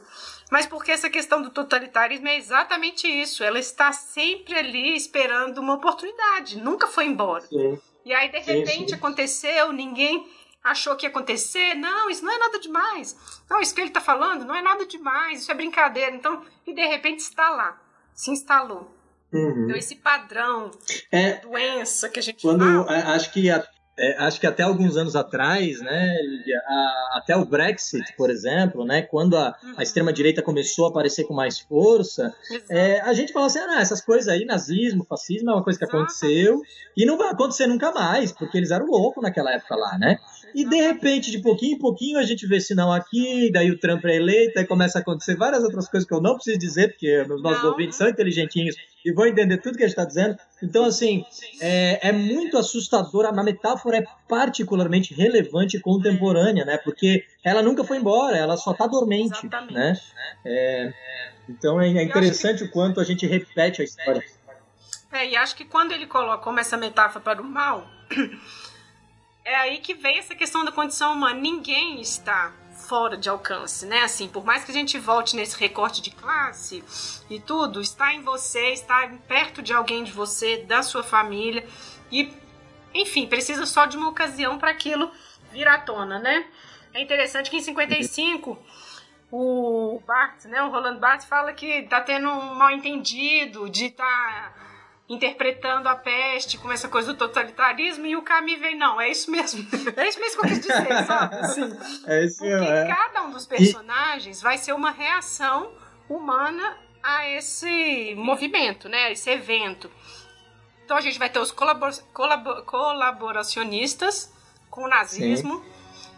mas porque essa questão do totalitarismo é exatamente isso. Ela está sempre ali esperando uma oportunidade, nunca foi embora. Sim. E aí, de repente, sim, sim. aconteceu, ninguém achou que ia acontecer. Não, isso não é nada demais. Não, isso que ele está falando não é nada demais, isso é brincadeira. Então, e de repente está lá, se instalou. Uhum. Então, esse padrão, é, doença que a gente quando, fala. Acho que a, é, acho que até alguns anos atrás, né, a, até o Brexit, por exemplo, né, quando a, uhum. a extrema-direita começou a aparecer com mais força, é, a gente falou assim, ah, essas coisas aí, nazismo, fascismo, é uma coisa que aconteceu e não vai acontecer nunca mais, porque eles eram loucos naquela época lá, né? E de repente, de pouquinho em pouquinho, a gente vê sinal aqui, daí o Trump é eleito, aí começa a acontecer várias outras coisas que eu não preciso dizer, porque os nossos não. ouvintes são inteligentinhos e vão entender tudo que a gente está dizendo. Então, assim, é, é muito assustador. A metáfora é particularmente relevante e contemporânea, né? Porque ela nunca foi embora, ela só está dormente, Exatamente. né? É, então é, é interessante que... o quanto a gente repete a história. É, e acho que quando ele coloca como essa metáfora para o mal, <clears throat> é aí que vem essa questão da condição humana. Ninguém está fora de alcance, né? Assim, por mais que a gente volte nesse recorte de classe e tudo, está em você, está perto de alguém de você, da sua família e, enfim, precisa só de uma ocasião para aquilo vir à tona, né? É interessante que em 55 o Barthes, né, o Roland Barthes fala que tá tendo um mal entendido de tá interpretando a peste com essa coisa do totalitarismo e o Camus vem, não, é isso mesmo. É isso mesmo que eu quis dizer, <laughs> sabe? Assim, é isso Porque é. cada um dos personagens e... vai ser uma reação humana a esse movimento, né? A esse evento. Então a gente vai ter os colabor colabor colaboracionistas com o nazismo. Sim.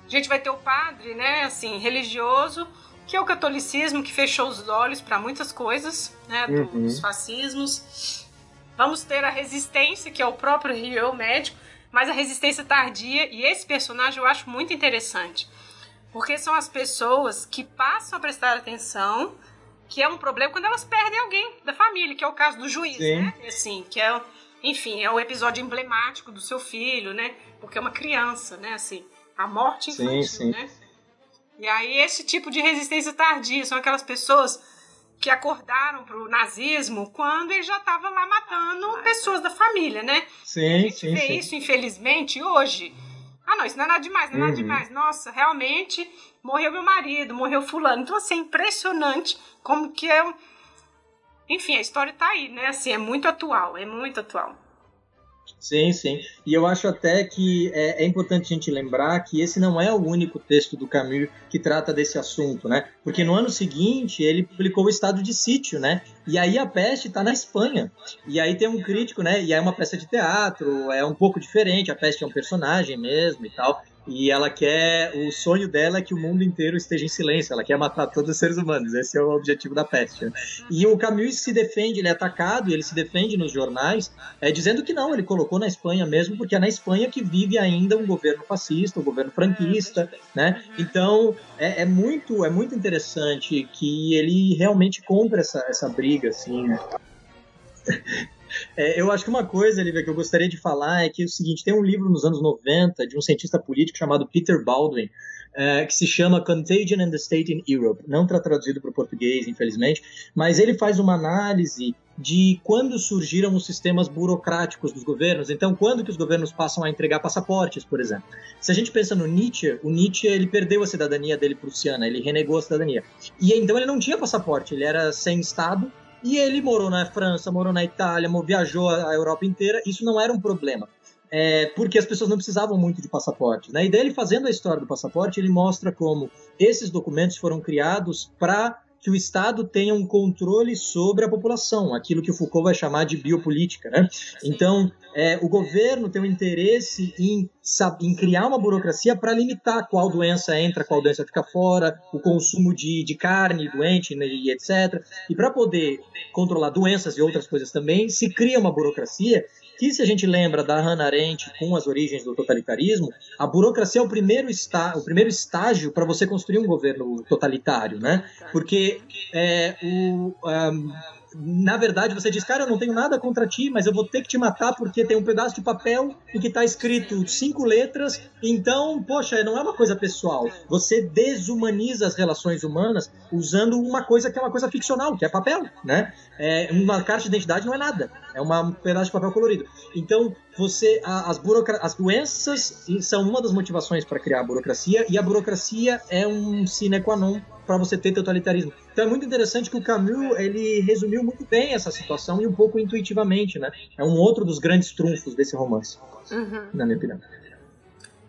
A gente vai ter o padre, né, assim, religioso, que é o catolicismo que fechou os olhos para muitas coisas, né, uhum. dos fascismos. Vamos ter a resistência, que é o próprio Rio médico, mas a resistência tardia, e esse personagem eu acho muito interessante. Porque são as pessoas que passam a prestar atenção, que é um problema quando elas perdem alguém da família, que é o caso do juiz, Sim. né? Assim, que é, enfim, é o episódio emblemático do seu filho, né? Porque é uma criança, né? Assim, a morte infantil, sim, sim. né? E aí esse tipo de resistência tardia são aquelas pessoas que acordaram pro nazismo quando ele já estava lá matando pessoas da família, né? Sim, a gente sim, vê sim. isso, infelizmente, hoje. Ah, não, isso não é nada demais, não é uhum. nada demais. Nossa, realmente morreu meu marido, morreu fulano. Então, assim, é impressionante como que é. Enfim, a história tá aí, né? Assim, é muito atual, é muito atual. Sim, sim. E eu acho até que é, é, importante a gente lembrar que esse não é o único texto do Camus que trata desse assunto, né? Porque no ano seguinte ele publicou o Estado de Sítio, né? E aí a peste está na Espanha. E aí tem um crítico, né? E é uma peça de teatro, é um pouco diferente, a peste é um personagem mesmo e tal. E ela quer. O sonho dela é que o mundo inteiro esteja em silêncio. Ela quer matar todos os seres humanos. Esse é o objetivo da peste. E o Camus se defende, ele é atacado ele se defende nos jornais, é, dizendo que não, ele colocou na Espanha mesmo, porque é na Espanha que vive ainda um governo fascista, um governo franquista. Né? Então é, é muito, é muito interessante que ele realmente compra essa, essa briga. Assim, né? <laughs> É, eu acho que uma coisa, Lívia, que eu gostaria de falar é que é o seguinte: tem um livro nos anos 90 de um cientista político chamado Peter Baldwin, é, que se chama Contagion and the State in Europe. Não está traduzido para o português, infelizmente, mas ele faz uma análise de quando surgiram os sistemas burocráticos dos governos. Então, quando que os governos passam a entregar passaportes, por exemplo. Se a gente pensa no Nietzsche, o Nietzsche ele perdeu a cidadania dele prussiana, ele renegou a cidadania. E então ele não tinha passaporte, ele era sem estado e ele morou na França, morou na Itália, viajou a Europa inteira. Isso não era um problema. É, porque as pessoas não precisavam muito de passaporte. Né? E daí ele fazendo a história do passaporte, ele mostra como esses documentos foram criados para que o Estado tenha um controle sobre a população, aquilo que o Foucault vai chamar de biopolítica. Né? Então, é, o governo tem um interesse em, em criar uma burocracia para limitar qual doença entra, qual doença fica fora, o consumo de, de carne doente né, e etc. E para poder controlar doenças e outras coisas também, se cria uma burocracia que, se a gente lembra da Hannah Arendt com as origens do totalitarismo, a burocracia é o primeiro, está, o primeiro estágio para você construir um governo totalitário, né? Porque é, o, um, na verdade, você diz, cara, eu não tenho nada contra ti, mas eu vou ter que te matar porque tem um pedaço de papel em que está escrito cinco letras. Então, poxa, não é uma coisa pessoal. Você desumaniza as relações humanas usando uma coisa que é uma coisa ficcional, que é papel, né? É, uma carta de identidade não é nada, é uma, um pedaço de papel colorido. Então, você as, burocra as doenças são uma das motivações para criar a burocracia e a burocracia é um sine qua non para você ter totalitarismo. Então é muito interessante que o Camus ele resumiu muito bem essa situação e um pouco intuitivamente, né? É um outro dos grandes trunfos desse romance, uhum. na minha opinião.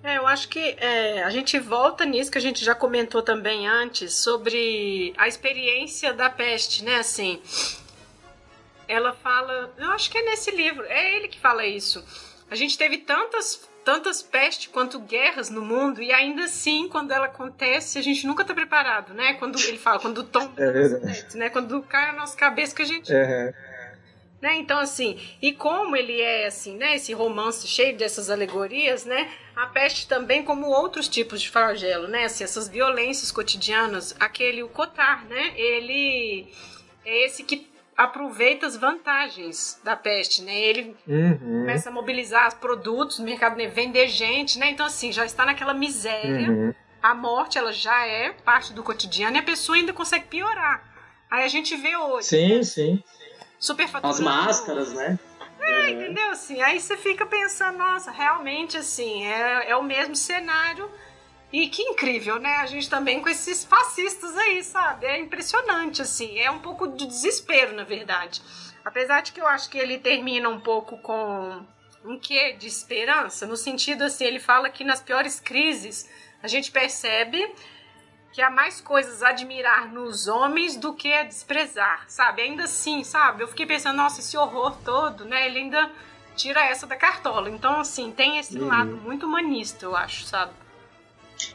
É, eu acho que é, a gente volta nisso que a gente já comentou também antes sobre a experiência da peste, né? Assim, ela fala, eu acho que é nesse livro, é ele que fala isso. A gente teve tantas tantas pestes quanto guerras no mundo e ainda assim quando ela acontece a gente nunca está preparado, né? Quando ele fala, quando tomba, <laughs> é né? Quando cai na nossa cabeça que a gente uhum. Né? Então, assim, e como ele é, assim, né, esse romance cheio dessas alegorias, né, a peste também como outros tipos de flagelo, né, assim, essas violências cotidianas, aquele, o Cotar, né, ele é esse que aproveita as vantagens da peste, né? Ele uhum. começa a mobilizar produtos no mercado, né? vender gente, né? Então, assim, já está naquela miséria. Uhum. A morte, ela já é parte do cotidiano e a pessoa ainda consegue piorar. Aí a gente vê hoje. Sim, né? sim. Superfaturando. As máscaras, né? É, uhum. entendeu? Assim, aí você fica pensando, nossa, realmente, assim, é, é o mesmo cenário e que incrível, né? A gente também com esses fascistas aí, sabe? É impressionante, assim. É um pouco de desespero, na verdade. Apesar de que eu acho que ele termina um pouco com um quê de esperança, no sentido assim, ele fala que nas piores crises a gente percebe que há mais coisas a admirar nos homens do que a desprezar, sabe? Ainda assim, sabe? Eu fiquei pensando, nossa, esse horror todo, né? Ele ainda tira essa da cartola. Então, assim, tem esse uhum. lado muito humanista, eu acho, sabe?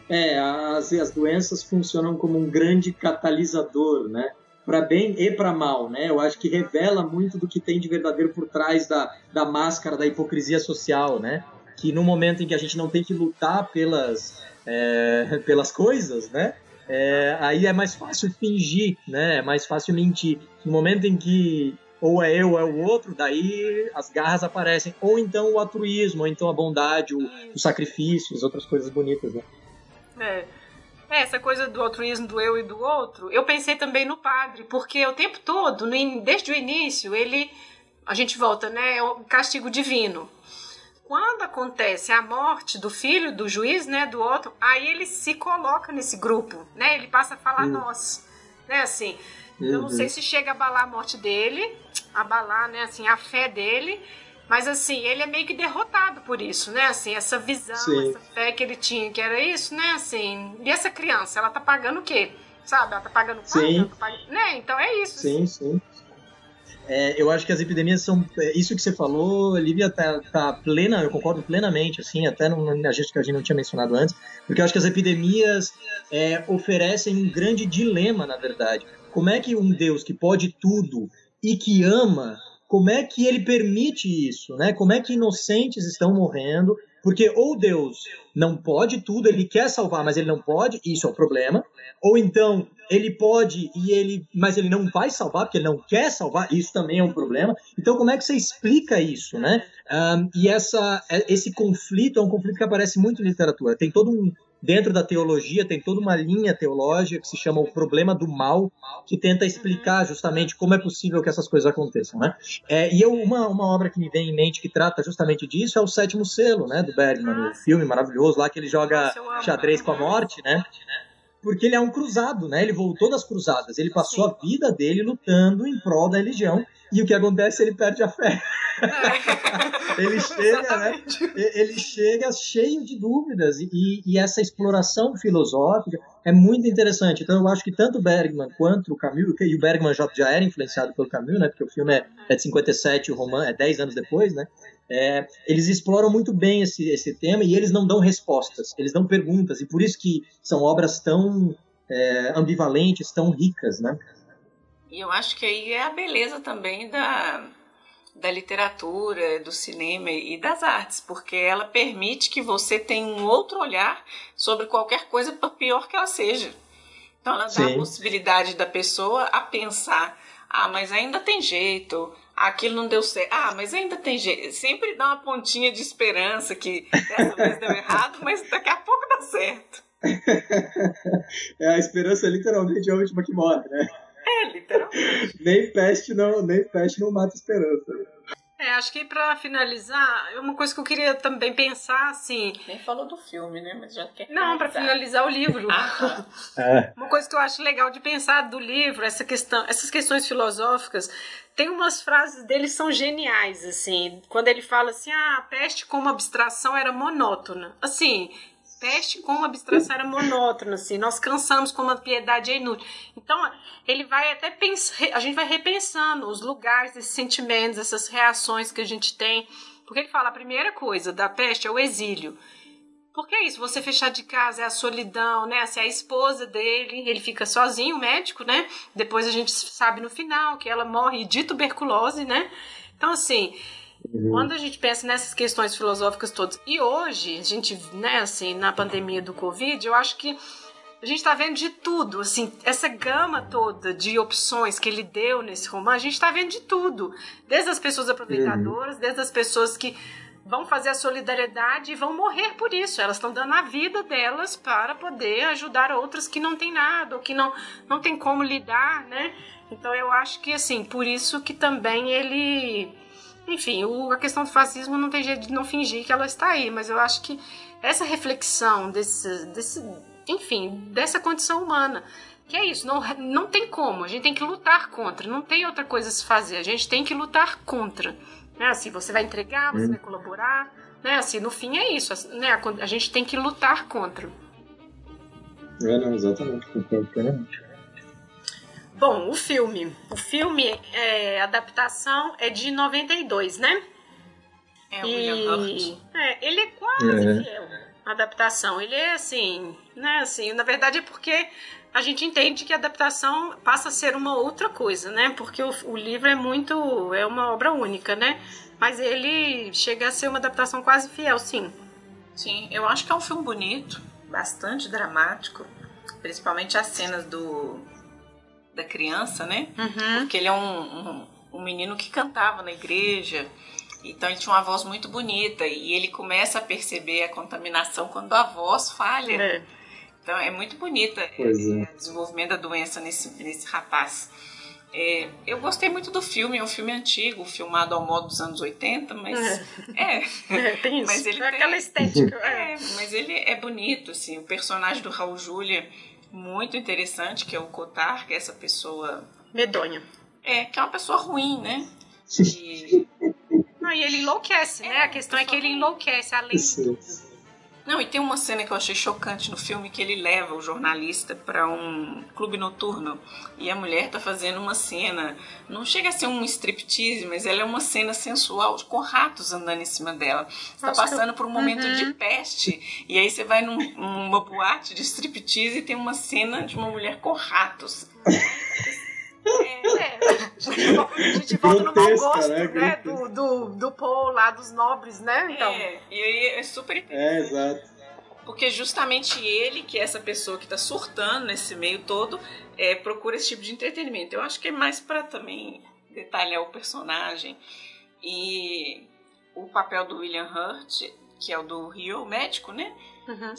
É, as, as doenças funcionam como um grande catalisador, né? Para bem e para mal, né? Eu acho que revela muito do que tem de verdadeiro por trás da, da máscara da hipocrisia social, né? Que no momento em que a gente não tem que lutar pelas, é, <laughs> pelas coisas, né? é, aí é mais fácil fingir, né? É mais fácil mentir. No momento em que ou é eu ou é o outro, daí as garras aparecem. Ou então o altruísmo, ou então a bondade, o, o sacrifício, as outras coisas bonitas, né? É. É, essa coisa do altruísmo do eu e do outro, eu pensei também no padre, porque o tempo todo, desde o início, ele. A gente volta, né? É o castigo divino quando acontece a morte do filho do juiz, né, do outro, aí ele se coloca nesse grupo, né? Ele passa a falar uhum. nós, né, assim. Uhum. Eu não sei uhum. se chega a abalar a morte dele, abalar, né, assim, a fé dele, mas assim, ele é meio que derrotado por isso, né? Assim, essa visão, Sim. essa fé que ele tinha, que era isso, né? Assim, e essa criança, ela tá pagando o quê? Sabe? Ela tá pagando sim. Tá pagando, né? Então é isso. Sim, assim. sim. É, eu acho que as epidemias são. É, isso que você falou, Lívia, tá, tá plena, eu concordo plenamente, assim, até na gente que a gente não tinha mencionado antes, porque eu acho que as epidemias é, oferecem um grande dilema, na verdade. Como é que um Deus que pode tudo e que ama, como é que ele permite isso, né? Como é que inocentes estão morrendo? Porque ou Deus não pode tudo, ele quer salvar, mas ele não pode, isso é o problema. Ou então ele pode e ele, mas ele não vai salvar porque ele não quer salvar. Isso também é um problema. Então como é que você explica isso, né? Um, e essa, é, esse conflito é um conflito que aparece muito em literatura. Tem todo um dentro da teologia tem toda uma linha teológica que se chama o problema do mal, que tenta explicar justamente como é possível que essas coisas aconteçam, né? É, e eu, uma, uma obra que me vem em mente que trata justamente disso é o Sétimo Selo, né, do Bergman, o filme maravilhoso lá que ele joga xadrez com a morte, né? porque ele é um cruzado, né? Ele voltou das cruzadas, ele passou a vida dele lutando em prol da religião e o que acontece ele perde a fé. É. ele chega, né? Ele chega cheio de dúvidas e, e, essa exploração filosófica é muito interessante. Então eu acho que tanto Bergman quanto o Camus, e o Bergman já, já era influenciado pelo Camus, né? Porque o filme é, é de 57, o romance é 10 anos depois, né? É, eles exploram muito bem esse, esse tema e eles não dão respostas, eles dão perguntas, e por isso que são obras tão é, ambivalentes, tão ricas, né? E eu acho que aí é a beleza também da, da literatura, do cinema e das artes, porque ela permite que você tenha um outro olhar sobre qualquer coisa, por pior que ela seja. Então ela Sim. dá a possibilidade da pessoa a pensar, ah, mas ainda tem jeito, aquilo não deu certo. Ah, mas ainda tem jeito. Sempre dá uma pontinha de esperança que dessa vez deu errado, <laughs> mas daqui a pouco dá certo. <laughs> é, a esperança é literalmente a última que morre, né? É, literalmente. <laughs> nem peste não, nem peste não mata esperança. É, acho que para finalizar, uma coisa que eu queria também pensar, assim. Nem falou do filme, né? Mas já quer. Não, para finalizar o livro. ah, <laughs> é. Uma coisa que eu acho legal de pensar do livro, essa questão, essas questões filosóficas, tem umas frases dele que são geniais, assim. Quando ele fala assim, ah, a peste como abstração era monótona. Assim, peste como abstração era monótona, assim, nós cansamos como a piedade é inútil. Então, ele vai até pensar, a gente vai repensando os lugares, esses sentimentos, essas reações que a gente tem. Porque ele fala, a primeira coisa da peste é o exílio. Porque é isso, você fechar de casa é a solidão, né? Assim, a esposa dele, ele fica sozinho, o médico, né? Depois a gente sabe no final que ela morre de tuberculose, né? Então, assim, Uhum. Quando a gente pensa nessas questões filosóficas todas, e hoje, a gente, né, assim, na pandemia do Covid, eu acho que a gente está vendo de tudo, assim, essa gama toda de opções que ele deu nesse romance, a gente está vendo de tudo. Desde as pessoas aproveitadoras, uhum. desde as pessoas que vão fazer a solidariedade e vão morrer por isso. Elas estão dando a vida delas para poder ajudar outras que não têm nada, ou que não, não tem como lidar, né? Então eu acho que, assim, por isso que também ele enfim, o, a questão do fascismo não tem jeito de não fingir que ela está aí, mas eu acho que essa reflexão desse, desse enfim, dessa condição humana, que é isso, não, não tem como, a gente tem que lutar contra, não tem outra coisa a se fazer, a gente tem que lutar contra. Né? Assim, você vai entregar, você hum. vai colaborar, né? Assim, no fim é isso, né? A gente tem que lutar contra. É, não, exatamente, concordo plenamente. Bom, o filme. O filme, é, a adaptação é de 92, né? É, o William Hurt. É, ele é quase É. fiel à adaptação. Ele é assim, né? Assim, na verdade é porque a gente entende que a adaptação passa a ser uma outra coisa, né? Porque o, o livro é muito. é uma obra única, né? Mas ele chega a ser uma adaptação quase fiel, sim. Sim, eu acho que é um filme bonito, bastante dramático, principalmente as cenas do da criança, né? Uhum. Porque ele é um, um, um menino que cantava na igreja, então ele tinha uma voz muito bonita e ele começa a perceber a contaminação quando a voz falha. É. Então é muito bonita Pois é. o desenvolvimento da doença nesse, nesse rapaz. É, eu gostei muito do filme, é um filme antigo, filmado ao modo dos anos 80, mas é, É, <laughs> tem isso. Mas ele é tem- aquela estética. é. é, mas ele é bonito, assim. O personagem do Raul Júlia, muito interessante, que é o Cotar, que é essa pessoa. Medonha. É, que é uma pessoa ruim, né? <laughs> E- Não, e ele enlouquece, né? A questão é que ele enlouquece, além de tudo. Não, e tem uma cena que eu achei chocante no filme que ele leva o jornalista para um clube noturno e a mulher tá fazendo uma cena, não chega a ser um striptease, mas ela é uma cena sensual com ratos andando em cima dela. Você tá passando por um momento Uhum. de peste e aí você vai num- numa boate de striptease e tem uma cena de uma mulher com ratos. <laughs> É, a gente volta no mau Grotesca, gosto, né? né? Do, do, do Paul lá, dos nobres, né? Então, É, e aí é super É, exato. Porque justamente ele, que é essa pessoa que está surtando nesse meio todo, é, procura esse tipo de entretenimento. Eu acho que é mais para também detalhar o personagem. E o papel do William Hurt, que é o do Rio, o médico, né? uhum.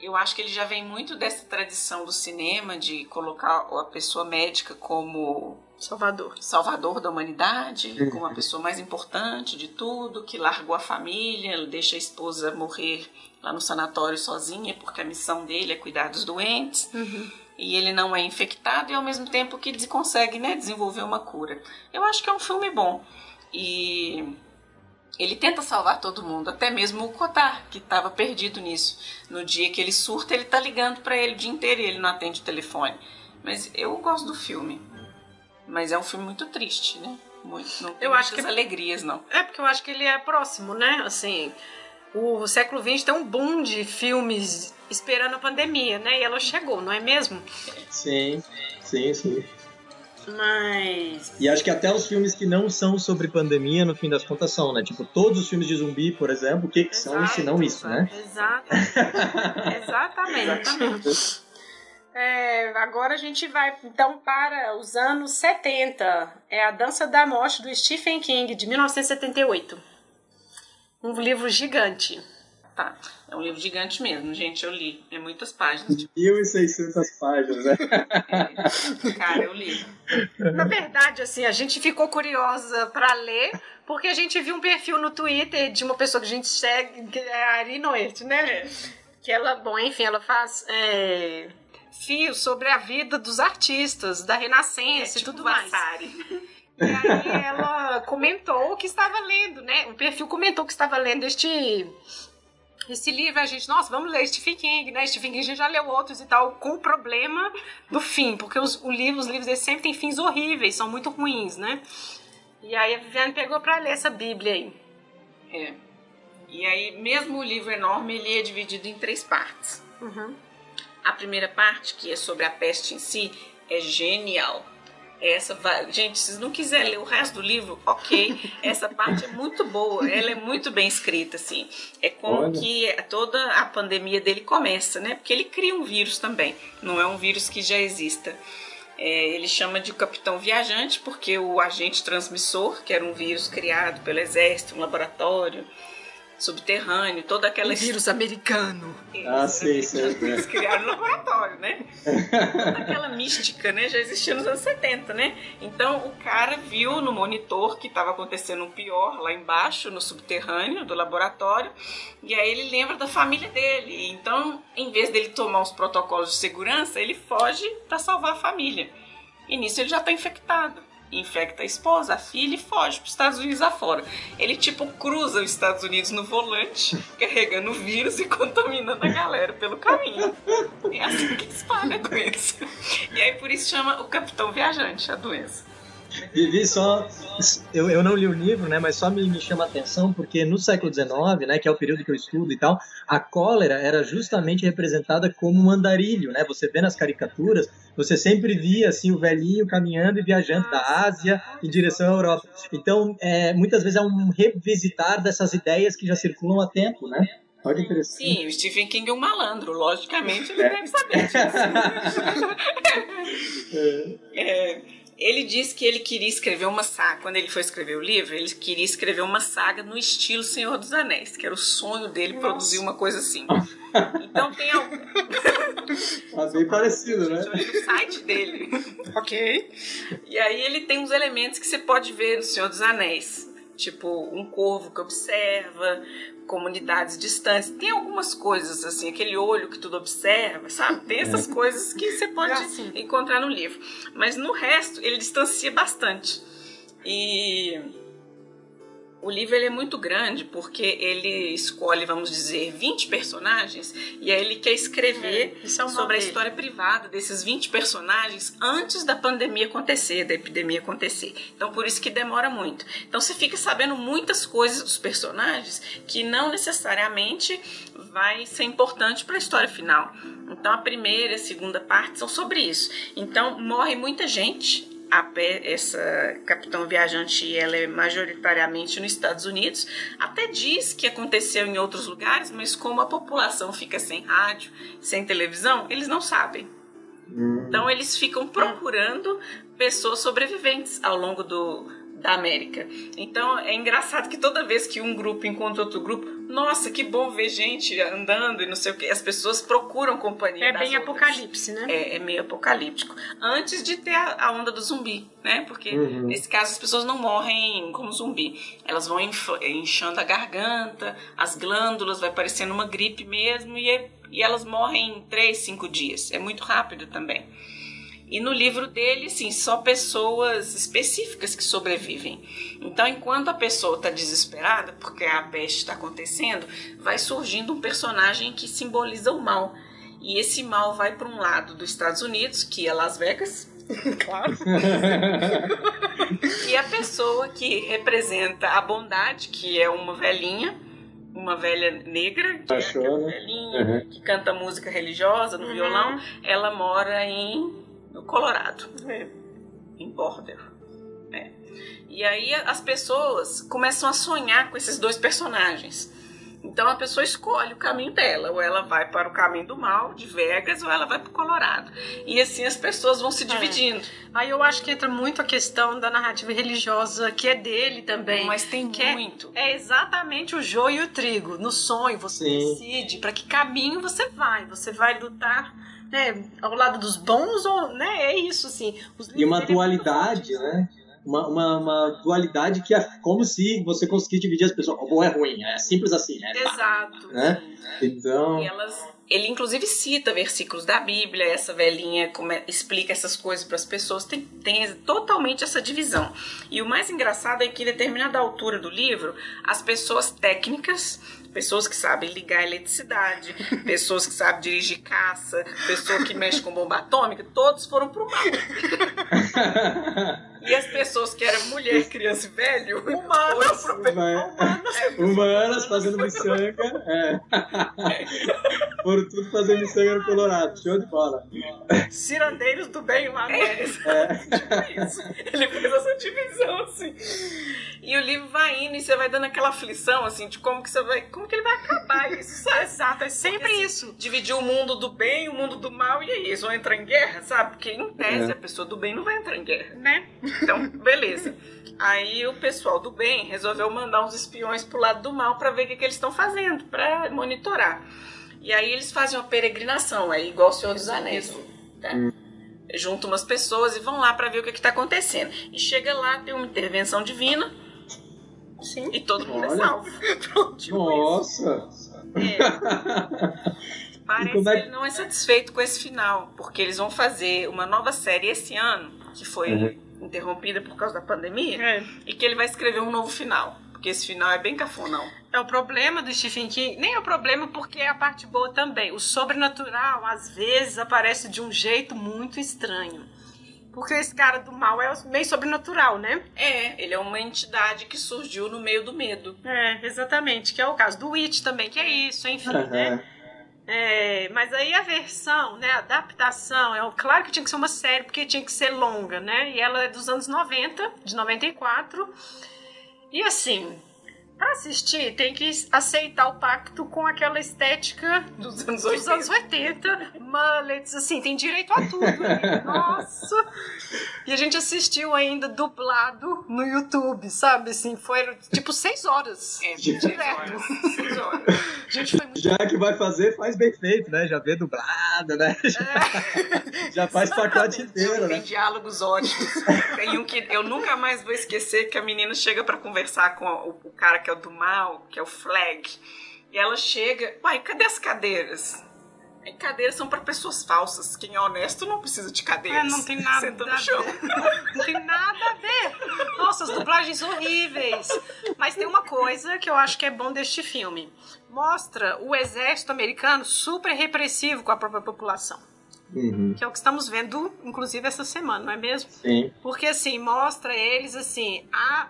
Eu acho que ele já vem muito dessa tradição do cinema de colocar a pessoa médica como Salvador. salvador da humanidade, como a pessoa mais importante de tudo, que largou a família, deixa a esposa morrer lá no sanatório sozinha, porque a missão dele é cuidar dos doentes, Uhum. e ele não é infectado e ao mesmo tempo que des- consegue né, desenvolver uma cura. Eu acho que é um filme bom. E ele tenta salvar todo mundo, até mesmo o Kotar, que estava perdido nisso. No dia que ele surta, ele tá ligando para ele o dia inteiro e ele não atende o telefone. Mas eu gosto do filme. Mas é um filme muito triste, né? Muito, não tem Eu acho muitas que- alegrias, não. É porque eu acho que ele é próximo, né? Assim, o século XX tem um boom de filmes esperando a pandemia, né? E ela chegou, não é mesmo? Sim, sim, sim. Mas. E acho que até os filmes que não são sobre pandemia, no fim das contas, são, né? Tipo, todos os filmes de zumbi, por exemplo, o que, que são se não isso, né? Exato. Exatamente. É, agora a gente vai então para os anos 70. É a Dança da Morte do Stephen King, de 1978. Um livro gigante. Tá. É um livro gigante mesmo, gente. Eu li. É muitas páginas. Tipo, 1.600 páginas, né? é, cara, eu li. Na verdade, assim, a gente ficou curiosa para ler, porque a gente viu um perfil no Twitter de uma pessoa que a gente segue, que é a Ari Noert, né? Que ela, bom, enfim, ela faz é, fios sobre a vida dos artistas, da Renascença e tipo tudo mais. Vasari. E aí ela comentou que estava lendo, né? O perfil comentou que estava lendo este esse livro, a gente, nossa, vamos ler Stephen King, né? Stephen King a gente já leu outros e tal, com o problema do fim, porque os, o livro, os livros eles sempre têm fins horríveis, são muito ruins, né? E aí a Viviane pegou pra ler essa Bíblia aí. É. E aí, mesmo o livro enorme, ele é dividido em três partes. Uhum. A primeira parte, que é sobre a peste em si, é genial. Essa vai... Gente, se não quiser ler o resto do livro, ok. <laughs> Essa parte é muito boa, ela é muito bem escrita, assim. É como Olha. que toda a pandemia dele começa, né? Porque ele cria um vírus também, não é um vírus que já exista. É, ele chama de Capitão Viajante, porque o agente transmissor, que era um vírus criado pelo exército, um laboratório subterrâneo, toda aquela Um vírus americano. Ah, sim, sim. eles criaram no laboratório, né? <laughs> Aquela mística, né? Já existia nos anos 70, né? Então o cara viu no monitor que estava acontecendo um pior lá embaixo, no subterrâneo do laboratório, e aí ele lembra da família dele. Então, em vez dele tomar os protocolos de segurança, ele foge para salvar a família. E nisso ele já está infectado. Infecta a esposa, a filha e foge para os Estados Unidos afora. Ele, tipo, cruza os Estados Unidos no volante, <laughs> carregando o vírus e contaminando a galera pelo caminho. É assim que espalha a doença. E aí, por isso chama o Capitão Viajante, a doença. Vivi só. Eu, eu não li o livro, né? Mas só me, me chama a atenção porque no século XIX, né? Que é o período que eu estudo e tal, a cólera era justamente representada como um andarilho, né? Você vê nas caricaturas, você sempre via assim o velhinho caminhando e viajando da Ásia em direção à Europa. Então, é, muitas vezes é um revisitar dessas ideias que já circulam há tempo, né? Olha interessante. Sim, o Stephen King é um malandro, logicamente ele deve saber disso. <laughs> é, ele disse que ele queria escrever uma saga. Quando ele foi escrever o livro, ele queria escrever uma saga no estilo Senhor dos Anéis, que era o sonho dele Nossa. produzir uma coisa assim. <laughs> Então tem algum. Tá bem parecido, né? No site dele. <laughs> ok. E aí ele tem uns elementos que você pode ver no Senhor dos Anéis. Tipo, um corvo que observa, comunidades distantes. Tem algumas coisas, assim, aquele olho que tudo observa, sabe? Tem essas é. coisas que você pode é assim. encontrar no livro. Mas no resto, ele distancia bastante. E o livro ele é muito grande porque ele escolhe, vamos dizer, 20 personagens e aí ele quer escrever é, é sobre a história privada desses 20 personagens antes da pandemia acontecer, da epidemia acontecer. Então por isso que demora muito. Então você fica sabendo muitas coisas dos personagens que não necessariamente vai ser importante para a história final. Então a primeira e a segunda parte são sobre isso. Então morre muita gente a, essa Capitão Viajante ela é majoritariamente nos Estados Unidos. Até diz que aconteceu em outros lugares, mas como a população fica sem rádio, sem televisão, eles não sabem. Hum. Então eles ficam procurando pessoas sobreviventes ao longo do, da América. Então é engraçado que toda vez que um grupo encontra outro grupo, nossa, que bom ver gente andando e não sei o que, as pessoas procuram companhia. É bem outras. apocalipse, né? É, é, meio apocalíptico. Antes de ter a, a onda do zumbi, né? Porque uhum. nesse caso as pessoas não morrem como zumbi. Elas vão inchando a garganta, as glândulas, vai parecendo uma gripe mesmo e, é, e elas morrem em 3, 5 dias. É muito rápido também. E no livro dele, sim, só pessoas específicas que sobrevivem. Então, enquanto a pessoa está desesperada, porque a peste está acontecendo, vai surgindo um personagem que simboliza o mal. E esse mal vai para um lado dos Estados Unidos, que é Las Vegas. <laughs> claro. <laughs> e a pessoa que representa a bondade, que é uma velhinha, uma velha negra, que, é, é velhinha, uhum. que canta música religiosa no uhum. violão, ela mora em no Colorado, é. em Border. É. E aí as pessoas começam a sonhar com esses dois personagens. Então a pessoa escolhe o caminho dela, ou ela vai para o caminho do mal, de Vegas, ou ela vai para o Colorado. E assim as pessoas vão se é. dividindo. É. Aí eu acho que entra muito a questão da narrativa religiosa, que é dele também. Mas tem muito. É, é, exatamente o joio e o trigo. No sonho você Sim. decide para que caminho você vai. Você vai lutar né, ao lado dos bons, ou, né, é isso, assim. e uma dualidade, né? Uma, uma, uma, dualidade que é como se você conseguisse dividir as pessoas. O bom é ruim, é simples assim, né? Exato. Né? Então. E elas, ele inclusive cita versículos da Bíblia, essa velhinha como é, explica essas coisas para as pessoas, tem, tem totalmente essa divisão. E o mais engraçado é que em determinada altura do livro, as pessoas técnicas pessoas que sabem ligar eletricidade, <laughs> pessoas que sabem dirigir caça, pessoa que mexe com bomba atômica, todos foram pro mal. <laughs> E as pessoas que eram mulher, <laughs> criança e velho, humanas, humanas, humanas fazendo miçanga, é. <laughs> Foram tudo fazendo miçanga no Colorado, show de bola. Cirandeiros do bem lá neles. É. é. <laughs> tipo isso. Ele fez essa divisão, assim. E o livro vai indo e você vai dando aquela aflição, assim, de como que você vai. Como que ele vai acabar isso, sabe? Exato, é sempre Porque, assim, isso. Dividir o mundo do bem e o mundo do mal, e aí, eles vão entrar em guerra, sabe? Porque em tese é. a pessoa do bem não vai entrar em guerra. Né? Então, beleza. Aí o pessoal do bem resolveu mandar uns espiões pro lado do mal para ver o que, que eles estão fazendo, para monitorar. E aí eles fazem uma peregrinação, é igual o Senhor dos Anéis. Tá? Juntam umas pessoas e vão lá para ver o que está acontecendo. E chega lá, tem uma intervenção divina. Sim. E todo mundo é Olha. é salvo. <laughs> Pronto, tipo Nossa! É. Parece que ele não é satisfeito com esse final, porque eles vão fazer uma nova série esse ano, que foi uhum interrompida por causa da pandemia É. e que ele vai escrever um novo final. Porque esse final é bem cafonão. É o problema do Stephen King, nem é o problema porque é a parte boa também. O sobrenatural, às vezes, aparece de um jeito muito estranho. Porque esse cara do mal é meio sobrenatural, né? É, ele é uma entidade que surgiu no meio do medo. É, exatamente. Que é o caso do Witch também, que é isso, enfim, né? É, mas aí a versão, né, a adaptação, é claro que tinha que ser uma série, porque tinha que ser longa, né? E ela é dos anos 90, de 94. E assim, pra assistir, tem que aceitar o pacto com aquela estética Dos anos dos 80. anos 80, mullets, assim, tem direito a tudo. ali. <laughs> Nossa! E a gente assistiu ainda dublado no YouTube, sabe? Assim, foi tipo seis horas. É, Direto. seis horas. Gente, foi muito Já que vai fazer, faz bem feito, né? Já vê dublado, né? Já, já faz pacote inteiro, Tem né? diálogos ótimos. Tem um que eu nunca mais vou esquecer que a menina chega pra conversar com o, o cara que é o do mal, que é o Flag. E ela chega, uai, cadê as cadeiras? E cadeiras são pra pessoas falsas. Quem é honesto não precisa de cadeiras. É, não tem nada Senta a no chão. ver. Não tem nada a ver. Nossa, as dublagens horríveis. Mas tem uma coisa que eu acho que é bom deste filme. Mostra o exército americano super repressivo com a própria população. Uhum, Que é o que estamos vendo, inclusive, essa semana, não é mesmo? sim. Porque, assim, mostra eles, assim, a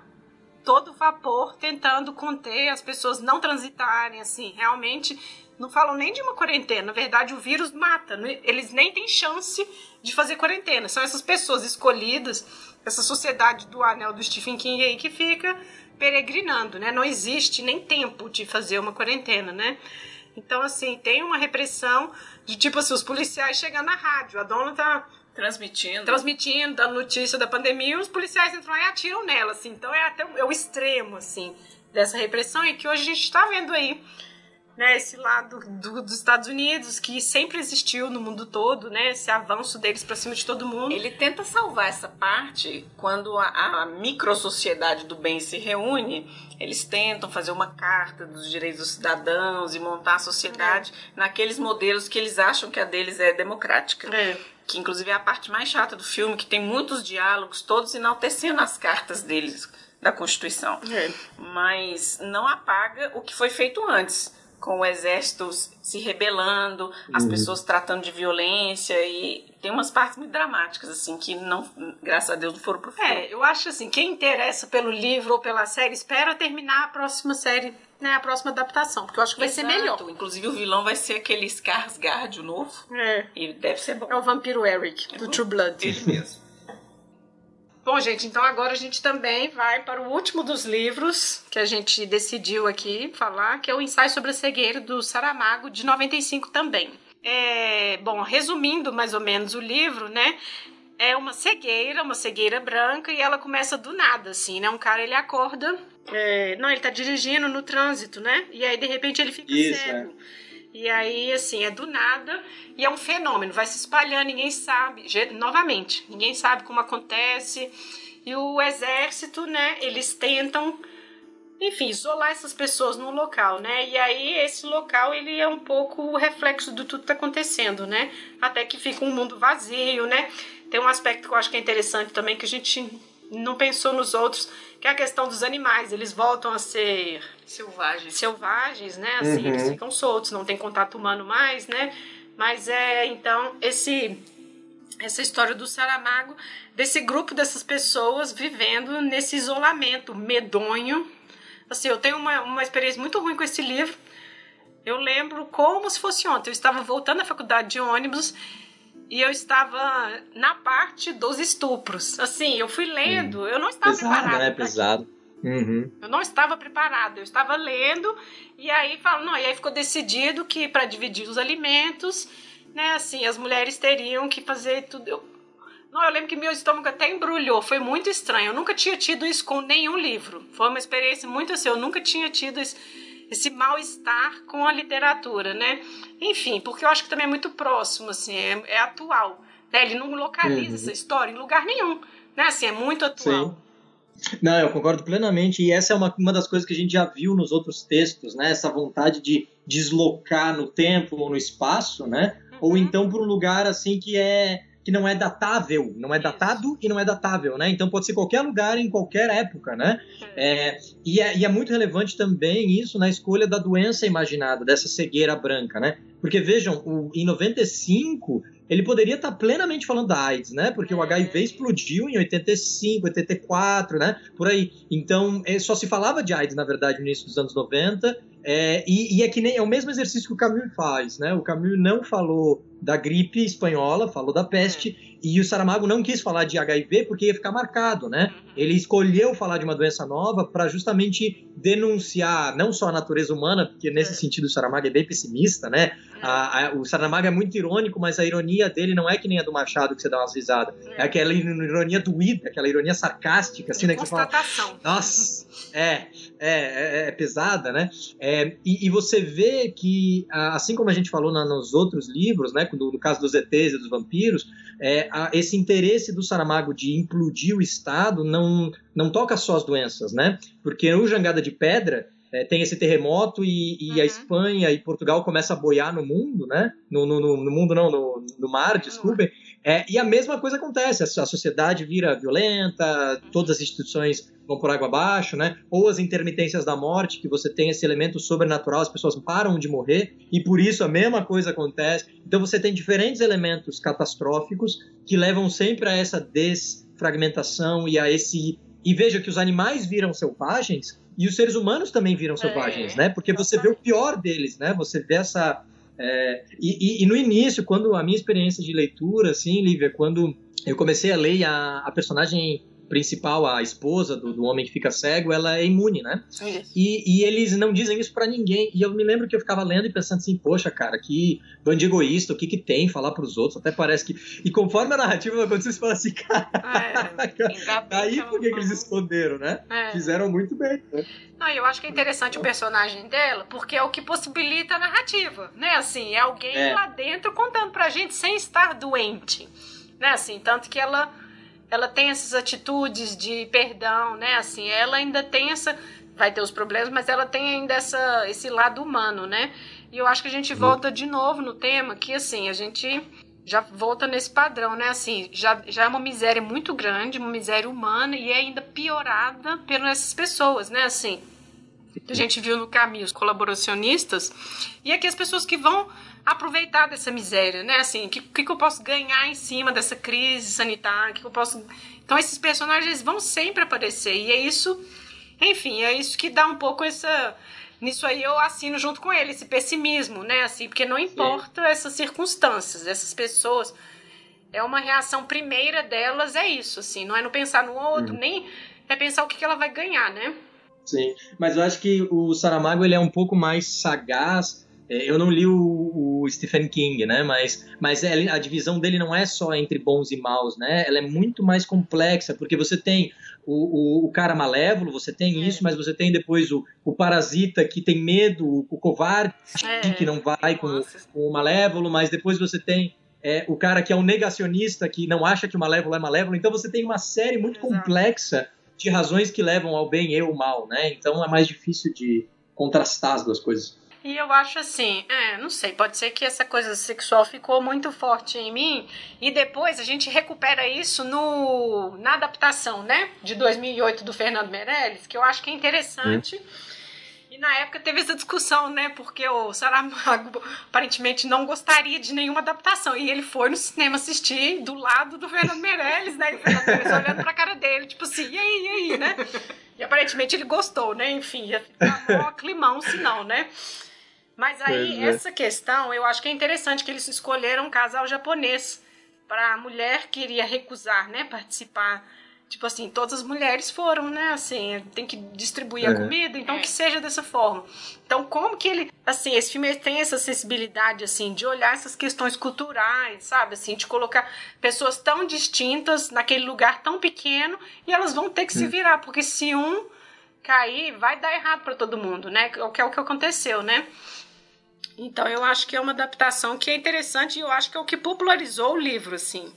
todo vapor tentando conter as pessoas não transitarem, assim, realmente não falam nem de uma quarentena. Na verdade, o vírus mata. não- Eles nem têm chance de fazer quarentena. São essas pessoas escolhidas, essa sociedade do anel do Stephen King aí que fica peregrinando, né? Não existe nem tempo de fazer uma quarentena, né? Então, assim, tem uma repressão de tipo assim, os policiais chegando na rádio. A dona tá Transmitindo. transmitindo, dando notícia da pandemia, e os policiais entram lá e atiram nela, assim. Então é até o, é o extremo, assim, dessa repressão e que hoje a gente está vendo aí, né, esse lado do- dos Estados Unidos que sempre existiu no mundo todo, né, esse avanço deles para cima de todo mundo. Ele tenta salvar essa parte quando a, a microsociedade do bem se reúne. Eles tentam fazer uma carta dos direitos dos cidadãos e montar a sociedade naqueles modelos que eles acham que a deles é democrática. É. Que inclusive é a parte mais chata do filme, que tem muitos diálogos, todos enaltecendo as cartas deles da Constituição. É. Mas não apaga o que foi feito antes. Com o exército se rebelando, as Uhum. pessoas tratando de violência e tem umas partes muito dramáticas, assim, que não, graças a Deus, não foram pro filme. É, eu acho assim, quem interessa pelo livro ou pela série, espera terminar a próxima série, né, a próxima adaptação, porque eu acho que vai ser Exato. melhor. Inclusive o vilão vai ser aquele Skarsgård, novo. É. E deve ser bom. É o vampiro Eric, do True Blood. Ele mesmo. Bom, gente, então agora a gente também vai para o último dos livros que a gente decidiu aqui falar, que é o Ensaio sobre a Cegueira, do Saramago, de 95 também. É, bom, resumindo mais ou menos o livro, né? É uma cegueira, uma cegueira branca, e ela começa do nada, assim, né? Um cara, ele acorda... é, não, ele tá dirigindo no trânsito, né? E aí, de repente, ele fica Isso, cego. E aí, assim, é do nada e é um fenômeno, vai se espalhando, ninguém sabe. Novamente, ninguém sabe como acontece. E o exército, né, eles tentam, enfim, isolar essas pessoas num local, né? E aí esse local, ele é um pouco o reflexo de tudo que tá acontecendo, né? Até que fica um mundo vazio, né? Tem um aspecto que eu acho que é interessante também, que a gente não pensou nos outros, que é a questão dos animais. Eles voltam a ser Selvagem. selvagens, né? Assim, Uhum. eles ficam soltos, não tem contato humano mais, né? Mas é então esse essa história do Saramago, desse grupo dessas pessoas vivendo nesse isolamento medonho. Assim, eu tenho uma, uma experiência muito ruim com esse livro. Eu lembro como se fosse ontem. Eu estava voltando da faculdade de ônibus e eu estava na parte dos estupros. Assim, eu fui lendo, eu não estava Pesado, preparada. né? Pesado. Uhum. eu não estava preparada, eu estava lendo e aí fala, não, e aí ficou decidido que para dividir os alimentos, né, assim, as mulheres teriam que fazer tudo. Eu, não, eu lembro que meu estômago até embrulhou, foi muito estranho. Eu nunca tinha tido isso com nenhum livro. Foi uma experiência muito assim, eu nunca tinha tido esse, esse mal-estar com a literatura, né? Enfim, porque eu acho que também é muito próximo, assim, é, é atual. Né? Ele não localiza Uhum. essa história em lugar nenhum, né? Assim, é muito atual. Sim. Não, eu concordo plenamente. E essa é uma, uma das coisas que a gente já viu nos outros textos, né? Essa vontade de deslocar no tempo ou no espaço, né? Ou Uhum. então para um lugar assim que é que não é datável, não é datado e não é datável, né? Então pode ser qualquer lugar em qualquer época, né? É, e, é, e é muito relevante também isso na escolha da doença imaginada, dessa cegueira branca, né? Porque vejam, o, em 95 ele poderia estar plenamente falando da AIDS, né? Porque o HIV explodiu em 85, 84, né? Por aí. Então, é, só se falava de AIDS, na verdade, no início dos anos 90. É, e, e, é que nem é o mesmo exercício que o Camus faz, né? O Camus não falou da gripe espanhola, falou da peste, e o Saramago não quis falar de HIV porque ia ficar marcado, né? Ele escolheu falar de uma doença nova para justamente denunciar não só a natureza humana, porque nesse sentido o Saramago é bem pessimista, né? A, a, o Saramago é muito irônico, mas a ironia dele não é que nem a do Machado que você dá umas risadas. É, é aquela ironia doída, aquela ironia sarcástica, assim, né? Que fala, Nossa, é, é, é, é pesada, né? É, e, e, você vê que, assim como a gente falou na, nos outros livros, né? No, no, caso dos ETs e dos vampiros, é, a, esse interesse do Saramago de implodir o Estado não, não toca só as doenças, né? Porque o Jangada de Pedra é, tem esse terremoto e, e uhum. a Espanha e Portugal começam a boiar no mundo, né? No, no, no mundo não, no, no mar, desculpem. É, e a mesma coisa acontece, a, sociedade vira violenta, todas as instituições vão por água abaixo, né? Ou as intermitências da morte, que você tem esse elemento sobrenatural, as pessoas param de morrer, e por isso a mesma coisa acontece. Então você tem diferentes elementos catastróficos que levam sempre a essa desfragmentação e a esse. E veja que os animais viram selvagens e os seres humanos também viram selvagens, é, né? Porque você vê o pior deles, né? Você vê essa. É, e, e, no início, quando a minha experiência de leitura, assim, Lívia, quando eu comecei a ler a, a personagem principal, a esposa do, do, homem que fica cego, ela é imune, né? E, e, eles não dizem isso para ninguém. E eu me lembro que eu ficava lendo e pensando assim, poxa, cara, que bando egoísta, o que que tem falar para os outros? Até parece que. E conforme a narrativa vai acontecer, você fala assim, <laughs> cara, é, aí por que, que eles esconderam, né? É. Fizeram muito bem, né? Não, eu acho que é interessante o personagem dela, porque é o que possibilita a narrativa, né? Assim, é alguém é. lá dentro contando pra gente sem estar doente, né? Assim, tanto que ela ela tem essas atitudes de perdão, né? Assim, ela ainda tem essa vai ter os problemas, mas ela tem ainda essa esse lado humano, né? E eu acho que a gente volta de novo no tema que assim, a gente já volta nesse padrão, né? Assim, já, já é uma miséria muito grande, uma miséria humana e é ainda piorada por essas pessoas, né? Assim, a gente viu no caminho os colaboracionistas e aqui as pessoas que vão aproveitar dessa miséria, né? Assim, o que, que, eu posso ganhar em cima dessa crise sanitária? Que, que eu posso. Então, esses personagens vão sempre aparecer. E é isso, enfim, é isso que dá um pouco essa. Nisso aí eu assino junto com ele, esse pessimismo, né? Assim, porque não importa Sim. essas circunstâncias, essas pessoas. É uma reação primeira delas, é isso, assim, não é não pensar no outro, uhum. nem é pensar o que, que ela vai ganhar, né? Sim, mas eu acho que o Saramago ele é um pouco mais sagaz eu não li o, o, Stephen King, né? Mas, mas é, a divisão dele não é só entre bons e maus, né? Ela é muito mais complexa, porque você tem o, o, o cara malévolo, você tem é. isso, mas você tem depois o, o parasita que tem medo, o, covarde é. que não vai com, com, o malévolo, mas depois você tem é, o cara que é um negacionista, que não acha que o malévolo é malévolo. Então você tem uma série muito Exato. complexa de razões que levam ao bem e ao mal, né? Então é mais difícil de contrastar as duas coisas. E eu acho assim, é, não sei, pode ser que essa coisa sexual ficou muito forte em mim e depois a gente recupera isso no na adaptação, né, de 2008 do Fernando Meirelles, que eu acho que é interessante. Hum. E na época teve essa discussão, né? Porque o Saramago aparentemente não gostaria de nenhuma adaptação. E ele foi no cinema assistir do lado do Fernando Meirelles, né? E o Fernando Meirelles olhando pra cara dele, tipo assim, e aí, e aí, né? E aparentemente ele gostou, né? Enfim, ia ficar um climão se não, né? Mas aí, é. essa questão, eu acho que é interessante que eles escolheram um casal japonês para a mulher que iria recusar, né, participar. Tipo assim, todas as mulheres foram, né, assim, tem que distribuir é. a comida, então é. que seja dessa forma. Então, como que ele, assim, esse filme tem essa sensibilidade, assim, de olhar essas questões culturais, sabe, assim, de colocar pessoas tão distintas naquele lugar tão pequeno e elas vão ter que hum. se virar, porque se um cair, vai dar errado para todo mundo, né, que é o que aconteceu, né. Então eu acho que é uma adaptação que é interessante e eu acho que é o que popularizou o livro, assim.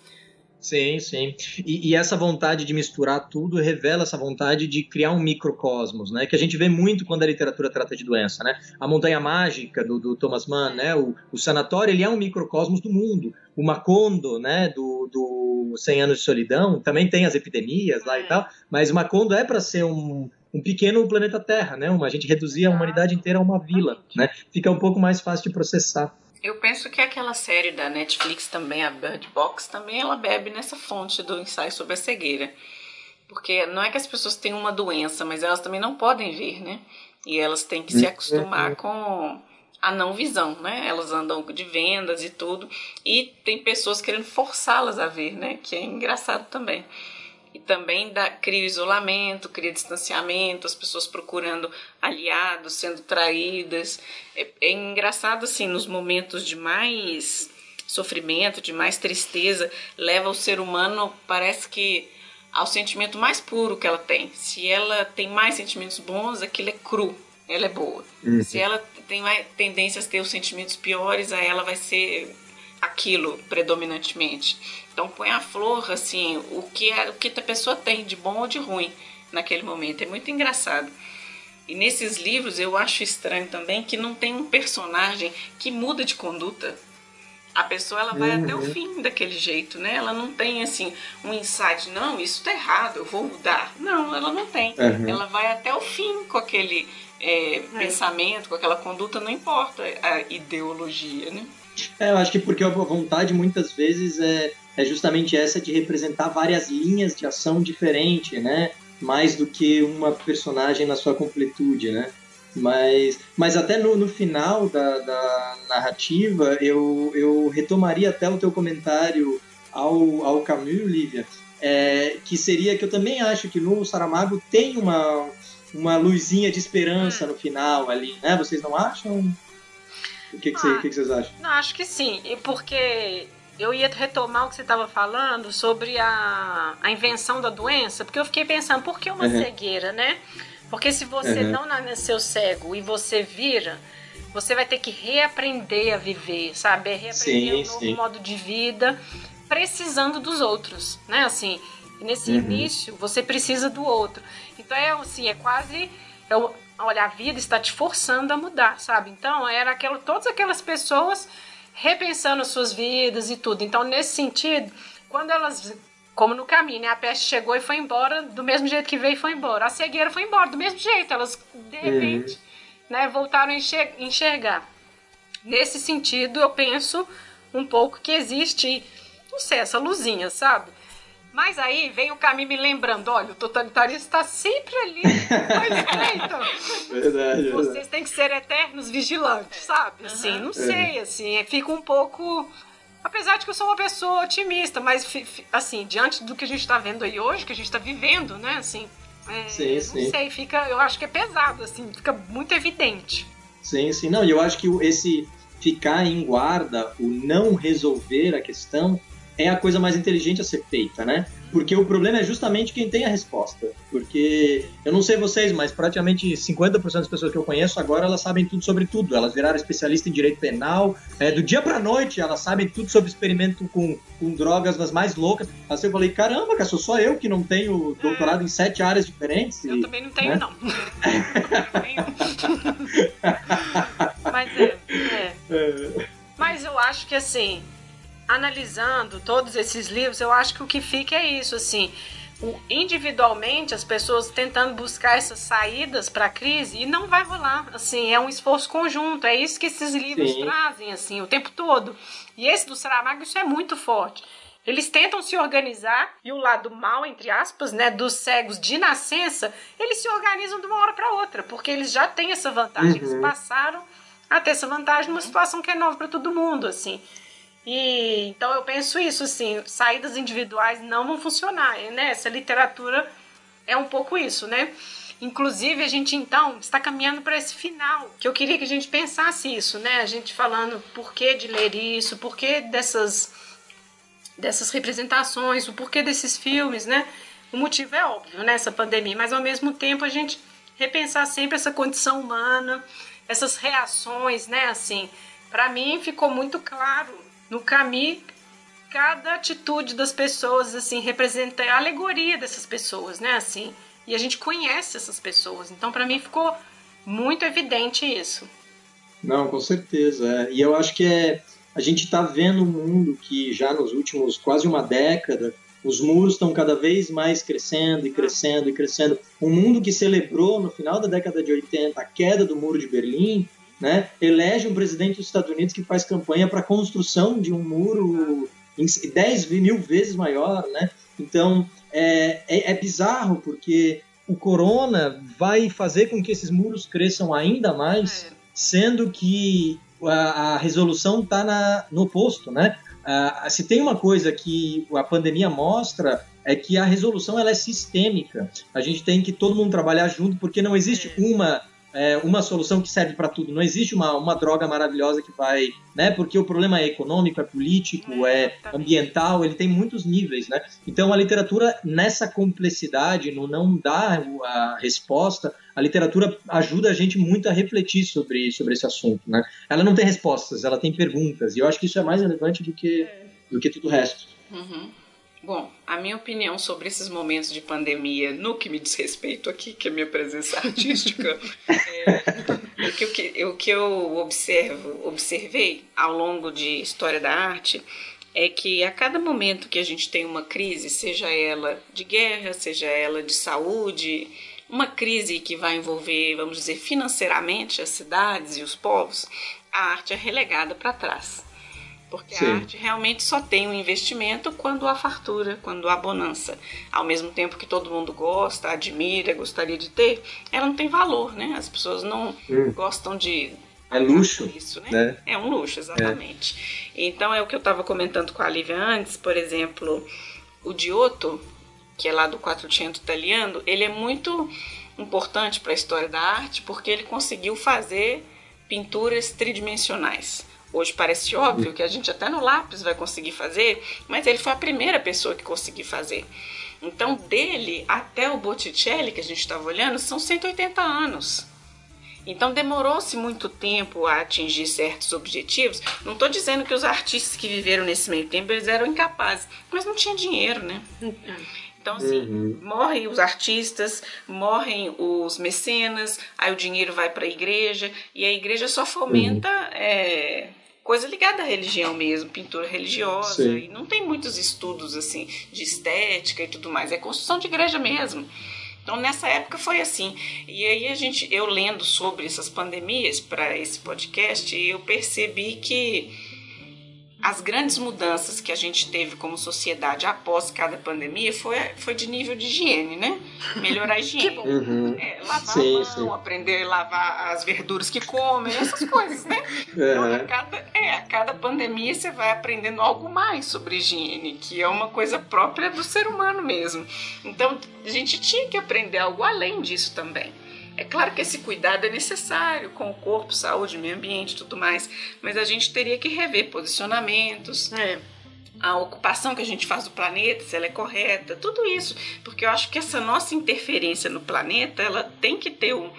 Sim, sim. E, e, essa vontade de misturar tudo revela essa vontade de criar um microcosmos, né? Que a gente vê muito quando a literatura trata de doença, né? A Montanha Mágica, do, do Thomas Mann, né? O, o, Sanatório, ele é um microcosmos do mundo. O Macondo, né? Do, do 100 Anos de Solidão, também tem as epidemias lá e tal, mas o Macondo é para ser um, um pequeno planeta Terra, né? Uma, a gente reduzir a humanidade inteira a uma vila, né? Fica um pouco mais fácil de processar. Eu penso que aquela série da Netflix também, a Bird Box, também ela bebe nessa fonte do ensaio sobre a cegueira. Porque não é que as pessoas têm uma doença, mas elas também não podem ver, né? E elas têm que se acostumar com a não visão, né? Elas andam de vendas e tudo. E tem pessoas querendo forçá-las a ver, né? Que é engraçado também e também cria isolamento, cria distanciamento, as pessoas procurando aliados, sendo traídas. É, é engraçado assim, nos momentos de mais sofrimento, de mais tristeza, leva o ser humano, parece que ao sentimento mais puro que ela tem. Se ela tem mais sentimentos bons, aquilo é cru, ela é boa. Uhum. Se ela tem mais tendências a ter os sentimentos piores, a ela vai ser aquilo predominantemente. Então põe a flor assim, o que é, o que a pessoa tem de bom ou de ruim naquele momento. É muito engraçado. E nesses livros eu acho estranho também que não tem um personagem que muda de conduta. A pessoa ela vai uhum. até o uhum. fim daquele jeito, né? Ela não tem assim um insight, não, isso tá errado, eu vou mudar. Não, ela não tem. Uhum. Ela vai até o fim com aquele é, é. pensamento, com aquela conduta, não importa a ideologia, né? É, eu acho que porque a vontade muitas vezes é, é justamente essa de representar várias linhas de ação diferentes, né? Mais do que uma personagem na sua completude, né? Mas, mas até no, no final da, da narrativa, eu, eu retomaria até o teu comentário ao, ao Camus, Lívia, é, que seria que eu também acho que no Saramago tem uma, uma luzinha de esperança no final ali, né? Vocês não acham? O que, que, ah, que, que vocês acham? Não, acho que sim. E porque eu ia retomar o que você estava falando sobre a, a invenção da doença, porque eu fiquei pensando, por que uma uhum. cegueira, né? Porque se você uhum. não nasceu cego e você vira, você vai ter que reaprender a viver, sabe? Reaprender sim, um novo sim. modo de vida, precisando dos outros, né? Assim, nesse uhum. início, você precisa do outro. Então é assim, é quase. É olha, a vida está te forçando a mudar, sabe? Então, era aquela, todas aquelas pessoas repensando suas vidas e tudo. Então, nesse sentido, quando elas, como no caminho, né? A peste chegou e foi embora do mesmo jeito que veio e foi embora. A cegueira foi embora do mesmo jeito. Elas, de uhum. repente, uhum. né, voltaram a enxergar. Nesse sentido, eu penso um pouco que existe, não sei, essa luzinha, sabe? Mas aí vem o caminho me lembrando, olha, o totalitarismo está sempre ali, <laughs> Verdade. Vocês têm que ser eternos vigilantes, sabe? Assim, não sei, assim, fica um pouco... Apesar de que eu sou uma pessoa otimista, mas, assim, diante do que a gente está vendo aí hoje, que a gente está vivendo, né, assim... É, sim, sim. Não sei, fica, eu acho que é pesado, assim, fica muito evidente. Sim, sim. Não, e eu acho que esse ficar em guarda, o não resolver a questão, é a coisa mais inteligente a ser feita, né? Porque o problema é justamente quem tem a resposta. Porque eu não sei vocês, mas praticamente 50% das pessoas que eu conheço agora elas sabem tudo sobre tudo. Elas viraram especialista em direito penal. É, do dia pra noite elas sabem tudo sobre experimento com, com drogas das mais loucas. Assim eu falei, caramba, cara, sou só eu que não tenho doutorado é. em sete áreas diferentes. Eu e, também não tenho, né? não. <laughs> mas é, é. é. Mas eu acho que assim analisando todos esses livros, eu acho que o que fica é isso, assim, individualmente as pessoas tentando buscar essas saídas para a crise e não vai rolar, assim, é um esforço conjunto, é isso que esses livros Sim. trazem, assim, o tempo todo. E esse do Saramago isso é muito forte. Eles tentam se organizar e o lado mal, entre aspas, né, dos cegos de nascença, eles se organizam de uma hora para outra, porque eles já têm essa vantagem, uhum. eles passaram a ter essa vantagem numa situação que é nova para todo mundo, assim. E então eu penso isso, assim, saídas individuais não vão funcionar, né? Essa literatura é um pouco isso, né? Inclusive, a gente então está caminhando para esse final, que eu queria que a gente pensasse isso, né? A gente falando por que de ler isso, por que dessas, dessas representações, o porquê desses filmes, né? O motivo é óbvio, né? Essa pandemia, mas ao mesmo tempo a gente repensar sempre essa condição humana, essas reações, né? Assim, para mim ficou muito claro no caminho cada atitude das pessoas assim representa a alegoria dessas pessoas, né? Assim, e a gente conhece essas pessoas. Então, para mim ficou muito evidente isso. Não, com certeza. É. E eu acho que é a gente está vendo um mundo que já nos últimos quase uma década os muros estão cada vez mais crescendo e crescendo e crescendo. Um mundo que celebrou no final da década de 80 a queda do muro de Berlim, né, elege um presidente dos Estados Unidos que faz campanha para a construção de um muro 10 mil vezes maior, né? Então é, é, é bizarro porque o corona vai fazer com que esses muros cresçam ainda mais, é. sendo que a, a resolução está no posto, né? Se tem uma coisa que a pandemia mostra é que a resolução ela é sistêmica. A gente tem que todo mundo trabalhar junto porque não existe é. uma é, uma solução que serve para tudo. Não existe uma, uma droga maravilhosa que vai, né? Porque o problema é econômico, é político, é ambiental, ele tem muitos níveis, né? Então a literatura nessa complexidade, no não dar a resposta, a literatura ajuda a gente muito a refletir sobre sobre esse assunto, né? Ela não tem respostas, ela tem perguntas e eu acho que isso é mais relevante do que do que tudo o resto. Uhum. Bom, a minha opinião sobre esses momentos de pandemia, no que me diz respeito aqui, que é minha presença <laughs> artística, é, o, que, que, o que eu observo, observei ao longo de história da arte é que a cada momento que a gente tem uma crise, seja ela de guerra, seja ela de saúde, uma crise que vai envolver, vamos dizer, financeiramente as cidades e os povos, a arte é relegada para trás. Porque Sim. a arte realmente só tem um investimento quando há fartura, quando há bonança. Ao mesmo tempo que todo mundo gosta, admira, gostaria de ter, ela não tem valor, né? As pessoas não hum. gostam de. É luxo. Isso, né? né? É um luxo, exatamente. É. Então é o que eu estava comentando com a Lívia antes, por exemplo, o Giotto, que é lá do Quattrocento italiano, ele é muito importante para a história da arte porque ele conseguiu fazer pinturas tridimensionais. Hoje parece óbvio que a gente até no lápis vai conseguir fazer, mas ele foi a primeira pessoa que conseguiu fazer. Então, dele até o Botticelli, que a gente estava olhando, são 180 anos. Então, demorou-se muito tempo a atingir certos objetivos. Não estou dizendo que os artistas que viveram nesse meio tempo eles eram incapazes, mas não tinha dinheiro, né? Então, assim, uhum. morrem os artistas, morrem os mecenas, aí o dinheiro vai para a igreja, e a igreja só fomenta uhum. é, coisa ligada à religião mesmo, pintura religiosa, Sim. e não tem muitos estudos assim de estética e tudo mais, é construção de igreja mesmo. Então nessa época foi assim. E aí a gente, eu lendo sobre essas pandemias para esse podcast, eu percebi que as grandes mudanças que a gente teve como sociedade após cada pandemia foi, foi de nível de higiene, né? Melhorar a <laughs> higiene. Uhum. É, lavar sim, a mão, sim. aprender a lavar as verduras que comem, essas coisas, né? Então, a cada, é, a cada pandemia você vai aprendendo algo mais sobre higiene, que é uma coisa própria do ser humano mesmo. Então, a gente tinha que aprender algo além disso também. É claro que esse cuidado é necessário com o corpo, saúde, meio ambiente tudo mais, mas a gente teria que rever posicionamentos. É a ocupação que a gente faz do planeta, se ela é correta, tudo isso, porque eu acho que essa nossa interferência no planeta, ela tem que ter um,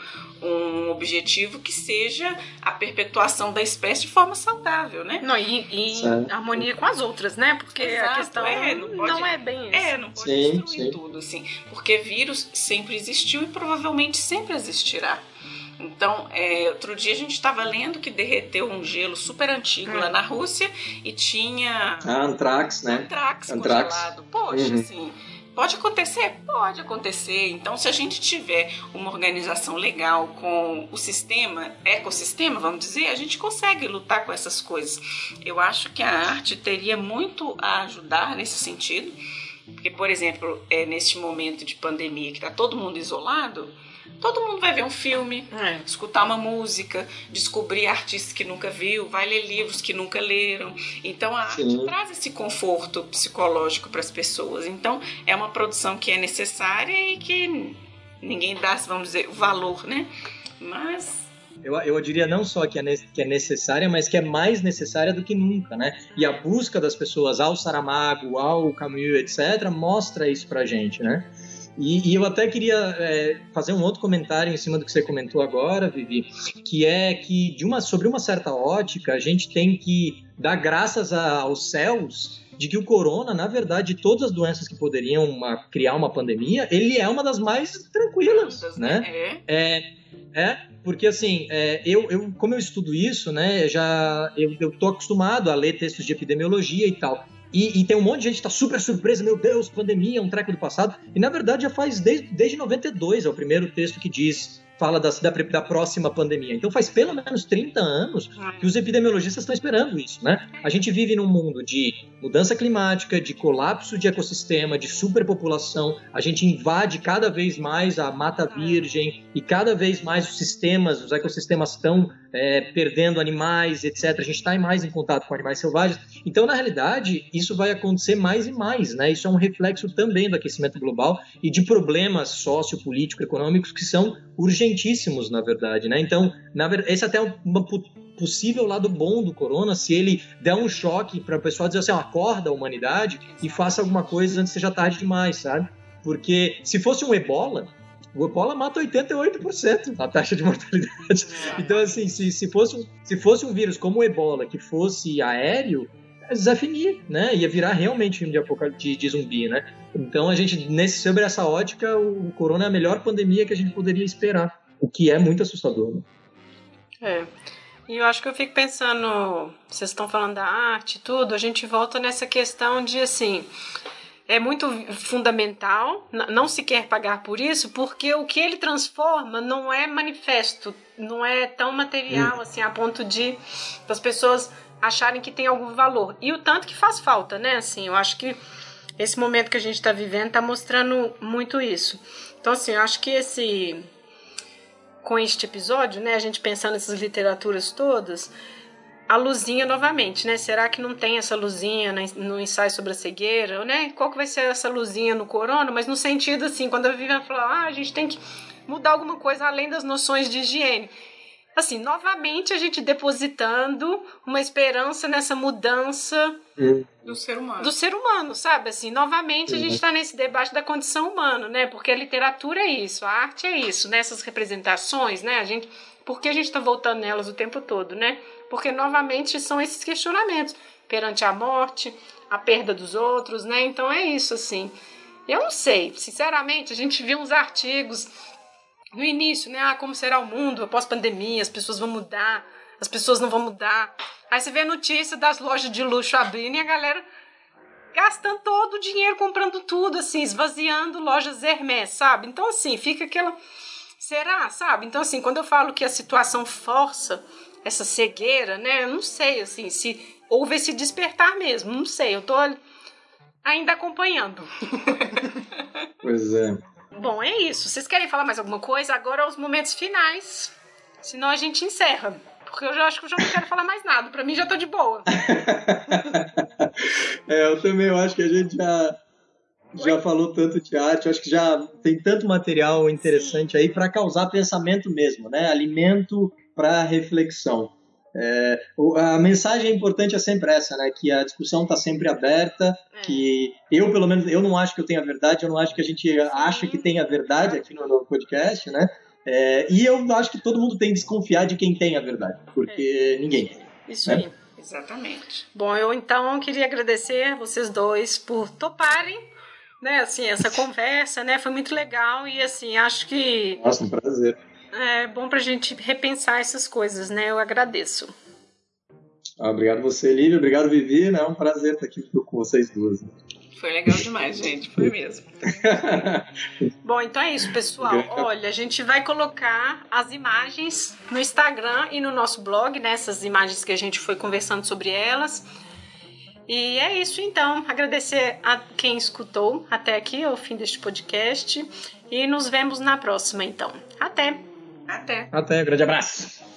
um objetivo que seja a perpetuação da espécie de forma saudável, né? Não, e, e em harmonia com as outras, né? Porque Exato, a questão é, não, pode, não, é bem isso. É, não pode sim, destruir sim. tudo, assim. Porque vírus sempre existiu e provavelmente sempre existirá. Então, é, outro dia a gente estava lendo que derreteu um gelo super antigo lá na Rússia e tinha. Ah, antrax, né? Antrax, antrax. congelado. Poxa, uhum. assim. Pode acontecer? Pode acontecer. Então, se a gente tiver uma organização legal com o sistema, ecossistema, vamos dizer, a gente consegue lutar com essas coisas. Eu acho que a arte teria muito a ajudar nesse sentido. Porque, por exemplo, é, neste momento de pandemia que está todo mundo isolado, Todo mundo vai ver um filme, é. escutar uma música, descobrir artistas que nunca viu, vai ler livros que nunca leram. Então a Sim. arte traz esse conforto psicológico para as pessoas. Então é uma produção que é necessária e que ninguém dá, vamos dizer, o valor, né? Mas eu, eu diria não só que é, que é necessária, mas que é mais necessária do que nunca, né? E a busca das pessoas ao Saramago, ao Camus, etc., mostra isso pra gente, né? E, e eu até queria é, fazer um outro comentário em cima do que você comentou agora, Vivi, que é que de uma, sobre uma certa ótica a gente tem que dar graças a, aos céus de que o corona, na verdade, de todas as doenças que poderiam uma, criar uma pandemia, ele é uma das mais tranquilas, né? É. É, é, porque assim, é, eu, eu, como eu estudo isso, né, já eu, eu tô acostumado a ler textos de epidemiologia e tal. E, e, tem um monte de gente que tá super surpresa, meu Deus, pandemia, um treco do passado. E na verdade já faz desde, desde 92, é o primeiro texto que diz fala da, da, da, próxima pandemia. Então faz pelo menos 30 anos que os epidemiologistas estão esperando isso, né? A gente vive num mundo de mudança climática, de colapso de ecossistema, de superpopulação. A gente invade cada vez mais a mata virgem e cada vez mais os sistemas, os ecossistemas estão é, perdendo animais, etc. A gente está mais em contato com animais selvagens. Então, na realidade, isso vai acontecer mais e mais, né? Isso é um reflexo também do aquecimento global e de problemas sociopolítico-econômicos que são urgentíssimos, na verdade, né? Então, na verdade, esse é até um possível lado bom do corona, se ele der um choque para o pessoal dizer assim, acorda a humanidade e faça alguma coisa antes que seja tarde demais, sabe? Porque se fosse um ebola, o ebola mata 88% a taxa de mortalidade. Então, assim, se, se, fosse, se fosse um vírus como o ebola, que fosse aéreo, definir, né? Ia virar realmente um de, de, de zumbi, né? Então, a gente, nesse, sobre essa ótica, o corona é a melhor pandemia que a gente poderia esperar, o que é muito assustador. Né? É. E eu acho que eu fico pensando, vocês estão falando da arte e tudo, a gente volta nessa questão de assim, é muito fundamental, não se quer pagar por isso, porque o que ele transforma não é manifesto, não é tão material hum. assim a ponto de as pessoas acharem que tem algum valor. E o tanto que faz falta, né? Assim, eu acho que esse momento que a gente está vivendo está mostrando muito isso. Então, assim, eu acho que esse com este episódio, né, a gente pensando nessas literaturas todas, a luzinha novamente, né? Será que não tem essa luzinha no ensaio sobre a cegueira, né? Qual que vai ser essa luzinha no corona? Mas no sentido assim, quando a Vivian falou, ah, a gente tem que mudar alguma coisa além das noções de higiene. Assim, novamente a gente depositando uma esperança nessa mudança hum. do ser humano. Do ser humano, sabe? Assim, novamente a gente está nesse debate da condição humana, né? Porque a literatura é isso, a arte é isso, nessas né? representações, né? A gente, por que a gente está voltando nelas o tempo todo, né? porque novamente são esses questionamentos perante a morte, a perda dos outros, né? Então é isso assim. Eu não sei, sinceramente, a gente viu uns artigos no início, né? Ah, como será o mundo após pandemia? As pessoas vão mudar, as pessoas não vão mudar. Aí você vê a notícia das lojas de luxo abrindo e a galera gastando todo o dinheiro comprando tudo, assim, esvaziando lojas Hermès, sabe? Então, assim, fica aquela. Será, sabe? Então, assim, quando eu falo que a situação força essa cegueira, né? Eu não sei, assim, se houve esse despertar mesmo, não sei, eu tô ainda acompanhando. Pois é. Bom, é isso. Vocês querem falar mais alguma coisa? Agora os momentos finais, senão a gente encerra. Porque eu já acho que eu já não quero falar mais nada. Pra mim já tô de boa. <laughs> é, eu também eu acho que a gente já já falou tanto de arte, acho que já tem tanto material interessante Sim. aí para causar pensamento mesmo, né? Alimento para reflexão. É, a mensagem importante é sempre essa, né? Que a discussão está sempre aberta, é. que eu, pelo menos, eu não acho que eu tenha a verdade, eu não acho que a gente acha que tem a verdade aqui no, no podcast, né? É, e eu acho que todo mundo tem que desconfiar de quem tem a verdade, porque é. ninguém tem. Isso né? aí. Exatamente. Bom, eu então queria agradecer vocês dois por toparem, né, assim, essa <laughs> conversa, né, foi muito legal e assim, acho que... Nossa, um prazer é bom para a gente repensar essas coisas, né? Eu agradeço. Ah, obrigado você, Lívia. Obrigado, Vivi. Né? É um prazer estar aqui com vocês duas. Foi legal demais, gente. Foi <laughs> mesmo. <laughs> Bom, então é isso, pessoal. Olha, a gente vai colocar as imagens no Instagram e no nosso blog, né? Essas imagens que a gente foi conversando sobre elas. E é isso, então. Agradecer a quem escutou até aqui, ao fim deste podcast. E nos vemos na próxima, então. Até! Até. Até, grande abraço.